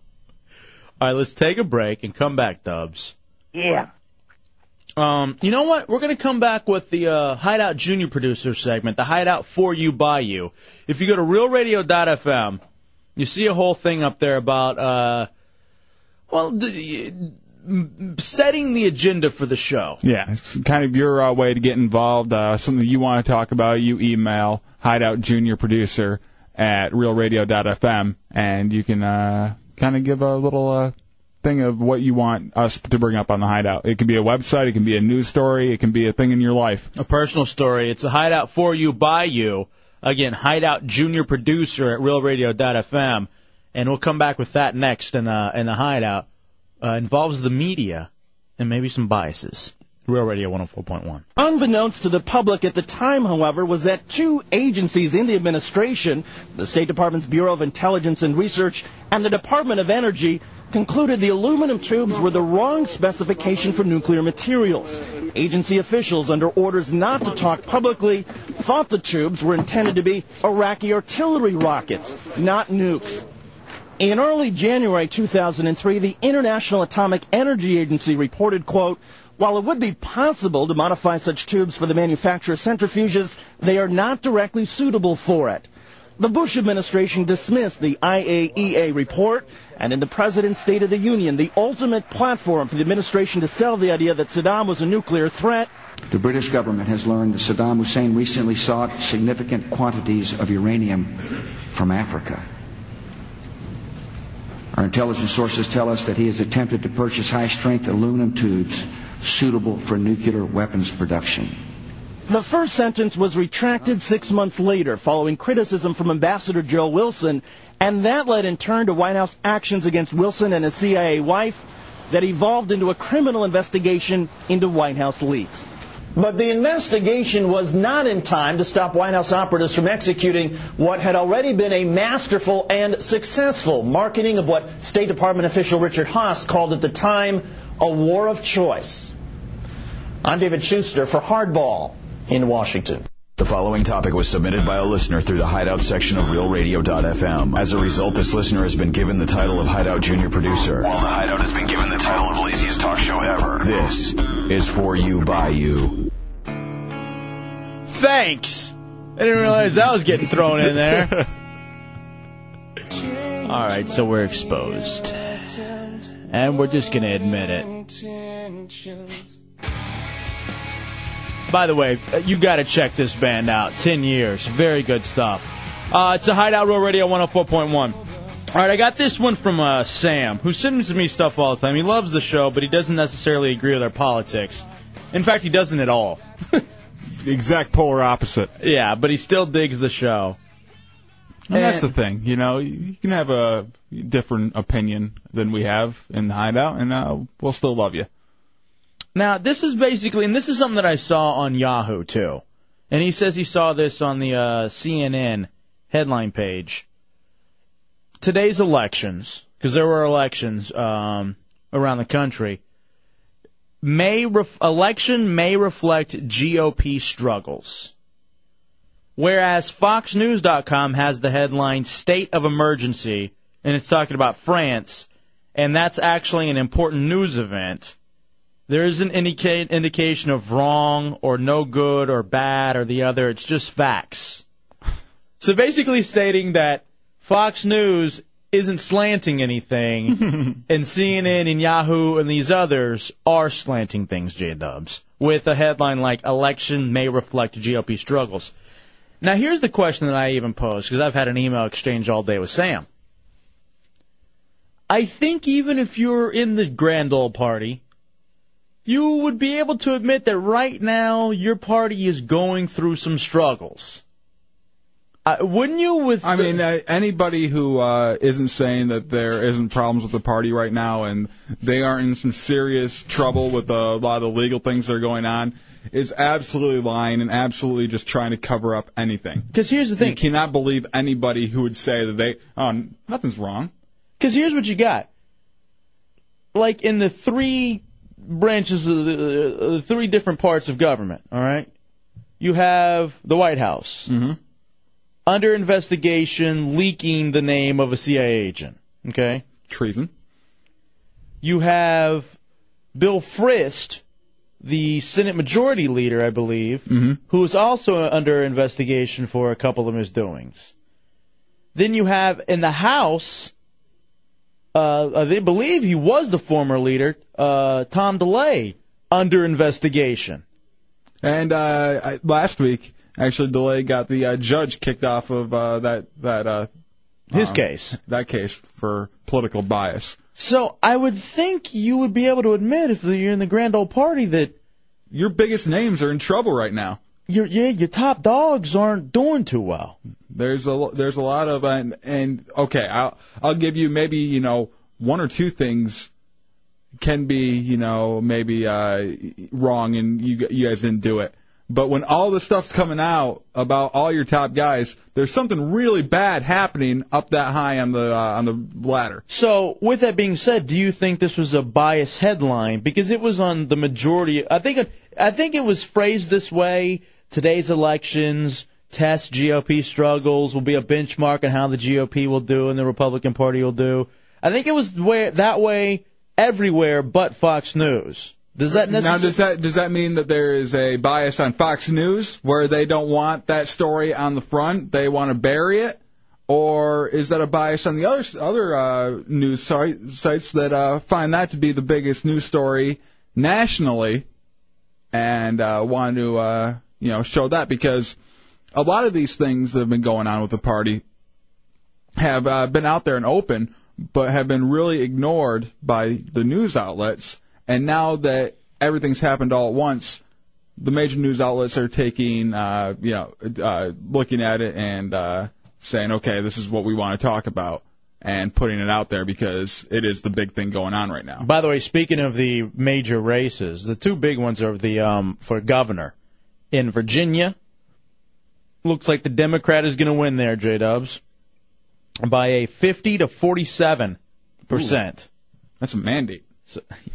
right, let's take a break and come back, Dubs. Yeah. Um, you know what? We're going to come back with the uh, Hideout Junior Producer segment, the Hideout for you by you. If you go to RealRadio.fm, you see a whole thing up there about, uh, well, setting the agenda for the show. Yeah, it's kind of your uh, way to get involved. Uh, something you want to talk about, you email Hideout Junior Producer at realradio.fm, and you can uh, kind of give a little uh, thing of what you want us to bring up on the Hideout. It can be a website, it can be a news story, it can be a thing in your life. A personal story. It's a Hideout for you by you. Again, Hideout Junior Producer at RealRadio.fm, and we'll come back with that next in the in the Hideout. Uh, involves the media and maybe some biases. Real Radio 104.1. Unbeknownst to the public at the time, however, was that two agencies in the administration, the State Department's Bureau of Intelligence and Research and the Department of Energy, concluded the aluminum tubes were the wrong specification for nuclear materials. Agency officials, under orders not to talk publicly, thought the tubes were intended to be Iraqi artillery rockets, not nukes. In early January 2003, the International Atomic Energy Agency reported, quote, while it would be possible to modify such tubes for the manufacture of centrifuges, they are not directly suitable for it. The Bush administration dismissed the IAEA report, and in the President's State of the Union, the ultimate platform for the administration to sell the idea that Saddam was a nuclear threat, The British government has learned that Saddam Hussein recently sought significant quantities of uranium from Africa. Our intelligence sources tell us that he has attempted to purchase high strength aluminum tubes suitable for nuclear weapons production. The first sentence was retracted six months later following criticism from Ambassador Joe Wilson, and that led in turn to White House actions against Wilson and his CIA wife that evolved into a criminal investigation into White House leaks. But the investigation was not in time to stop White House operatives from executing what had already been a masterful and successful marketing of what State Department official Richard Haass called at the time a war of choice. I'm David Shuster for Hardball in Washington. The following topic was submitted by a listener through the Hideout section of RealRadio.fm. As a result, this listener has been given the title of Hideout Junior Producer, while the Hideout has been given the title of Laziest Talk Show Ever. This is for you by you. Thanks. I didn't realize that was getting thrown in there. All right, so we're exposed, and we're just gonna admit it. By the way, uh, you got to check this band out. Ten years, very good stuff. Uh, it's a Hideout Real Radio 104.1. All right, I got this one from uh, Sam, who sends me stuff all the time. He loves the show, but he doesn't necessarily agree with our politics. In fact, he doesn't at all. Exact polar opposite. Yeah, but he still digs the show. And that's the thing, you know, you can have a different opinion than we have in the hideout, and uh, we'll still love you. Now, this is basically, and this is something that I saw on Yahoo too. And he says he saw this on the uh, CNN headline page. Today's elections, because there were elections um, around the country, may ref- election may reflect GOP struggles. Whereas FoxNews.com has the headline "State of Emergency," and it's talking about France, and that's actually an important news event. There isn't any ca- indication of wrong or no good or bad or the other. It's just facts. So basically stating that Fox News isn't slanting anything, and CNN and Yahoo and these others are slanting things, J Dubs, with a headline like "Election may reflect GOP struggles." Now, here's the question that I even posed because I've had an email exchange all day with Sam. I think even if you're in the grand old party, you would be able to admit that right now your party is going through some struggles. Uh, wouldn't you? With I mean, uh, anybody who uh, isn't saying that there isn't problems with the party right now and they aren't in some serious trouble with a lot of the legal things that are going on is absolutely lying and absolutely just trying to cover up anything. Because here's the thing: you cannot believe anybody who would say that they, oh, nothing's wrong. Because here's what you got. Like in the three branches of the, uh, three different parts of government, all right? You have the White House. Mm-hmm. Under investigation, leaking the name of a CIA agent. Okay? Treason. You have Bill Frist, the Senate Majority Leader, I believe, who is also under investigation for a couple of misdoings. Then you have in the House, uh, uh, they believe he was the former leader, uh, Tom DeLay, under investigation. And uh, I, last week, actually, DeLay got the uh, judge kicked off of uh, that that uh, His um, case. That case for political bias. So I would think you would be able to admit if you're in the grand old party that your biggest names are in trouble right now. Your yeah, your top dogs aren't doing too well. There's a there's a lot of and, and okay, I'll I'll give you maybe you know one or two things can be you know maybe uh wrong and you you guys didn't do it. But when all the stuff's coming out about all your top guys, there's something really bad happening up that high on the uh, on the ladder. So, with that being said, do you think this was a biased headline because it was on the majority? I think I think it was phrased this way: today's elections test GOP struggles will be a benchmark on how the GOP will do and the Republican Party will do. I think it was way, that way everywhere but Fox News. Does that necessarily... now does that does that mean that there is a bias on Fox News where they don't want that story on the front, they want to bury it, or is that a bias on the other other uh, news site, sites that uh, find that to be the biggest news story nationally and uh, want to uh, you know show that because a lot of these things that have been going on with the party have uh, been out there and open, but have been really ignored by the news outlets. And now that everything's happened all at once, the major news outlets are taking, uh, you know, uh, looking at it and uh, saying, okay, this is what we want to talk about, and putting it out there because it is the big thing going on right now. By the way, speaking of the major races, the two big ones are the um, for governor in Virginia. Looks like the Democrat is going to win there, J Dubs, by a 50 to 47 percent. That's a mandate.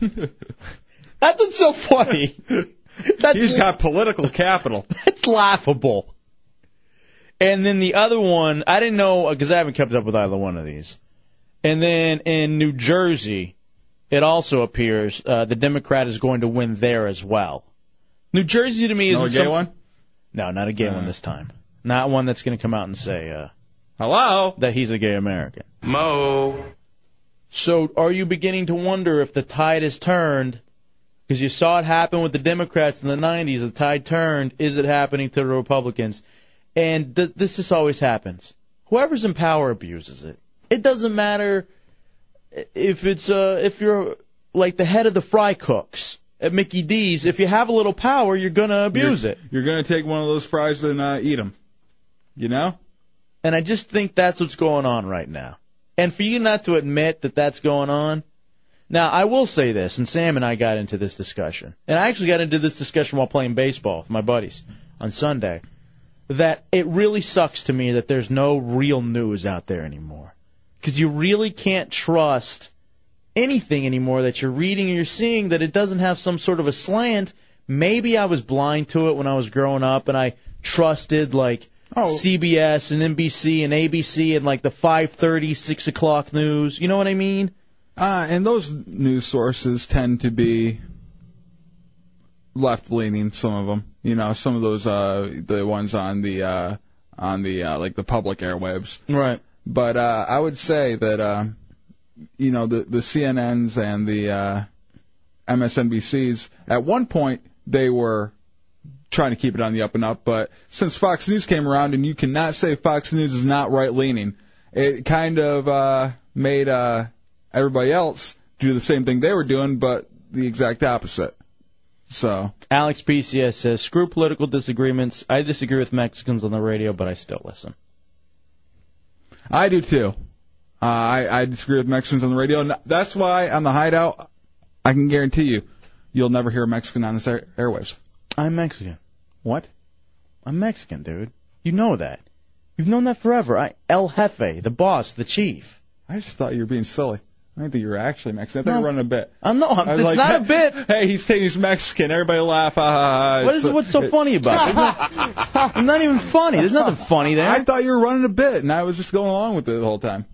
That's what's so funny. That's, He's got political capital. That's laughable. And then the other one, I didn't know because I haven't kept up with either one of these. And then in New Jersey, it also appears uh, the Democrat is going to win there as well. New Jersey to me is No gay one? No, not a gay one this time. Not one that's going to come out and say, uh, "Hello," that he's a gay American. Mo. So are you beginning to wonder if the tide has turned? Because you saw it happen with the Democrats in the 90s. The tide turned. Is it happening to the Republicans? And th- this just always happens. Whoever's in power abuses it. It doesn't matter if it's uh if you're like the head of the fry cooks at Mickey D's. If you have a little power, you're gonna abuse you're, it. You're gonna take one of those fries and uh, eat them. You know? And I just think that's what's going on right now. And for you not to admit that that's going on. Now, I will say this, and Sam and I got into this discussion, and I actually got into this discussion while playing baseball with my buddies on Sunday, that it really sucks to me that there's no real news out there anymore. Because you really can't trust anything anymore that you're reading or you're seeing that it doesn't have some sort of a slant. Maybe I was blind to it when I was growing up and I trusted like CBS and NBC and ABC and like the 5:30, 6 o'clock news. You know what I mean? Uh, and those news sources tend to be left leaning. Some of them, you know, some of those uh, the ones on the uh, on the uh, like the public airwaves. Right. But uh, I would say that uh, you know the the CNNs and the uh, MSNBCs at one point they were trying to keep it on the up and up, but since Fox News came around and you cannot say Fox News is not right leaning, it kind of uh, made uh, everybody else do the same thing they were doing, but the exact opposite. So Alex PCS says, screw political disagreements. I disagree with Mexicans on the radio, but I still listen. I do too. Uh, I, I disagree with Mexicans on the radio, and that's why on the Hideout, I can guarantee you, you'll never hear a Mexican on the air- airwaves. I'm Mexican. What? I'm Mexican, dude. You know that. You've known that forever. I El Jefe, the boss, the chief. I just thought you were being silly. I didn't think you were actually Mexican. I thought you were running a bit. I'm no, I'm, I was it's like, not a bit. Hey, he's saying he's Mexican. Everybody laugh. Ha, ha, ha. What is So- what's so funny about it? It's not, not even funny. There's nothing funny there. I thought you were running a bit, and I was just going along with it the whole time.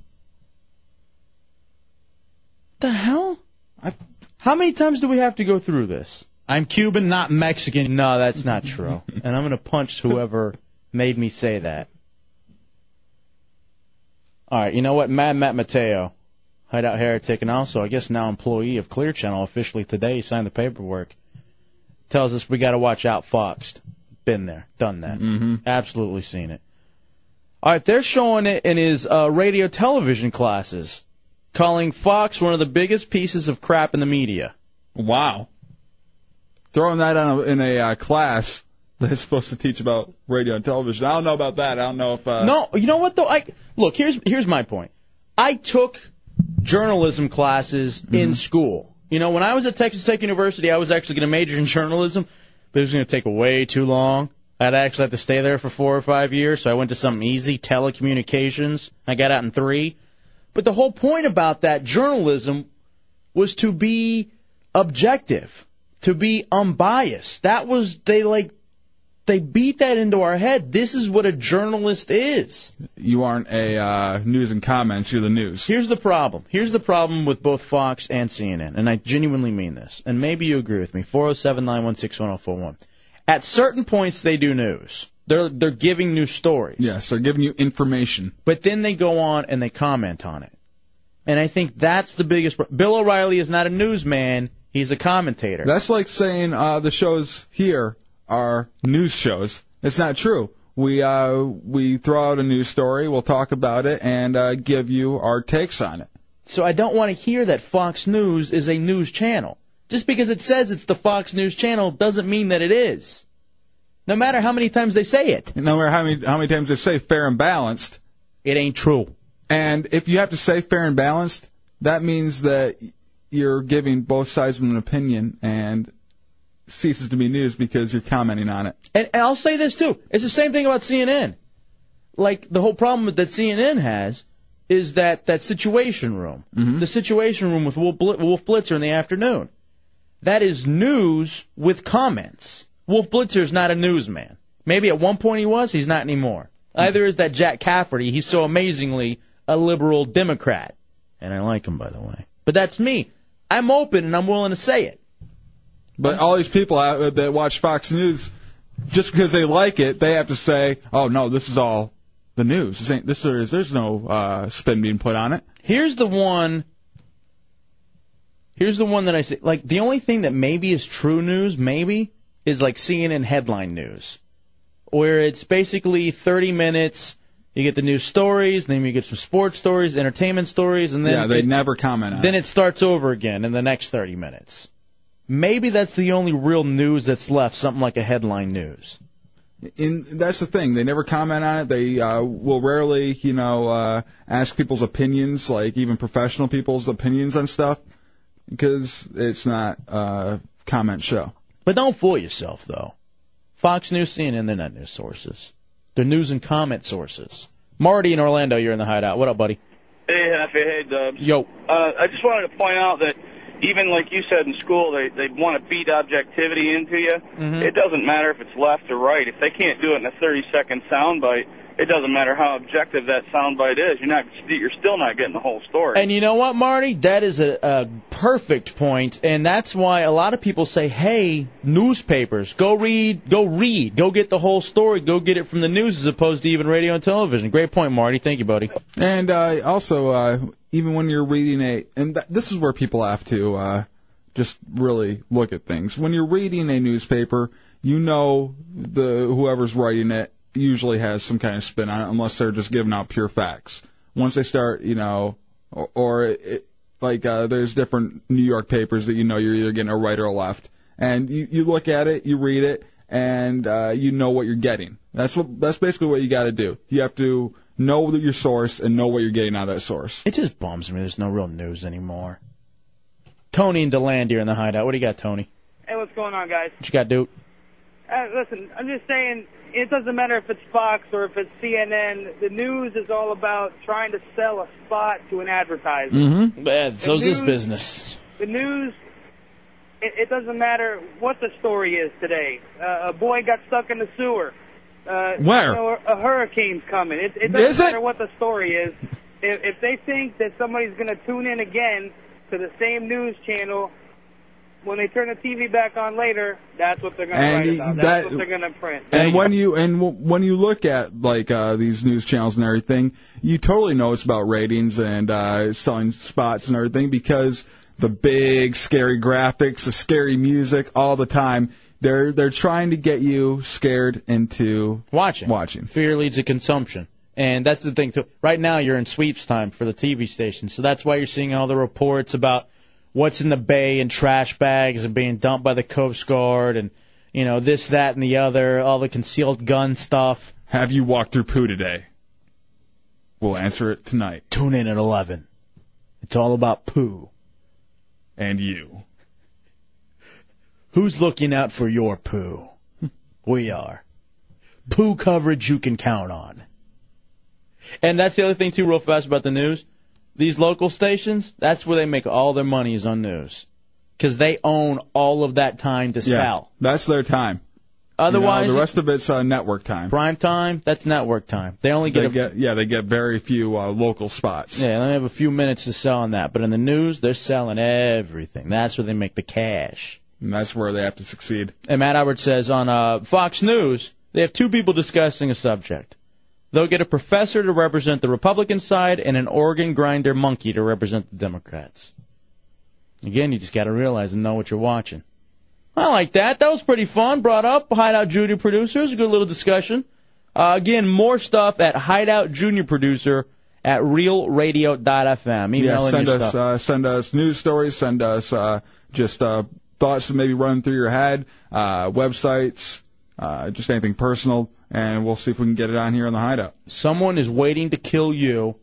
The hell? How many times do we have to go through this? I'm Cuban, not Mexican. No, that's not true. and I'm going to punch whoever made me say that. All right, you know what? Mad Matt Mateo, Hideout Heretic, and also, I guess now employee of Clear Channel officially today, signed the paperwork, tells us we got to watch Outfoxed. Been there, done that. Mm-hmm. Absolutely seen it. All right, they're showing it in his uh, radio television classes, calling Fox one of the biggest pieces of crap in the media. Wow. Throwing that on a, in a uh, class that's supposed to teach about radio and television. I don't know about that. I don't know if. Uh, No, you know what though? I look here's here's my point. I took journalism classes Mm-hmm. in school. You know, when I was at Texas Tech University, I was actually going to major in journalism, but it was going to take way too long. I'd actually have to stay there for four or five years, so I went to something easy, telecommunications. I got out in three. But the whole point about that journalism was to be objective, to be unbiased. That was they like they beat that into our head. This is what a journalist is. You aren't a uh, news and comments. You're the news. Here's the problem. Here's the problem with both Fox and CNN, and I genuinely mean this. And maybe you agree with me. 407-916-1041. At certain points, they do news. They're they're giving new stories. Yes, they're giving you information. But then they go on and they comment on it. And I think that's the biggest. Pro- Bill O'Reilly is not a newsman. He's a commentator. That's like saying uh, the shows here are news shows. It's not true. We uh, we throw out a news story, we'll talk about it, and uh, give you our takes on it. So I don't want to hear that Fox News is a news channel. Just because it says it's the Fox News channel doesn't mean that it is. No matter how many times they say it. No matter how many how many times they say fair and balanced, it ain't true. And if you have to say fair and balanced, that means that you're giving both sides of an opinion and ceases to be news because you're commenting on it. And, and I'll say this too. It's the same thing about CNN. Like the whole problem that CNN has is that that situation room, mm-hmm. the situation room with Wolf, Wolf Blitzer in the afternoon. That is news with comments. Wolf Blitzer is not a newsman. Maybe at one point he was. He's not anymore. Either is that Jack Cafferty. He's so amazingly a liberal Democrat, and I like him by the way. But that's me. I'm open and I'm willing to say it. But all these people out that watch Fox News, just because they like it, they have to say, "Oh no, this is all the news. This ain't this is there's no uh, spin being put on it." Here's the one. Here's the one that I say. Like the only thing that maybe is true news, maybe, is like CNN headline news, where it's basically 30 minutes. You get the news stories, then you get some sports stories, entertainment stories, and then yeah, they it, never comment on then it. starts over again in the next 30 minutes. Maybe that's the only real news that's left, something like a headline news. And that's the thing. They never comment on it. They uh, will rarely, you know, uh, ask people's opinions, like even professional people's opinions on stuff, because it's not a comment show. But don't fool yourself, though. Fox News, CNN, they're not news sources. They're news and comment sources. Marty in Orlando, you're in the hideout. What up, buddy? Hey, Happy. Hey, Dubs. Yo. Uh, I just wanted to point out that even like you said in school, they they want to beat objectivity into you. Mhm. It doesn't matter if it's left or right. If they can't do it in a 30 second soundbite, it doesn't matter how objective that soundbite is. You're not you're still not getting the whole story. And you know what, Marty? That is a, a perfect point, and that's why a lot of people say, "Hey, newspapers, go read, go read, go get the whole story, go get it from the news as opposed to even radio and television." Great point, Marty. Thank you, buddy. And uh, also, uh, even when you're reading a, and th- this is where people have to uh, just really look at things. When you're reading a newspaper, you know the whoever's writing it usually has some kind of spin on it, unless they're just giving out pure facts. Once they start, you know, or, or it, like uh, there's different New York papers that you know you're either getting a right or a left, and you you look at it, you read it, and uh, you know what you're getting. That's what that's basically what you got to do. You have to know your source and know what you're getting out of that source. It just bums me. There's no real news anymore. Tony and DeLand here in the hideout. What do you got, Tony? Hey, what's going on, guys? What you got, dude? Uh, listen, I'm just saying, it doesn't matter if it's Fox or if it's CNN. The news is all about trying to sell a spot to an advertiser. Mm-hmm. Bad. So's The this business. The news, it, it doesn't matter what the story is today. Uh, a boy got stuck in the sewer. Uh, Where? You know, a hurricane's coming. It, it Is doesn't it? matter what the story is. If, if they think that somebody's going to tune in again to the same news channel, when they turn the TV back on later, that's what they're going to write y- about. that- That's what they're going to print. And when you and when you look at like uh, these news channels and everything, you totally know it's about ratings and uh, selling spots and everything because the big scary graphics, the scary music, all the time. They're they're trying to get you scared into watching. Watching. Fear leads to consumption. And that's the thing too. Right now you're in sweeps time for the TV station, so that's why you're seeing all the reports about what's in the bay and trash bags and being dumped by the Coast Guard and you know this, that, and the other, all the concealed gun stuff. Have you walked through poo today? We'll answer it tonight. Tune in at 11. It's all about poo. And you. Who's looking out for your poo? We are. Poo coverage you can count on. And that's the other thing too, real fast about the news. These local stations, that's where they make all their money is on news, because they own all of that time to Yeah, sell. that's their time. Otherwise, You know, the rest of it's uh, network time. prime time, that's network time. They only get They a get yeah, they get very few uh, local spots. Yeah, they only have a few minutes to sell on that. But in the news, they're selling everything. That's where they make the cash. And that's where they have to succeed. And Matt Albert says on uh, Fox News, they have two people discussing a subject. They'll get a professor to represent the Republican side and an organ grinder monkey to represent the Democrats. Again, you just got to realize and know what you're watching. I like that. That was pretty fun. Brought up Hideout Junior Producers. A good little discussion. Uh, again, more stuff at Hideout Junior Producer at realradio.fm. Email yeah, send us stuff. uh, send us news stories, send us uh, just uh, thoughts that maybe run through your head, uh, websites, uh, just anything personal, and we'll see if we can get it on here on the hideout. Someone is waiting to kill you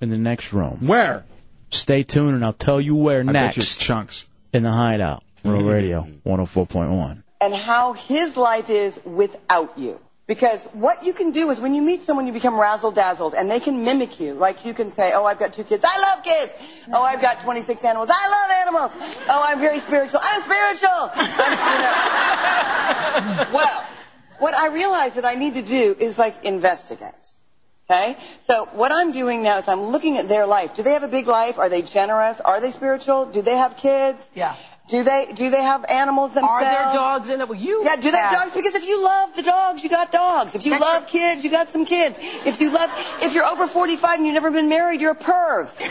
in the next room. Where? Stay tuned and I'll tell you where I bet you it's chunks. In the Hideout, Real Radio 104.1. and how his life is without you. Because what you can do is when you meet someone, you become razzle dazzled and they can mimic you. Like you can say, oh, I've got two kids. I love kids. Oh, I've got 26 animals. I love animals. Oh, I'm very spiritual. I'm spiritual. I'm, you know. well, what I realize that I need to do is like investigate. Okay? So what I'm doing now is I'm looking at their life. Do they have a big life? Are they generous? Are they spiritual? Do they have kids? Yeah. Do they do they have animals themselves? Are there dogs in it? Well, you Yeah, do they have have- dogs? Because if you love the dogs, you got dogs. If you love kids, you got some kids. If you love if you're over 45 and you've never been married, you're a perv.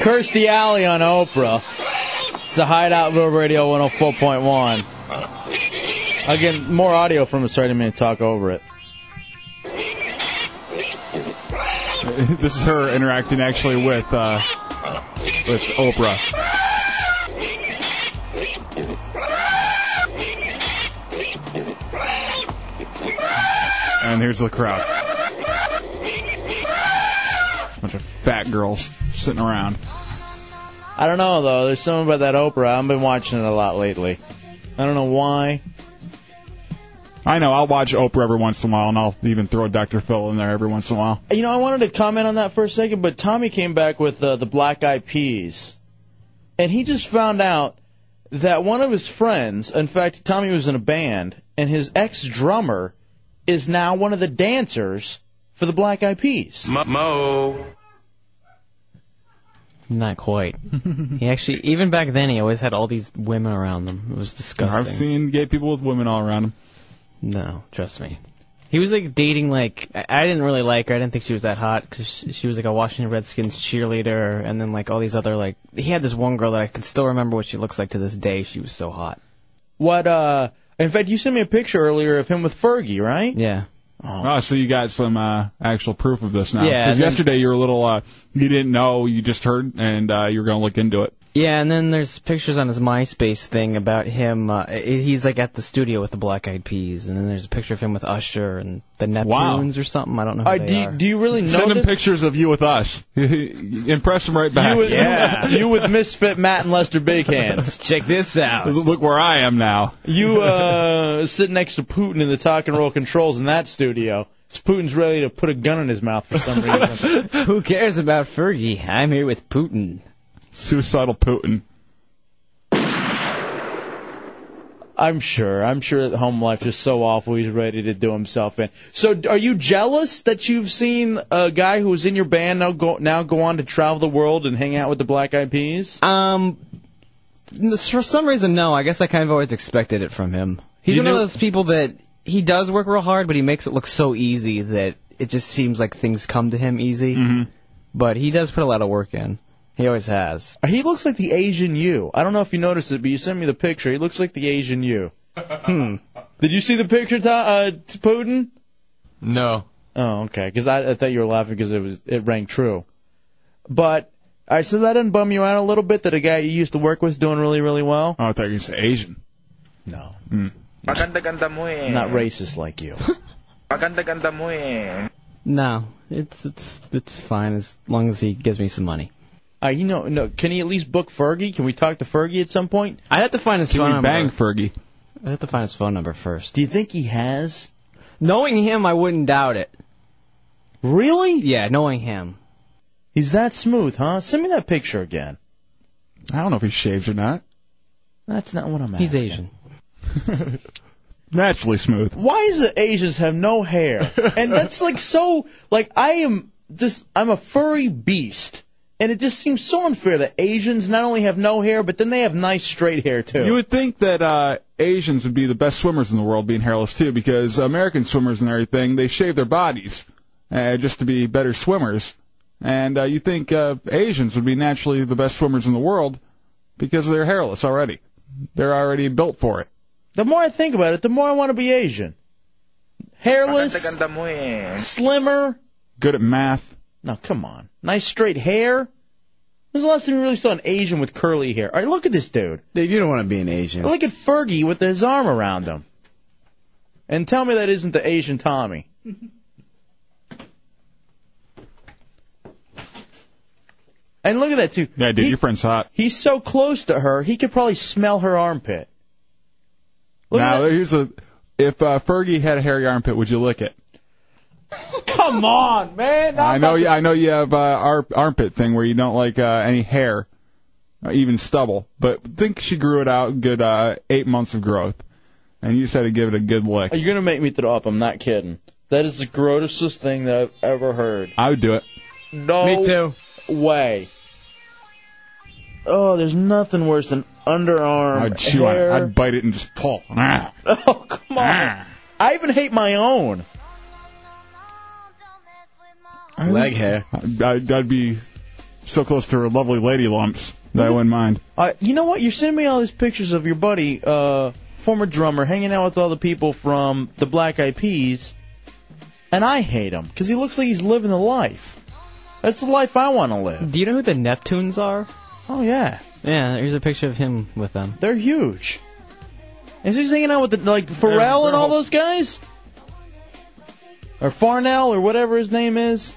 Kirstie Alley on Oprah. It's the Hideout Real Radio 104.1. Again, more audio from us. Sorry, I didn't mean to talk over it. this is her interacting actually with uh, with Oprah. And here's the crowd. bunch of fat girls sitting around. I don't know though. There's something about that Oprah. I've been watching it a lot lately. I don't know why. I know. I'll watch Oprah every once in a while, and I'll even throw Dr. Phil in there every once in a while. You know, I wanted to comment on that for a second, but Tommy came back with uh, the Black Eyed Peas, and he just found out that one of his friends, in fact, Tommy was in a band, and his ex drummer is now one of the dancers for the Black Eyed Peas. Mo. Not quite. he actually, even back then, he always had all these women around him. It was disgusting. I've seen gay people with women all around him. No, trust me. He was like dating like I I didn't really like her. I didn't think she was that hot because she, she was like a Washington Redskins cheerleader, and then like all these other like he had this one girl that I can still remember what she looks like to this day. She was so hot. What, uh, in fact, you sent me a picture earlier of him with Fergie, right? Yeah. Oh, so you got some uh, actual proof of this now? Yeah, Because then- yesterday you were a little, uh, you didn't know, you just heard, and uh, you were going to look into it. Yeah, and then there's pictures on his MySpace thing about him. Uh, he's like at the studio with the Black Eyed Peas, and then there's a picture of him with Usher and the Neptunes or something. I don't know. Who Uh, they do, you, are. do you really know Send him this? pictures of you with us. Impress him right back. You with, you with Misfit Matt and Lester Big Hands. Check this out. Look where I am now. You uh sitting next to Putin in the talk and roll controls in that studio. Putin's ready to put a gun in his mouth for some reason. Who cares about Fergie? I'm here with Putin. Suicidal Putin. I'm sure. I'm sure that home life is so awful. He's ready to do himself in. So, are you jealous that you've seen a guy who was in your band now go now go on to travel the world and hang out with the Black Eyed Peas? Um, for some reason, no. I guess I kind of always expected it from him. He's You one of those people that he does work real hard, but he makes it look so easy that it just seems like things come to him easy. Mm-hmm. But he does put a lot of work in. He always has. He looks like the Asian you. I don't know if you noticed it, but you sent me the picture. He looks like the Asian you. Hmm. Did you see the picture, to, uh, to Putin? No. Oh, okay. Because I, I thought you were laughing because it was it rang true. But all right, so that didn't bum you out a little bit that a guy you used to work with is doing really, really well. Oh, I thought you were going to say Asian. No. Mm. Maganda-ganda mo eh. Not racist like you. Maganda-ganda mo eh. No, it's it's it's fine as long as he gives me some money. Uh, you know, no. Can he at least book Fergie? Can we talk to Fergie at some point? I have to find his Can phone we number. bang Fergie? I have to find his phone number first. Do you think he has? Knowing him, I wouldn't doubt it. Really? Yeah, knowing him. He's that smooth, huh? Send me that picture again. I don't know if he shaves or not. That's not what I'm asking. He's Asian. Naturally smooth. Why is it Asians have no hair? And that's like so like I am just I'm a furry beast. And it just seems so unfair that Asians not only have no hair, but then they have nice straight hair too. You would think that uh, Asians would be the best swimmers in the world, being hairless too, because American swimmers and everything they shave their bodies uh, just to be better swimmers, and uh, you think uh, Asians would be naturally the best swimmers in the world because they're hairless already. They're already built for it. The more I think about it, the more I want to be Asian. Hairless, Maganda-ganda eh. slimmer. Good at math. No, come on. Nice straight hair. When's the last time you really saw an Asian with curly hair? All right, look at this dude. Dude, you don't want to be an Asian. Look at Fergie with his arm around him. And tell me that isn't the Asian Tommy. And look at that too. Yeah, dude, your friend's hot. He's so close to her, he could probably smell her armpit. Look now here's a. If uh, Fergie had a hairy armpit, would you lick it? Come on, man. I know. You, I know you have uh, ar- armpit thing where you don't like uh, any hair, uh, even stubble. But think she grew it out good uh, eight months of growth, and you just had to give it a good lick. You're gonna make me throw up. I'm not kidding. That is the grossest thing that I've ever heard. I would do it. No Me too. way. Oh, there's nothing worse than underarm I'd chew on it. hair. I'd bite it and just pull. Ah. Oh, come on. I even hate my own. Leg hair. I'd, I'd be so close to her lovely lady lumps that I wouldn't mind. Uh, you know what? You're sending me all these pictures of your buddy, uh, former drummer, hanging out with all the people from the Black Eyed Peas, and I hate him because he looks like he's living the life. That's the life I want to live. Do you know who the Neptunes are? Oh yeah, Yeah, here's a picture of him with them. they're huge. Is he hanging out with the, like Pharrell and all those guys? Or Farnell or whatever his name is?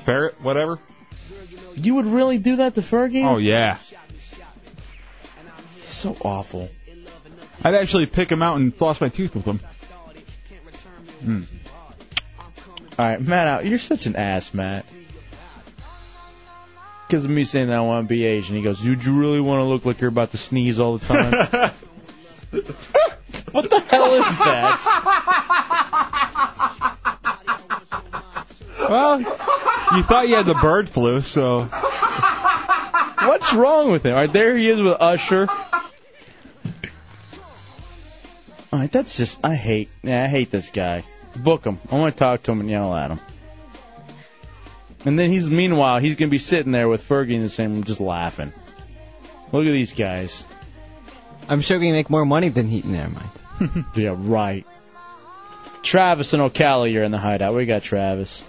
Ferret, whatever. You would really do that to Fergie? Oh yeah. so awful. I'd actually pick him out and floss my teeth with him. Hmm. All right, Matt, out. You're such an ass, Matt. Because of me saying that I want to be Asian, he goes, "Dude, you really want to look like you're about to sneeze all the time?" what the hell is that? Well, you thought you had the bird flu, so What's wrong with him? All right, there he is with Usher. All right, that's just I hate. Yeah, I hate this guy. Book him. I want to talk to him and yell at him. And then he's meanwhile he's gonna be sitting there with Fergie in the same room, just laughing. Look at these guys. I'm sure we can make more money than Heaton. Never mind. yeah, right. Travis and O'Callaghan are in the hideout. We got Travis.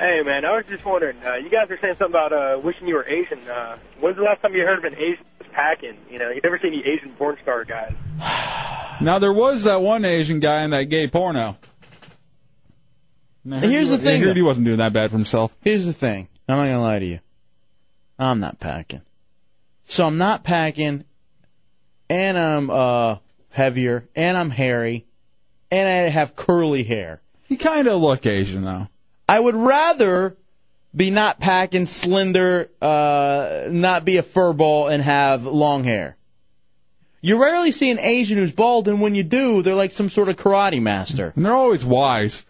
Hey, man, I was just wondering, uh, you guys are saying something about uh, wishing you were Asian. Uh, when's the last time you heard of an Asian just packing? You know, you never seen any Asian porn star guys. Now there was that one Asian guy in that gay porno. And I heard Here's he the wa- I thing, heard he wasn't doing that bad for himself. Here's the thing. I'm not gonna lie to you. I'm not packing. So I'm not packing, and I'm uh heavier, and I'm hairy, and I have curly hair. You kind of look Asian though. I would rather be not packing, slender, uh, not be a furball, and have long hair. You rarely see an Asian who's bald, and when you do, they're like some sort of karate master. And they're always wise.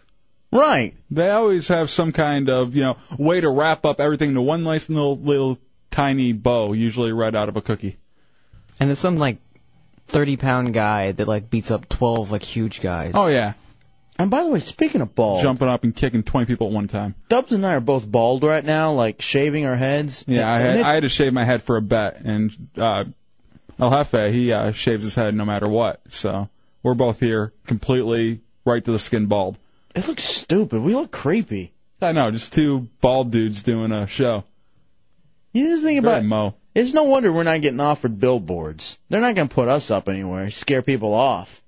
Right. They always have some kind of, you know, way to wrap up everything into one nice little, little tiny bow, usually right out of a cookie. And it's some like 30 pound guy that like beats up 12 like huge guys. Oh yeah. And by the way, speaking of bald, Jumping up and kicking 20 people at one time. Dubs and I are both bald right now, like shaving our heads. Yeah, I had, it- I had to shave my head for a bet, and uh, El Jefe, he uh, shaves his head no matter what. So we're both here completely right to the skin bald. It looks stupid. We look creepy. I know, just two bald dudes doing a show. You just think Very about Mo. It's no wonder we're not getting offered billboards. They're not going to put us up anywhere, scare people off.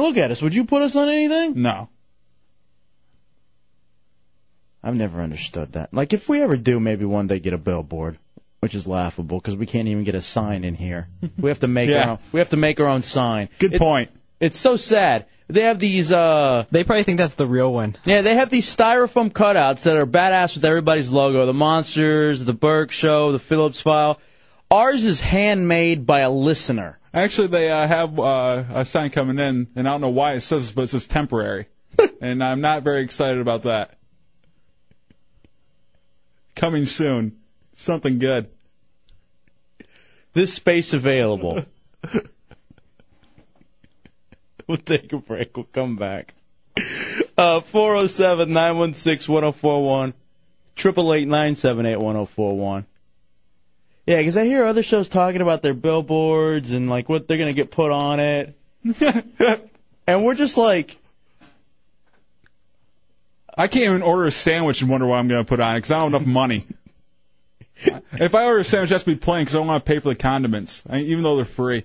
Look at us. Would you put us on anything? No. I've never understood that. Like, if we ever do, maybe one day get a billboard, which is laughable because we can't even get a sign in here. We have to make Yeah. our own, we have to make our own sign. Good point. It's so sad. They have these. uh They probably think that's the real one. Yeah, they have these styrofoam cutouts that are badass with everybody's logo. The Monsters, the Burke Show, the Phillips File. Ours is handmade by a listener. Actually, they uh, have uh, a sign coming in, and I don't know why it says this, but it says temporary. and I'm not very excited about that. Coming soon. Something good. This space available. we'll take a break. We'll come back. Uh, 407 916 1041. 888 978 1041. Yeah, 'cause I hear other shows talking about their billboards and like what they're going to get put on it. and we're just like, I can't even order a sandwich and wonder what I'm going to put on it because I don't have enough money. if I order a sandwich, it has to be plain because I don't want to pay for the condiments, I, even though they're free.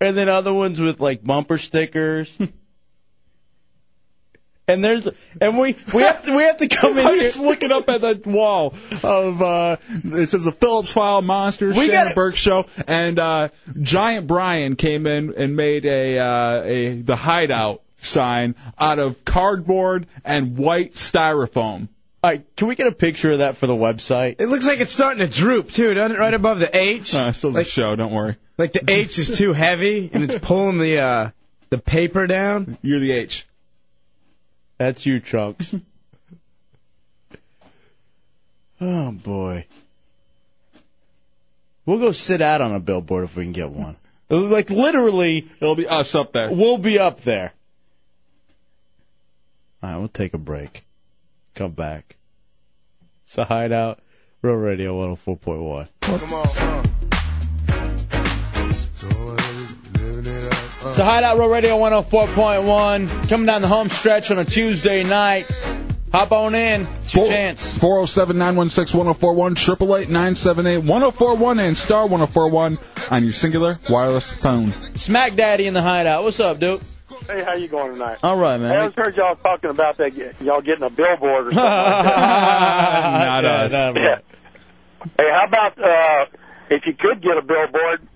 and then other ones with like bumper stickers. and there's and we we have to we have to come in I'm here. just looking up at that wall of uh it says the Phillips File Monster We Shannon gotta- Burke Show and uh Giant Brian came in and made a uh a the hideout sign out of cardboard and white styrofoam. All right, can we get a picture of that for the website? It looks like it's starting to droop too, doesn't it? Right above the H. Uh, still the show, don't worry. Like the H is too heavy and it's pulling the uh the paper down. You're the H. That's you, Chunks. oh boy. We'll go sit out on a billboard if we can get one. Like literally, it'll be us up there. We'll be up there. All right, we'll take a break. Come back. It's a hideout. Real Radio 104.1. Come on, uh. It's a Hideout Real Radio 104.1. Coming down the home stretch on a Tuesday night. Hop on in. It's your chance. 407 916 1041, 888 978 1041, and star 1041 on your Cingular wireless phone. Smack Daddy in the Hideout. What's up, dude? Hey, how you going tonight? All right, man. I just heard y'all talking about that, y'all getting a billboard or something like Not that. us. Yeah. Hey, how about uh, if you could get a billboard,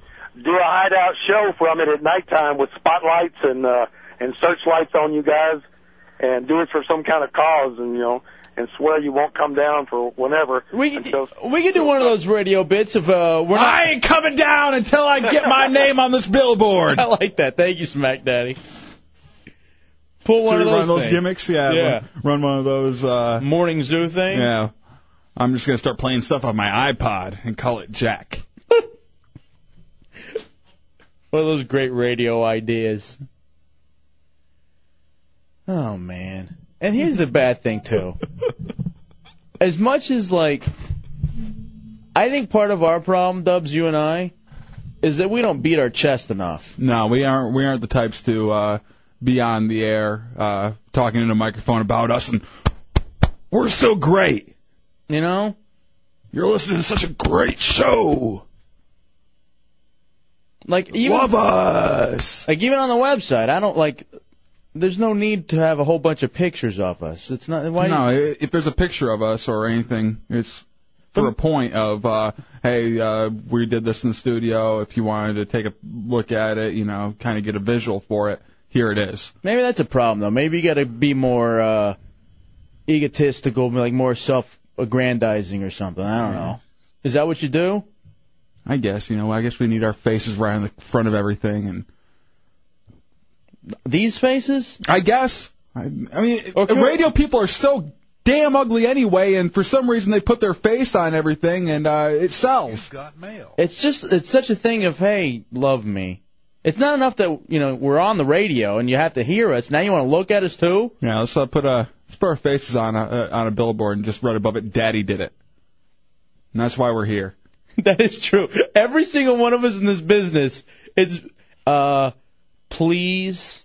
do a hideout show from it at nighttime with spotlights and uh, and searchlights on you guys, and do it for some kind of cause, and you know, and swear you won't come down for whenever. We we could do one of those radio bits if uh we're not. I ain't coming down until I get my name on this billboard. I like that. Thank you, Smack Daddy. Pull one Should of those. run those things. gimmicks? Yeah. Yeah. Run, run one of those. Uh, Morning zoo things. Yeah. I'm just gonna start playing stuff on my iPod and call it Jack. One of those great radio ideas. Oh man. And here's the bad thing too. As much as like I think part of our problem, Dubs, you and I, is that we don't beat our chest enough. No, we aren't. We aren't the types to uh, be on the air uh, talking in a microphone about us and we're so great. You know, you're listening to such a great show. Like even Love us. Like even on the website, I don't like. There's no need to have a whole bunch of pictures of us. It's not. Why? no, i- if there's a picture of us or anything, it's for a point of, uh, hey, uh, we did this in the studio. If you wanted to take a look at it, you know, kind of get a visual for it, here it is. Maybe that's a problem though. Maybe you got to be more uh egotistical, like more self-aggrandizing or something. I don't know. Is that what you do? I guess, you know, I guess we need our faces right in the front of everything and these faces? I guess. I, I mean, radio people are so damn ugly anyway, and for some reason they put their face on everything, and uh, it sells. It's just it's such a thing of hey, love me. It's not enough that you know we're on the radio and you have to hear us. Now you want to look at us too? Yeah, let's uh, put a let's put our faces on a uh, on a billboard and just right above it, "Daddy did it," and that's why we're here. that is true. Every single one of us in this business, it's uh, please,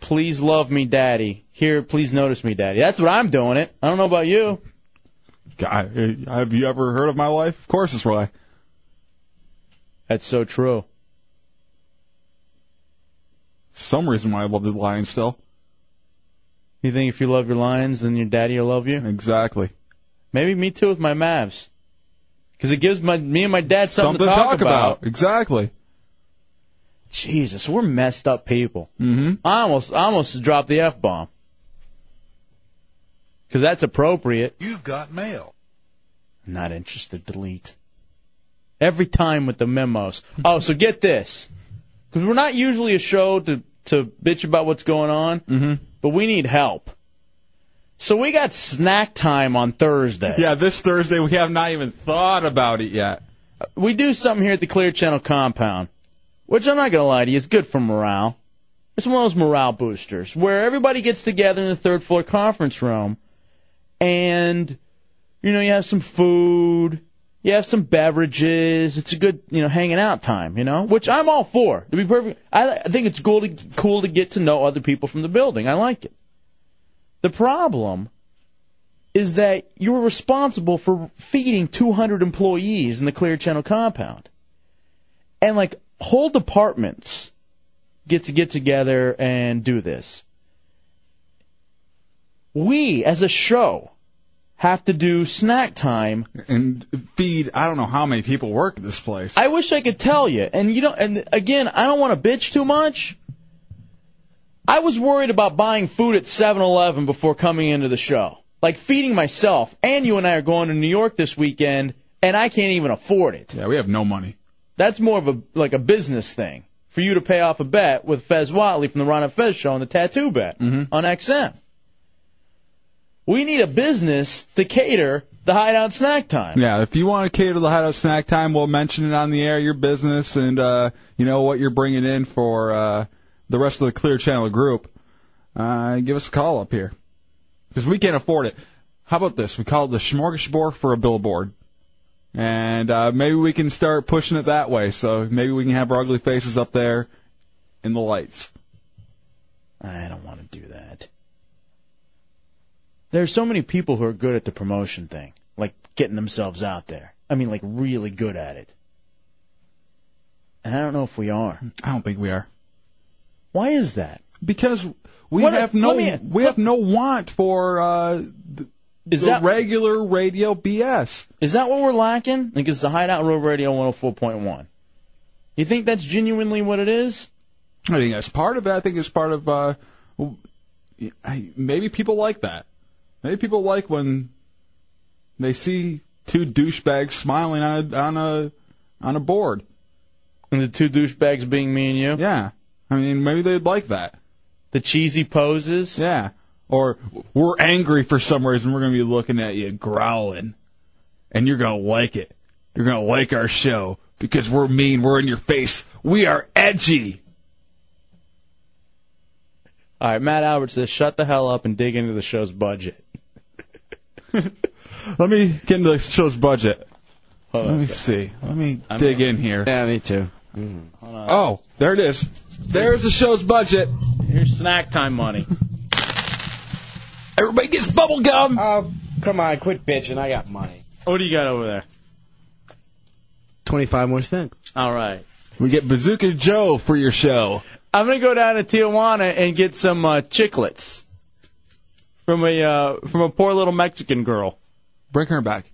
please love me, daddy. Here, please notice me, daddy. That's what I'm doing it. I don't know about you. God, uh, have you ever heard of my life? Of course, it's why. That's so true. Some reason why I love the Lions still. You think if you love your Lions, then your daddy will love you? Exactly. Maybe me too with my Mavs. Because it gives my me and my dad something, Something to talk, about. Exactly. Jesus, we're messed up people. Mm-hmm. I almost, I almost dropped the f bomb. Because that's appropriate. You've got mail. Not interested. Delete. Every time with the memos. Oh, so get this. Because we're not usually a show to to bitch about what's going on, mm-hmm. but we need help. So we got snack time on Thursday. Yeah, this Thursday we have not even thought about it yet. We do something here at the Clear Channel compound, which I'm not gonna lie to you, is good for morale. It's one of those morale boosters where everybody gets together in the third floor conference room, and you know you have some food, you have some beverages. It's a good you know hanging out time, you know, which I'm all for. To be perfect, I, I think it's cool to cool to get to know other people from the building. I like it. The problem is that you're responsible for feeding 200 employees in the Clear Channel compound. And like whole departments get to get together and do this. We as a show have to do snack time and feed I don't know how many people work at this place. I wish I could tell you. And you know, and again, I don't want to bitch too much. I was worried about buying food at 7-Eleven before coming into the show. Like feeding myself. And you and I are going to New York this weekend, and I can't even afford it. Yeah, we have no money. That's more of a like a business thing for you to pay off a bet with Fez Whatley from the Ron and Fez show on the tattoo bet on XM. We need a business to cater the hideout snack time. Yeah, if you want to cater the hideout snack time, we'll mention it on the air, your business, and uh, you know what you're bringing in for uh, the rest of the Clear Channel group. Uh, give us a call up here because we can't afford it. How about this? We call it the smorgasbord for a billboard, and uh, maybe we can start pushing it that way. So maybe we can have our ugly faces up there in the lights. I don't want to do that. There's so many people who are good at the promotion thing, like getting themselves out there. I mean, like really good at it. And I don't know if we are. I don't think we are. Why is that? Because we What- have no me- we have no want for uh, the, Is the that- regular radio BS. Is that what we're lacking? Like, it's the Hideout Real Radio 104.1. You think that's genuinely what it is? I think that's part of it. I think it's part of uh, maybe people like that. Maybe people like when they see two douchebags smiling on a on a on a board. And the two douchebags being me and you? Yeah. I mean, maybe they'd like that. The cheesy poses? Yeah. Or we're angry for some reason. We're going to be looking at you growling. And you're going to like it. You're going to like our show because we're mean. We're in your face. We are edgy. All right, Matt Albert says, shut the hell up and dig into the show's budget. Let me get into the show's budget. Hold Let on a me second. see. Let me I'm dig gonna- in here. Yeah, me too. Hmm, hold on. Oh, there it is. There's the show's budget. Here's snack time money. Everybody gets bubble gum. Oh, come on, quit bitching. I got money. What do you got over there? 25 more cents. All right. We get Bazooka Joe for your show. I'm gonna go down to Tijuana and get some uh, chiclets from a uh, from a poor little Mexican girl. Bring her back.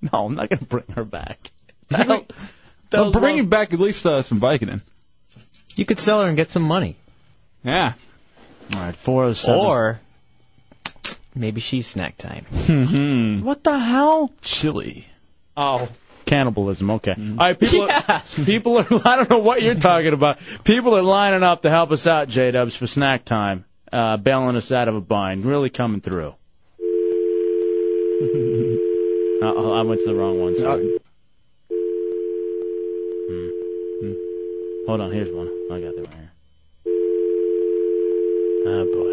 No, I'm not gonna bring her back. Well, bring him back at least uh, some Vicodin. You could sell her and get some money. Yeah. All right, four oh seven. Or maybe she's snack time. Hmm. What the hell? Chili. Oh, cannibalism. Okay. All right, people. Are, people are. I don't know what you're talking about. People are lining up to help us out, J Dubs, for snack time, uh, bailing us out of a bind. Really coming through. Uh, I went to the wrong one. Sorry. Hmm. Hmm. Hold on. Here's one. I got it one here. Oh boy.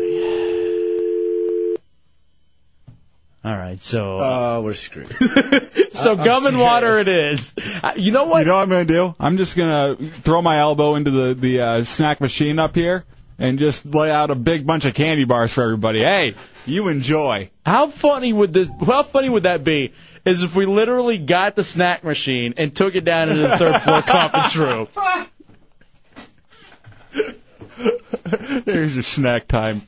All right. So. Oh, we're screwed. so I'm gum and water it is. Uh, you know what? You know what I'm gonna do? I'm just gonna throw my elbow into the the uh, snack machine up here and just lay out a big bunch of candy bars for everybody. Hey, you enjoy. How funny would this? How funny would that be? Is if we literally got the snack machine and took it down into the third floor conference room. There's your snack time.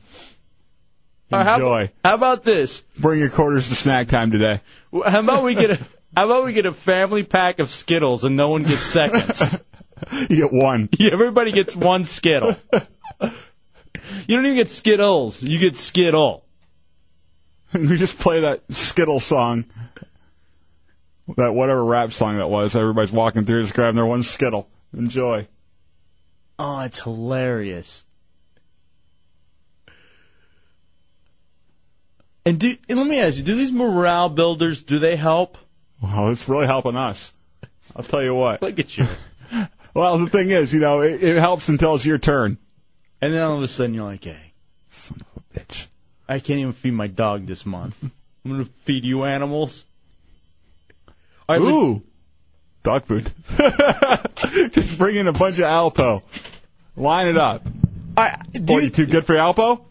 Or how- Enjoy. How about this? Bring your quarters to snack time today. How about we get a? How about we get a family pack of Skittles and no one gets seconds? You get one. Everybody gets one Skittle. You don't even get Skittles. You get Skittle. we just play that Skittle song. That whatever rap song that was. Everybody's walking through just grabbing their one Skittle. Enjoy. Oh, it's hilarious. And do and let me ask you, do these morale builders do they help? Wow, it's really helping us. I'll tell you what. Look at you. Well, the thing is, you know, it, it helps until it's your turn. And then all of a sudden you're like, hey, son of a bitch. I can't even feed my dog this month. I'm gonna feed you animals. Right, Ooh, dog food. just bring in a bunch of Alpo. Line it up. I, do What, you too good for Alpo?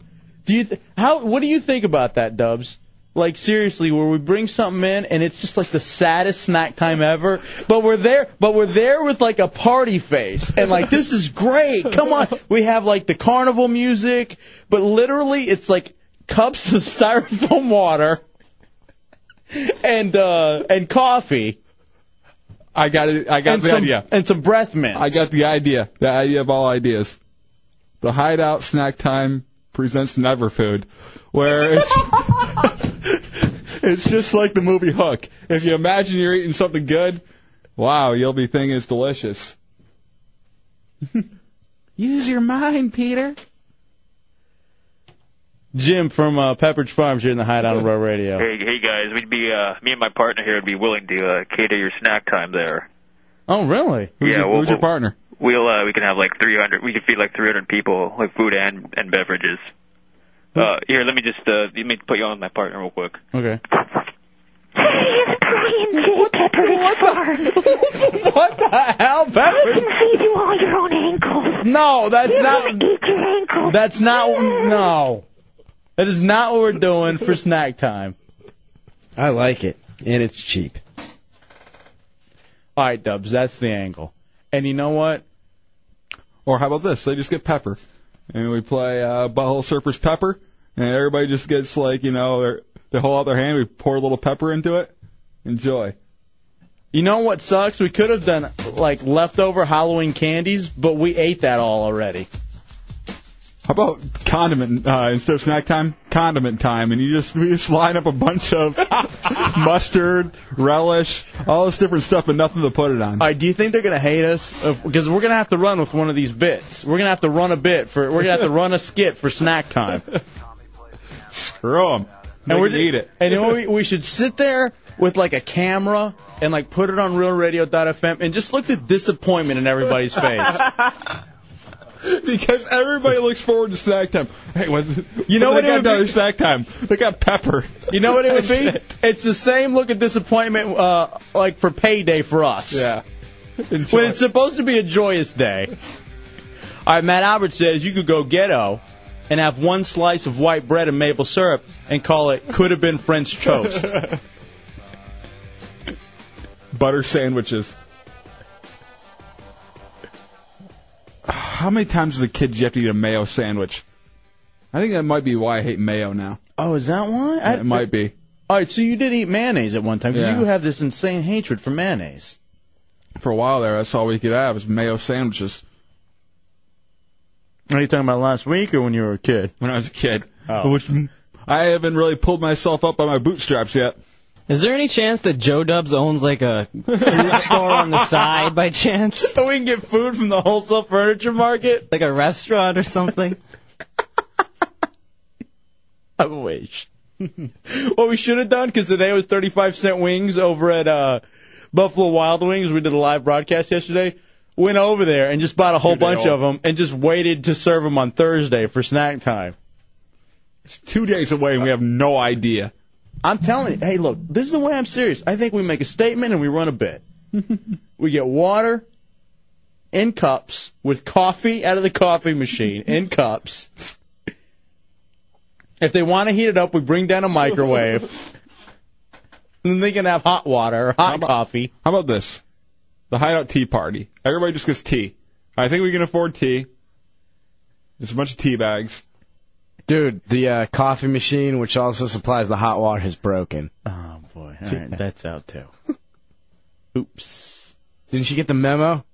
Do you th- how? What do you think about that, Dubs? Like seriously, where we bring something in and it's just like the saddest snack time ever, but we're there, but we're there with like a party face and like this is great. Come on, we have like the carnival music, but literally it's like cups of styrofoam water and uh and coffee. I got it. I got and the some, idea. and some breath mints. I got the idea. The idea of all ideas. The Hideout Snack Time presents Never Food, where it's it's just like the movie Hook. If you imagine you're eating something good, wow, you'll be thinking it's delicious. Use your mind, Peter. Jim from uh, Pepperidge Farms here in the Hideout on Real Radio. Hey, hey guys, we'd be uh, me and my partner here would be willing to uh, cater your snack time there. Oh, really? Who's, Yeah, your, well, who's your partner? We'll uh, we can have like 300. We can feed like 300 people, like food and and beverages. Uh, here, let me just uh, let me put you on with my partner real quick. Okay. what, what the hell, Pepper? feed you all your own ankles. No, that's You not. wanna eat your ankles. That's not. No. That is not what we're doing for snack time. I like it, and it's cheap. All right, Dubs, that's the angle. And you know what? Or how about this? They just get pepper, and we play uh, Butthole Surfers Pepper, and everybody just gets like you know their they hold out their hand, we pour a little pepper into it, enjoy. You know what sucks? We could have done like leftover Halloween candies, but we ate that all already. How about condiment uh, instead of snack time? Condiment time, and you just we just line up a bunch of mustard, relish, all this different stuff, but nothing to put it on. All right, do you think they're gonna hate us? Because we're gonna have to run with one of these bits. We're gonna have to run a bit for. We're gonna have to run a skit for snack time. Screw them. And we're eat it. And you know, we, we should sit there with like a camera and like put it on RealRadio.fm and just look the disappointment in everybody's face. because everybody looks forward to snack time. Hey, what's, You know what They it got would be? another snack time. They got pepper. You know what it would be? it. It's the same look of disappointment, uh, like for payday for us. Yeah. When it's supposed to be a joyous day. All right, Matt Albert says you could go ghetto and have one slice of white bread and maple syrup and call it could have been French toast. Butter sandwiches. How many times as a kid do you have to eat a mayo sandwich? I think that might be why I hate mayo now. Oh, is that why? Yeah, it might be. All right, so you did eat mayonnaise at one time because Yeah. you have this insane hatred for mayonnaise. For a while there, that's all we could have was mayo sandwiches. Are you talking about last week or when you were a kid? When I was a kid. Oh. Which I haven't really pulled myself up by my bootstraps yet. Is there any chance that Joe Dubs owns like a food store on the side by chance? So we can get food from the wholesale furniture market? Like a restaurant or something? I wish. what we should have done, because today was 35 cent wings over at uh, Buffalo Wild Wings. We did a live broadcast yesterday. Went over there and just bought a whole Dude, they bunch all- of them and just waited to serve them on Thursday for snack time. It's two days away and we have no idea. I'm telling you, hey, look, this is the way I'm serious. I think we make a statement and we run a bit. we get water in cups with coffee out of the coffee machine in cups. If they want to heat it up, we bring down a microwave. and then they can have hot water or hot coffee. How about this? The hideout tea party. Everybody just gets tea. I think we can afford tea. There's a bunch of tea bags. Dude, the uh, coffee machine, which also supplies the hot water, is broken. Oh boy, all right, that's out too. Oops. Didn't you get the memo?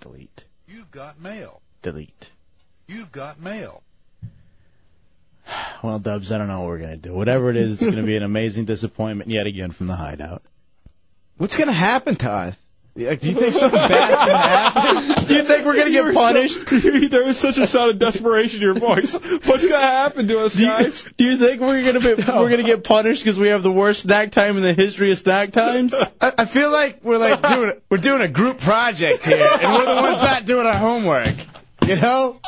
Delete. You've got mail. Delete. You've got mail. Well, Dubs, I don't know what we're gonna do. Whatever it is, it's gonna be an amazing disappointment yet again from the hideout. What's gonna happen to us? Like, do you think something bad's gonna happen? Do you think we're gonna get punished? there was such a sound of desperation in your voice. What's gonna happen to us, guys? Do you think we're gonna be we're gonna get punished because we have the worst snack time in the history of snack times? I, I feel like we're like doing we're doing a group project here, and we're the ones not doing our homework. You know,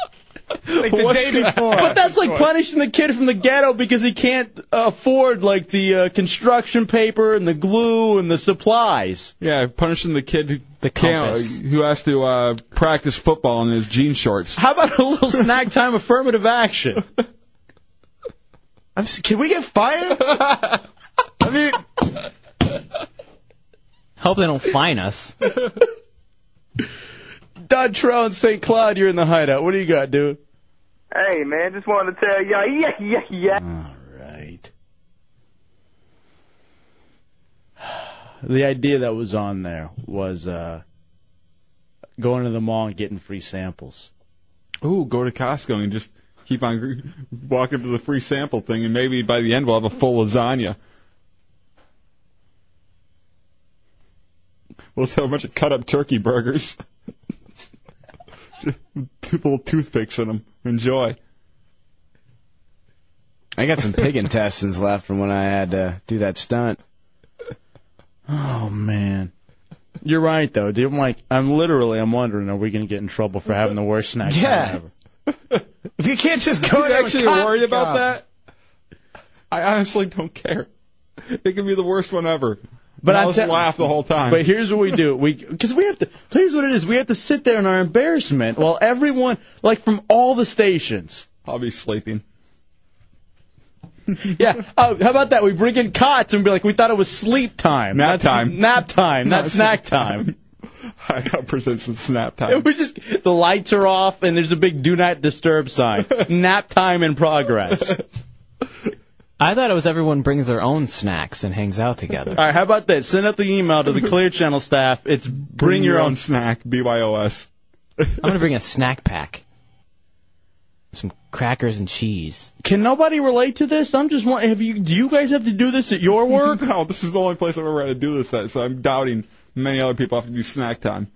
like the What's day that? before. But that's like punishing the kid from the ghetto because he can't afford like the uh, construction paper and the glue and the supplies. Yeah, punishing the kid who The can't, compass. who has to uh, practice football in his jean shorts. How about a little snack time affirmative action? I'm s- can we get fired? I mean, Hope they don't fine us. Dodd Trout in St. Cloud, you're in the hideout. What do you got, dude? Hey, man, just wanted to tell y'all, yeah, yeah, yeah. All right. The idea that was on there was uh, going to the mall and getting free samples. Ooh, go to Costco and just keep on walking up to the free sample thing, and maybe by the end we'll have a full lasagna. We'll just have a bunch of cut up turkey burgers. Two little toothpicks in them. Enjoy. I got some pig intestines left from when I had to do that stunt. Oh man. You're right though, dude. I'm like, I'm literally, I'm wondering, are we gonna get in trouble for having the worst snack Yeah. ever? If you can't just go You there actually with worried about coffee that? I honestly don't care. It could be the worst one ever. But But I'm I'll just te- laugh the whole time. But here's what we do. We because we have to. Here's what it is. We have to sit there in our embarrassment while everyone, like from all the stations. I'll be sleeping. Yeah. Oh, how about that? We bring in cots and be like, we thought it was sleep time. Nap That's time. Nap time. Not snack time. I gotta present some snap And time. we just the lights are off and there's a big do not disturb sign. Nap time in progress. I thought it was everyone brings their own snacks and hangs out together. All right, how about that? Send out the email to the Clear Channel staff. It's bring, your own. snack. BYOS. I'm gonna bring a snack pack. Some crackers and cheese. Can nobody relate to this? I'm just wondering, have you? Do you guys have to do this at your work? no, this is the only place I've ever had to do this at, so I'm doubting many other people have to do snack time.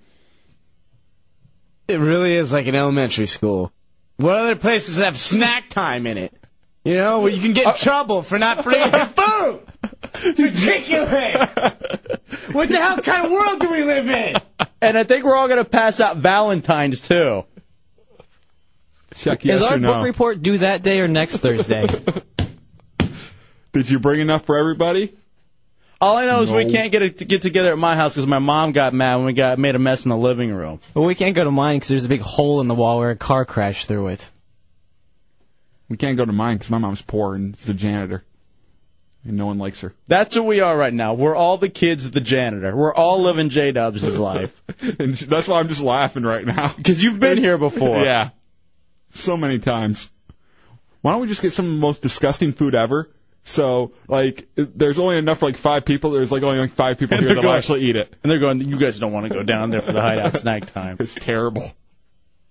It really is like an elementary school. What other places have snack time in it? You know, where you can get in uh, trouble for not bringing food. It's ridiculous. what the hell kind of world do we live in? And I think we're all gonna pass out Valentines too. Check Is our book report due that day or next Thursday? Did you bring enough for everybody? All I know is we can't get it to get together at my house because my mom got mad when we got made a mess in the living room. well, we can't go to mine because there's a big hole in the wall where a car crashed through it. We can't go to mine because my mom's poor and is a janitor, and no one likes her. That's who we are right now. We're all the kids of the janitor. We're all living J Dubs' life. and that's why I'm just laughing right now. Because you've been here before. Yeah, so many times. Why don't we just get some of the most disgusting food ever? So, like, there's only enough for like five people. There's like only like five people And here that will actually eat it. And they're going, you guys don't want to go down there for the hideout snack time. It's terrible.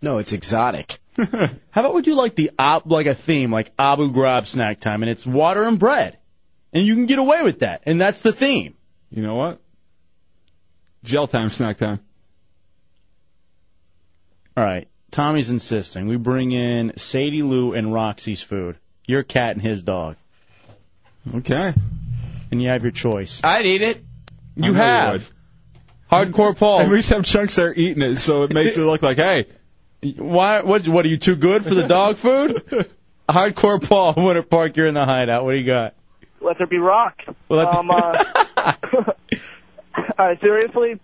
No, it's exotic. How about we do like the op, like a theme, like Abu Ghraib snack time, and it's water and bread, and you can get away with that, and that's the theme. You know what? Gel time, snack time. All right, Tommy's insisting we bring in Sadie Lou and Roxy's food. Your cat and his dog. Okay. And you have your choice. I'd eat it. You have. Hardcore Paul. And we just have chunks there eating it, so it makes it look like, hey, Why? What? What are you too good for the dog food? Hardcore Paul, Winter Park, you're in the hideout. What do you got? Let there be rock. Well, that's- um, uh, all right, seriously,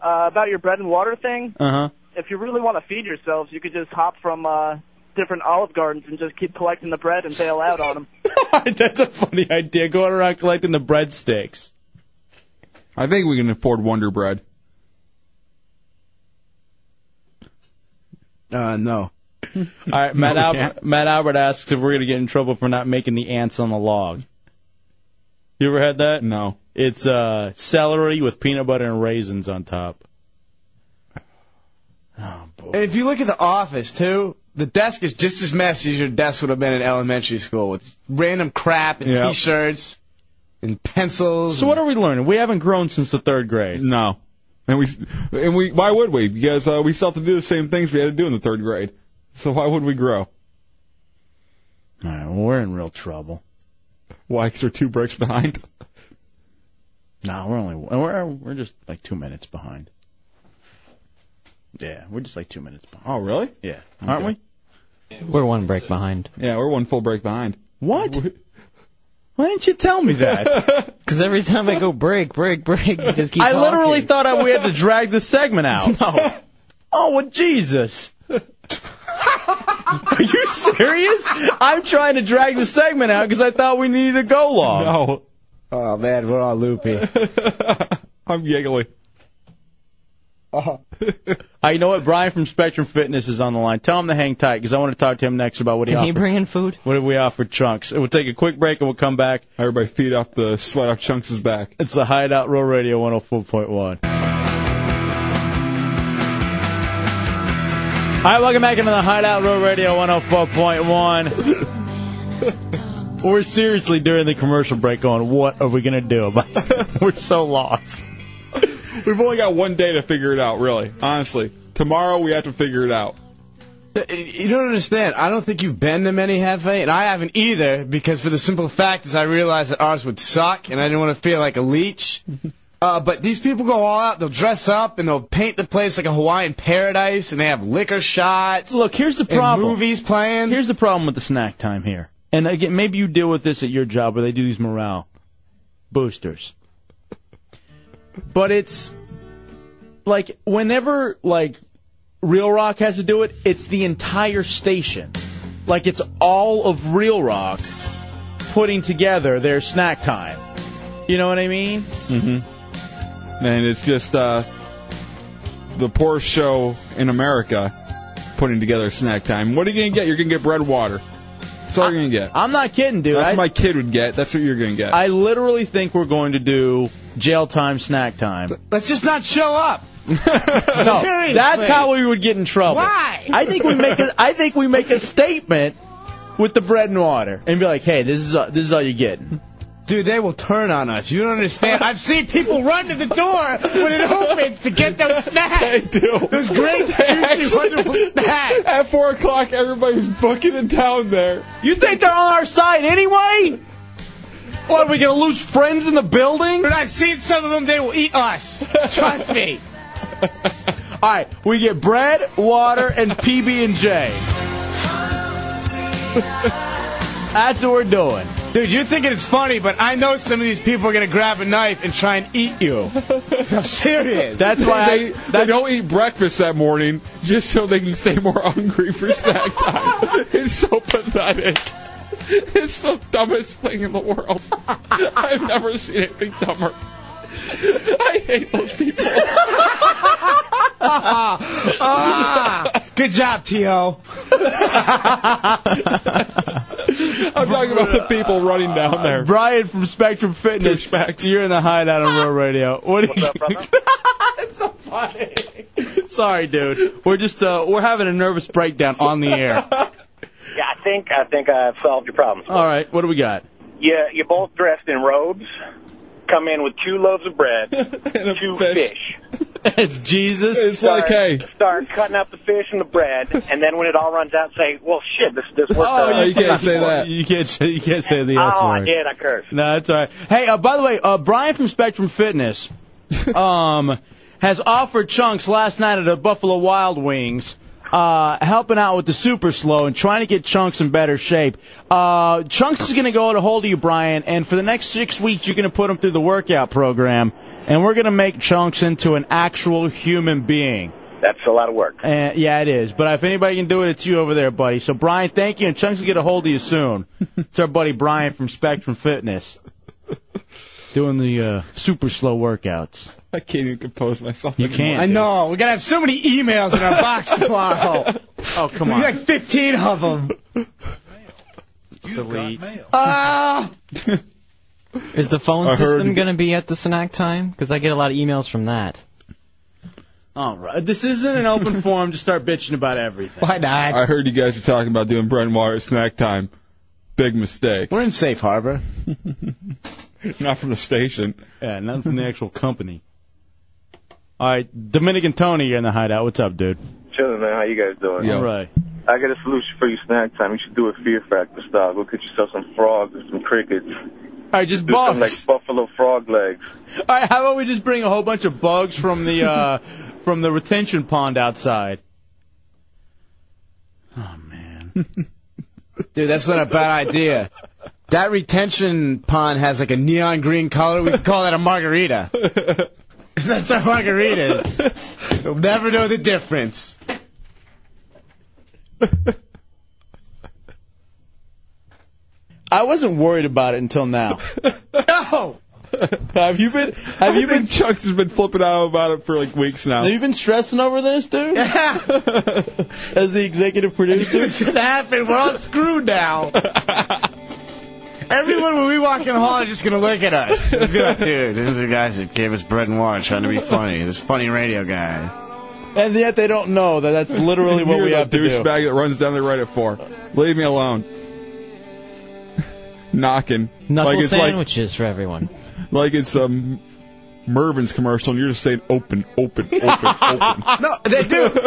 uh, about your bread and water thing. Uh huh. If you really want to feed yourselves, you could just hop from uh, different Olive Gardens and just keep collecting the bread and bail out on them. That's a funny idea. Going around collecting the breadsticks. I think we can afford Wonder Bread. Uh, no. All right, Matt, No, Albert, can't. Matt Albert asks if we're gonna get in trouble for not making the ants on the log. You ever had that? No. It's uh celery with peanut butter and raisins on top. Oh, boy. And if you look at the office too, the desk is just as messy as your desk would have been in elementary school with random crap and Yep. t-shirts and pencils. So what are we learning? We haven't grown since the third grade. No. And we, and we, why would we? Because uh, we still have to do the same things we had to do in the third grade. So why would we grow? All right, well, we're in real trouble. Why? Because we're two breaks behind. No, we're only we're we're just like two minutes behind. Yeah, we're just like two minutes behind. Oh, really? Yeah, aren't we? We're one break behind. Yeah, we're one full break behind. What? Why didn't you tell me that? Because every time I go break, break, break, you just keep I literally talking. thought I, we had to drag the segment out. No. Oh, well, Jesus. Are you serious? I'm trying to drag the segment out because I thought we needed to go long. No. Oh man, we're all loopy. I'm giggling. Uh, you know what? Brian from Spectrum Fitness is on the line. Tell him to hang tight because I want to talk to him next about what he Can he offered. bring in food? What did we offer Chunks? We'll take a quick break and we'll come back. Everybody feed off the sweat off Chunks' back. It's the Hideout Real Radio 104.1. All right, welcome back into the Hideout Real Radio 104.1. We're seriously during the commercial break going, what are we going to do about? We're so lost. We've only got one day to figure it out, really. Honestly. Tomorrow we have to figure it out. You don't understand. I don't think you've been to many Jefe, and I haven't either, because for the simple fact is I realized that ours would suck, and I didn't want to feel like a leech. Uh, but these people go all out. They'll dress up and they'll paint the place like a Hawaiian paradise, and they have liquor shots. Look, here's the and problem. movies playing. Here's the problem with the snack time here. And again, maybe you deal with this at your job where they do these morale boosters. But it's like whenever like Real Rock has to do it, it's the entire station. Like it's all of Real Rock putting together their snack time. You know what I mean? Mm-hmm. And it's just uh, the poorest show in America putting together snack time. What are you to get? You're to get bread water. That's all you're gonna get. I'm not kidding, dude. That's I, what my kid would get. That's what you're gonna get. I literally think we're going to do jail time, snack time. Let's just not show up. No, Seriously. that's how we would get in trouble. Why? I think we make a, I think we make a statement with the bread and water and be like, hey, this is all, this is all you're getting. Dude, they will turn on us. You don't understand. I've seen people run to the door when it opens to get those snacks. They do. Those great, juicy, wonderful snacks. At four o'clock, everybody's booking it down there. You think they're on our side anyway? What, are we gonna lose friends in the building? But I've seen some of them. They will eat us. Trust me. All right, we get bread, water, and PB and J. That's what we're doing. Dude, you're thinking it's funny, but I know some of these people are gonna grab a knife and try and eat you. I'm serious. That's why they, I, they don't eat breakfast that morning just so they can stay more hungry for snack time. It's so pathetic. It's the dumbest thing in the world. I've never seen anything dumber. I hate those people. Ah, good job, T.O. I'm talking about the people running down there. Brian from Spectrum Fitness. You're in the hideout on Real Radio. What do you? It's so funny. Sorry, dude. We're just uh, we're having a nervous breakdown on the air. Yeah, I think I think I've solved your problems. All right, what do we got? Yeah, You you both dressed in robes, come in with two loaves of bread, two fish. it's Jesus. It's like, hey, Start cutting up the fish and the bread, and then when it all runs out, say, "Well, shit, this this worked." Oh, uh, you can't say that. You can't say you can't say the S Oh, I word. did. I cursed. No, that's all right. Hey, uh, by the way, uh, Brian from Spectrum Fitness um, has offered Chunks last night at a Buffalo Wild Wings. Uh, helping out with the super slow and trying to get Chunks in better shape. Uh, Chunks is going to go to hold of you, Brian, and for the next six weeks, you're going to put him through the workout program, and we're going to make Chunks into an actual human being. That's a lot of work. Uh, yeah, it is. But if anybody can do it, it's you over there, buddy. So, Brian, thank you, and Chunks will get a hold of you soon. it's our buddy Brian from Spectrum Fitness doing the uh, super slow workouts. I can't even compose myself. You anymore. can't. I know. We're gonna have so many emails in our box tomorrow. Oh, come We on. like 15 of them. Delete. Ah. Is the phone I heard- system going to be at the snack time? Because I get a lot of emails from that. All right. This isn't an open forum to start bitching about everything. Why not? I heard you guys were talking about doing bread and water at snack time. Big mistake. We're in safe harbor. Not from the station. Yeah, not from the actual company. All right, Dominican Tony, you're in the hideout. What's up, dude? Chilling, man. How you guys doing? All right. I got a solution for you snack time. You should do a Fear Factor style. Go get yourself some frogs and some crickets. All right, just Do some like buffalo frog legs. All right, how about we just bring a whole bunch of bugs from the uh, from the retention pond outside? Oh man. Dude, that's not a bad idea. That retention pond has like a neon green color. We could call that a margarita. That's our margaritas. You'll never know the difference. I wasn't worried about it until now. no. have you been? Have I you been? think Chunks has been flipping out about it for like weeks now. Have you been stressing over this, dude? Yeah. As the executive producer. It's gonna happen. We're all screwed now. Everyone, when we walk in the hall, is just gonna look at us. They'll be like, dude, these are the guys that gave us bread and water trying to be funny. This funny radio guy. and yet they don't know that that's literally what You're we the have to do. douchebag that runs down the right at four. Leave me alone. Knocking. Knuckle like it's sandwiches for everyone. like like it's um Mervin's commercial, and you're just saying open, open, open, open. No, they do.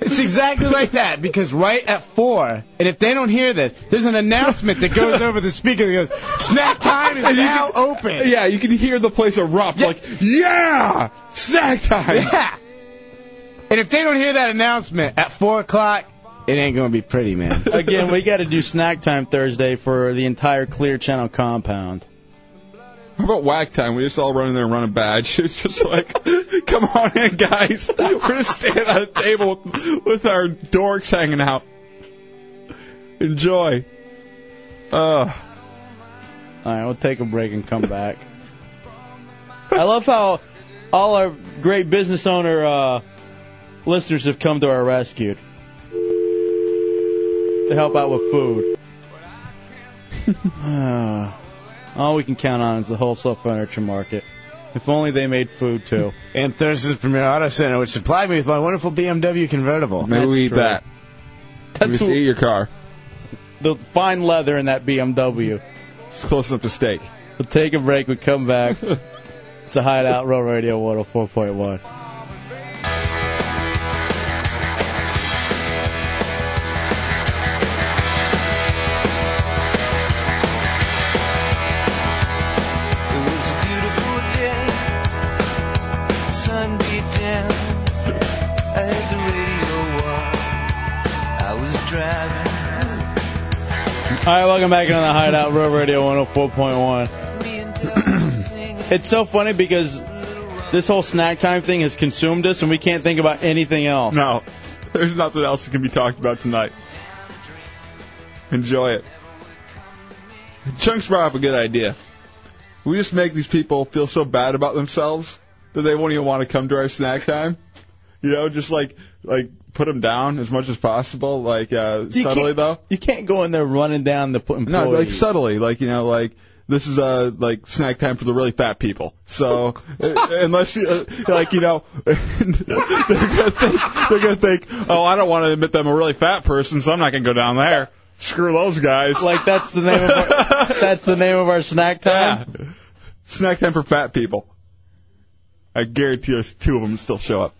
it's exactly like that because right at four, and if they don't hear this, there's an announcement that goes over the speaker that goes, "Snack time is And now can- open." Yeah, you can hear the place erupt. Like, yeah, snack time. Yeah. And if they don't hear that announcement at four o'clock, it ain't gonna be pretty, man. Again, we got to do snack time Thursday for the entire Clear Channel compound. How about whack time? We just all run in there and run a badge. It's just like, come on in, guys. We're just standing at a table with, with our dorks hanging out. Enjoy. Uh, All right, we'll take a break and come back. I love how all our great business owner uh, listeners have come to our rescue. to help out with food. Ah, All we can count on is the wholesale furniture market. If only they made food too. And Thurston's Premier Auto Center, which supplied me with my wonderful BMW convertible. Maybe we eat true. that. That's we who- see your car. The fine leather in that BMW. It's close enough to steak. We'll take a break. We come back. it's a Hideout Real Radio 104.1. welcome back on the Hideout Real Radio 104.1. it's so funny because this whole snack time thing has consumed us, and we can't think about anything else. No, there's nothing else that can be talked about tonight. Enjoy it. Chunks brought up a good idea. We just make these people feel so bad about themselves that they won't even want to come to our snack time. You know, just like like put them down as much as possible, like uh, subtly though. You can't go in there running down the p- employees. No, like subtly, like you know, like this is uh like snack time for the really fat people. So uh, unless you uh, like you know, they're gonna think they're gonna think, oh, I don't want to admit that I'm a really fat person, so I'm not gonna go down there. Screw those guys. Like that's the name of our, that's the name of our snack time. Snack time for fat people. I guarantee there's two of them still show up.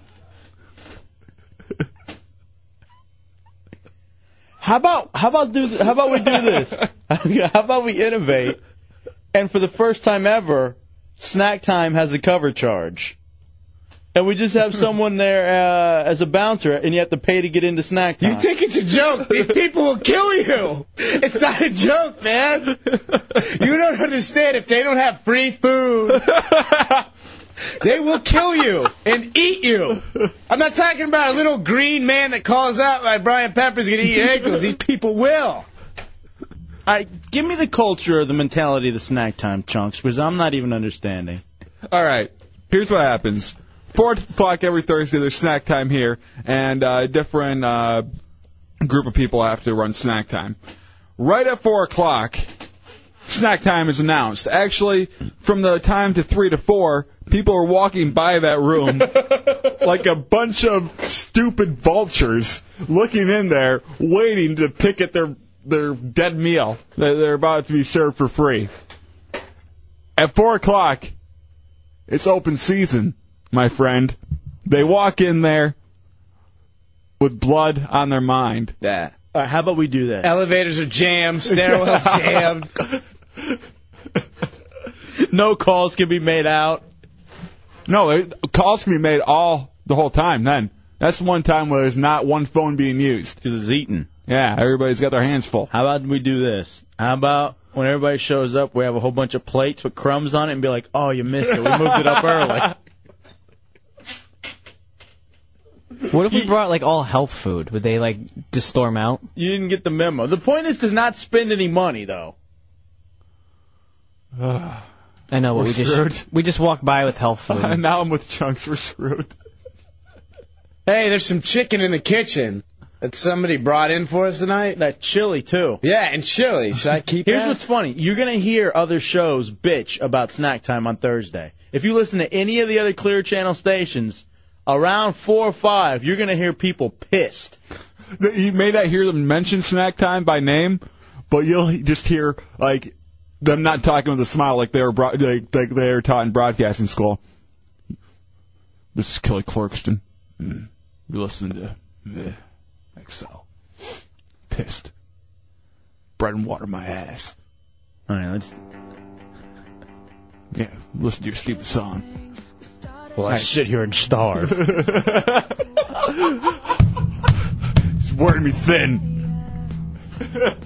How about how about do how about we do this? how about we innovate? And for the first time ever, snack time has a cover charge. And we just have someone there uh, as a bouncer, and you have to pay to get into snack time. You think it's a joke? These people will kill you. It's not a joke, man. You don't understand. If they don't have free food, they will kill you and eat you. I'm not talking about a little green man that calls out like Brian Pepper's gonna eat your ankles. These people will. All right, give me the culture, or the mentality of the snack time chunks, because I'm not even understanding. All right. Here's what happens. Four o'clock every Thursday, there's snack time here, and uh, a different uh, group of people have to run snack time. Right at four o'clock, snack time is announced. Actually, from the time to three to four, people are walking by that room like a bunch of stupid vultures looking in there, waiting to pick at their their dead meal that they're about to be served for free. At four o'clock, it's open season, my friend. They walk in there with blood on their mind. Yeah. All right, how about we do that? Elevators are jammed, stairwells jammed. no calls can be made out. No, it, calls can be made all the whole time. Then that's one time where there's not one phone being used because it's eaten. Yeah, everybody's got their hands full. How about we do this? How about when everybody shows up, we have a whole bunch of plates with crumbs on it and be like, oh, you missed it. We moved it up early. What if we brought like all health food? Would they like just storm out? You didn't get the memo. The point is to not spend any money, though. I know, but We're we just screwed. we just walk by with health food. And now I'm with chunks. We're screwed. Hey, there's some chicken in the kitchen that somebody brought in for us tonight. That chili too. Yeah, and chili. Should I keep Here's that? what's funny. You're going to hear other shows bitch about snack time on Thursday. If you listen to any of the other Clear Channel stations, around 4 or 5, you're going to hear people pissed. You may not hear them mention snack time by name, but you'll just hear like them not talking with a smile like they were bro- like, like they were taught in broadcasting school. This is Kelly Clarkson. Mm. You're listening to uh, Excel. Pissed. Bread and water my ass. All right, let's. Yeah, listen to your stupid song. Well, I sit here and starve. It's wearing me thin.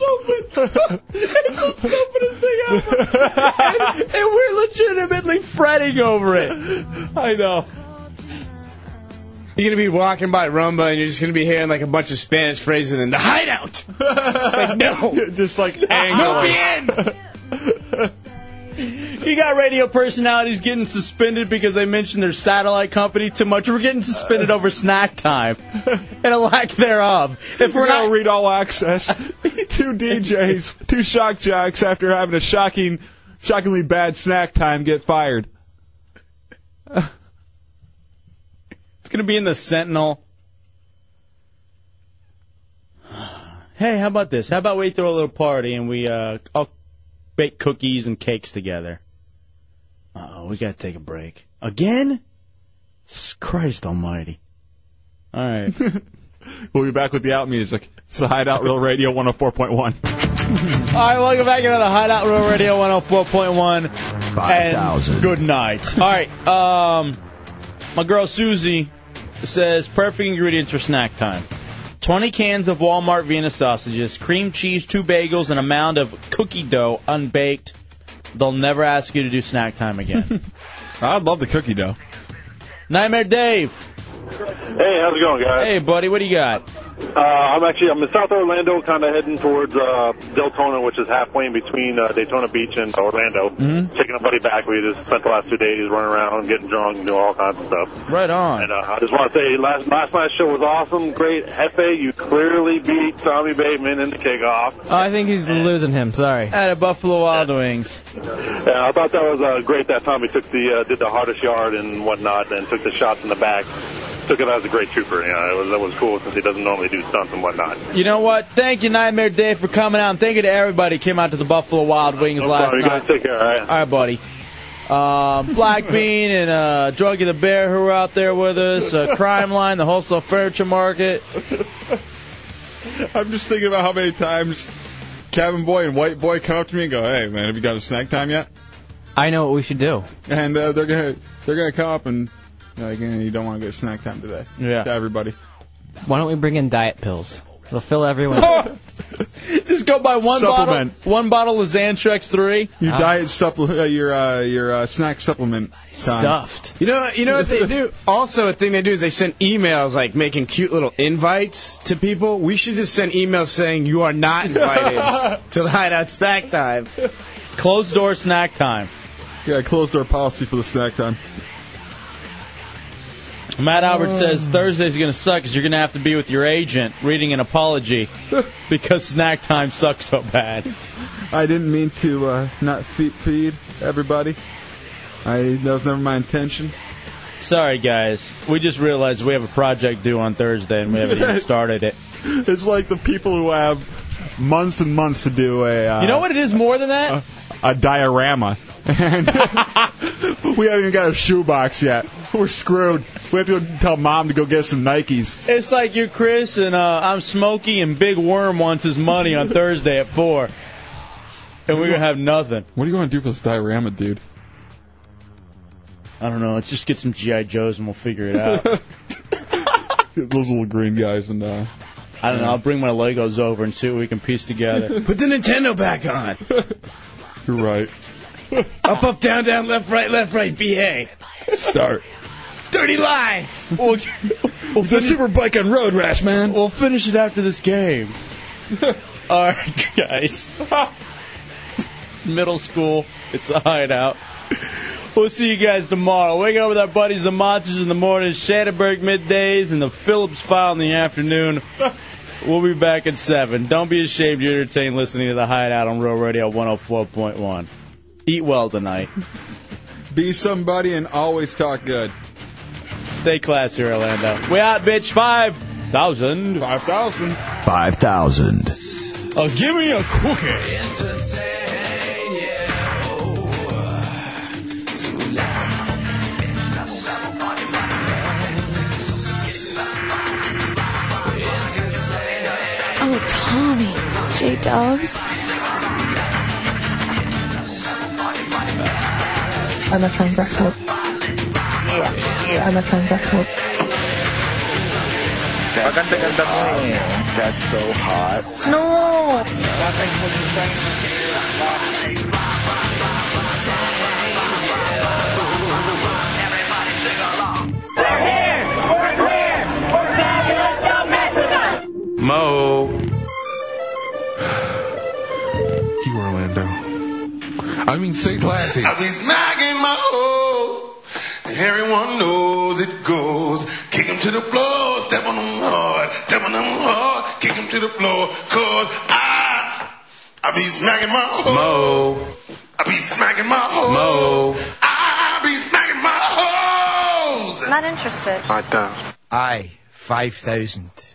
it's stupid. it's the stupidest thing ever. and, and we're legitimately fretting over it. I know. You're gonna be walking by Rumba and you're just gonna be hearing like a bunch of Spanish phrases and then the hideout. It's like no, just like no angry. bien. You got radio personalities getting suspended because they mentioned their satellite company too much. We're getting suspended over snack time and a lack thereof. If we're gonna not read all access, two DJs, two shock jocks after having a shocking, shockingly bad snack time get fired. It's gonna be in the Sentinel. Hey, how about this? How about we throw a little party and we uh all bake cookies and cakes together? Oh, we gotta take a break again. S- Christ Almighty! All right. We'll be back with the out music. It's the Hideout Real Radio 104.1. All right, welcome back to the Hideout Real Radio 104.1. And good night. All right, um, my girl Susie says perfect ingredients for snack time. 20 cans of Walmart Vienna sausages, cream cheese, two bagels, and a mound of cookie dough unbaked. They'll never ask you to do snack time again. I'd love the cookie dough. Nightmare Dave. Hey, how's it going, guys? Hey, buddy, what do you got? Uh, I'm actually I'm in South Orlando, kind of heading towards uh, Deltona, which is halfway in between uh, Daytona Beach and Orlando. Mhm. Taking a buddy back. We just spent the last two days running around, getting drunk, and doing all kinds of stuff. Right on. And uh, I just want to say, last last night's show was awesome, great. Jefe, you clearly beat Tommy Bateman in the kickoff. Oh, I think he's losing him. Sorry. At a Buffalo Wild Wings. Yeah, I thought that was uh, great that Tommy took the uh, did the hardest yard and whatnot, and took the shots in the back. Took it as a great trooper. You know, it was, that was cool since he doesn't normally do stunts and whatnot. You know what? Thank you, Nightmare Dave, for coming out. And thank you to everybody who came out to the Buffalo Wild Wings No last problem. You night. guys take care, all right? All right, buddy. Um, Black Bean and uh, Drunky the Bear who were out there with us. Uh, Crime Line, the Wholesale Furniture Market. I'm just thinking about how many times Cabin Boy and White Boy come up to me and go, "Hey, man, have you got a snack time yet?" I know what we should do. And uh, they're gonna they're gonna come up and like, "Eh, you don't want to get snack time today. Yeah. To everybody. Why don't we bring in diet pills? It'll fill everyone. Just go buy one Supplement. bottle, one bottle of Zantrex three. Your diet supple uh, your uh, your uh, snack supplement time. Stuffed. You know, you know what they do. Also, a thing they do is they send emails like making cute little invites to people. We should just send emails saying you are not invited to the Hideout Snack Time. Closed door snack time. Yeah, closed door policy for the snack time. Matt Albert says Thursday's going to suck because you're going to have to be with your agent reading an apology because snack time sucks so bad. I didn't mean to uh, not feed, feed everybody. I that was never my intention. Sorry, guys. We just realized we have a project due on Thursday and we haven't even started it. It's like the people who have months and months to do a. Uh, You know what it is more than that? A, diorama. And we haven't even got a shoebox yet. We're screwed. We have to go tell mom to go get some Nikes. It's like you're Chris and uh, I'm Smokey and Big Worm wants his money on Thursday at 4. And we're going to have nothing. What are you going to do for this diorama, dude? I don't know. Let's just get some G.I. Joes and we'll figure it out. Those little green guys and uh. I don't know. I'll bring my Legos over and see what we can piece together. Put the Nintendo back on. You're right. Up, up, down, down, left, right, left, right, BA. Start. Dirty lives. We'll, we'll the super bike on road rash, man. We'll finish it after this game. All right, guys. Middle school. It's the hideout. We'll see you guys tomorrow. Wake up with our buddies, the Monsters in the morning, Shatterberg middays, and the Phillips File in the afternoon. We'll be back at 7. Don't be ashamed. You're entertained listening to the Hideout on Real Radio 104.1. Eat well tonight. Be somebody and always talk good. Stay classy, Orlando. We out, bitch. 5,000. 5,000. 5,000. Oh, give me a cookie. Oh, Tommy. J Dubs. I'm not trying to smoke. I'm not trying to smoke. Maganda-ganda mo eh. That's so hot. No! Mo. You, Orlando. I mean, stay classy. I be smacking my hoes. Everyone knows it goes. Kick 'em to the floor, step on them hard, step on them hard, kick 'em to the floor. Cause I, I be smacking my hoes. Mo. I be smacking my hoes. Mo. I be smacking my hoes. Not interested. Aye, 5,000.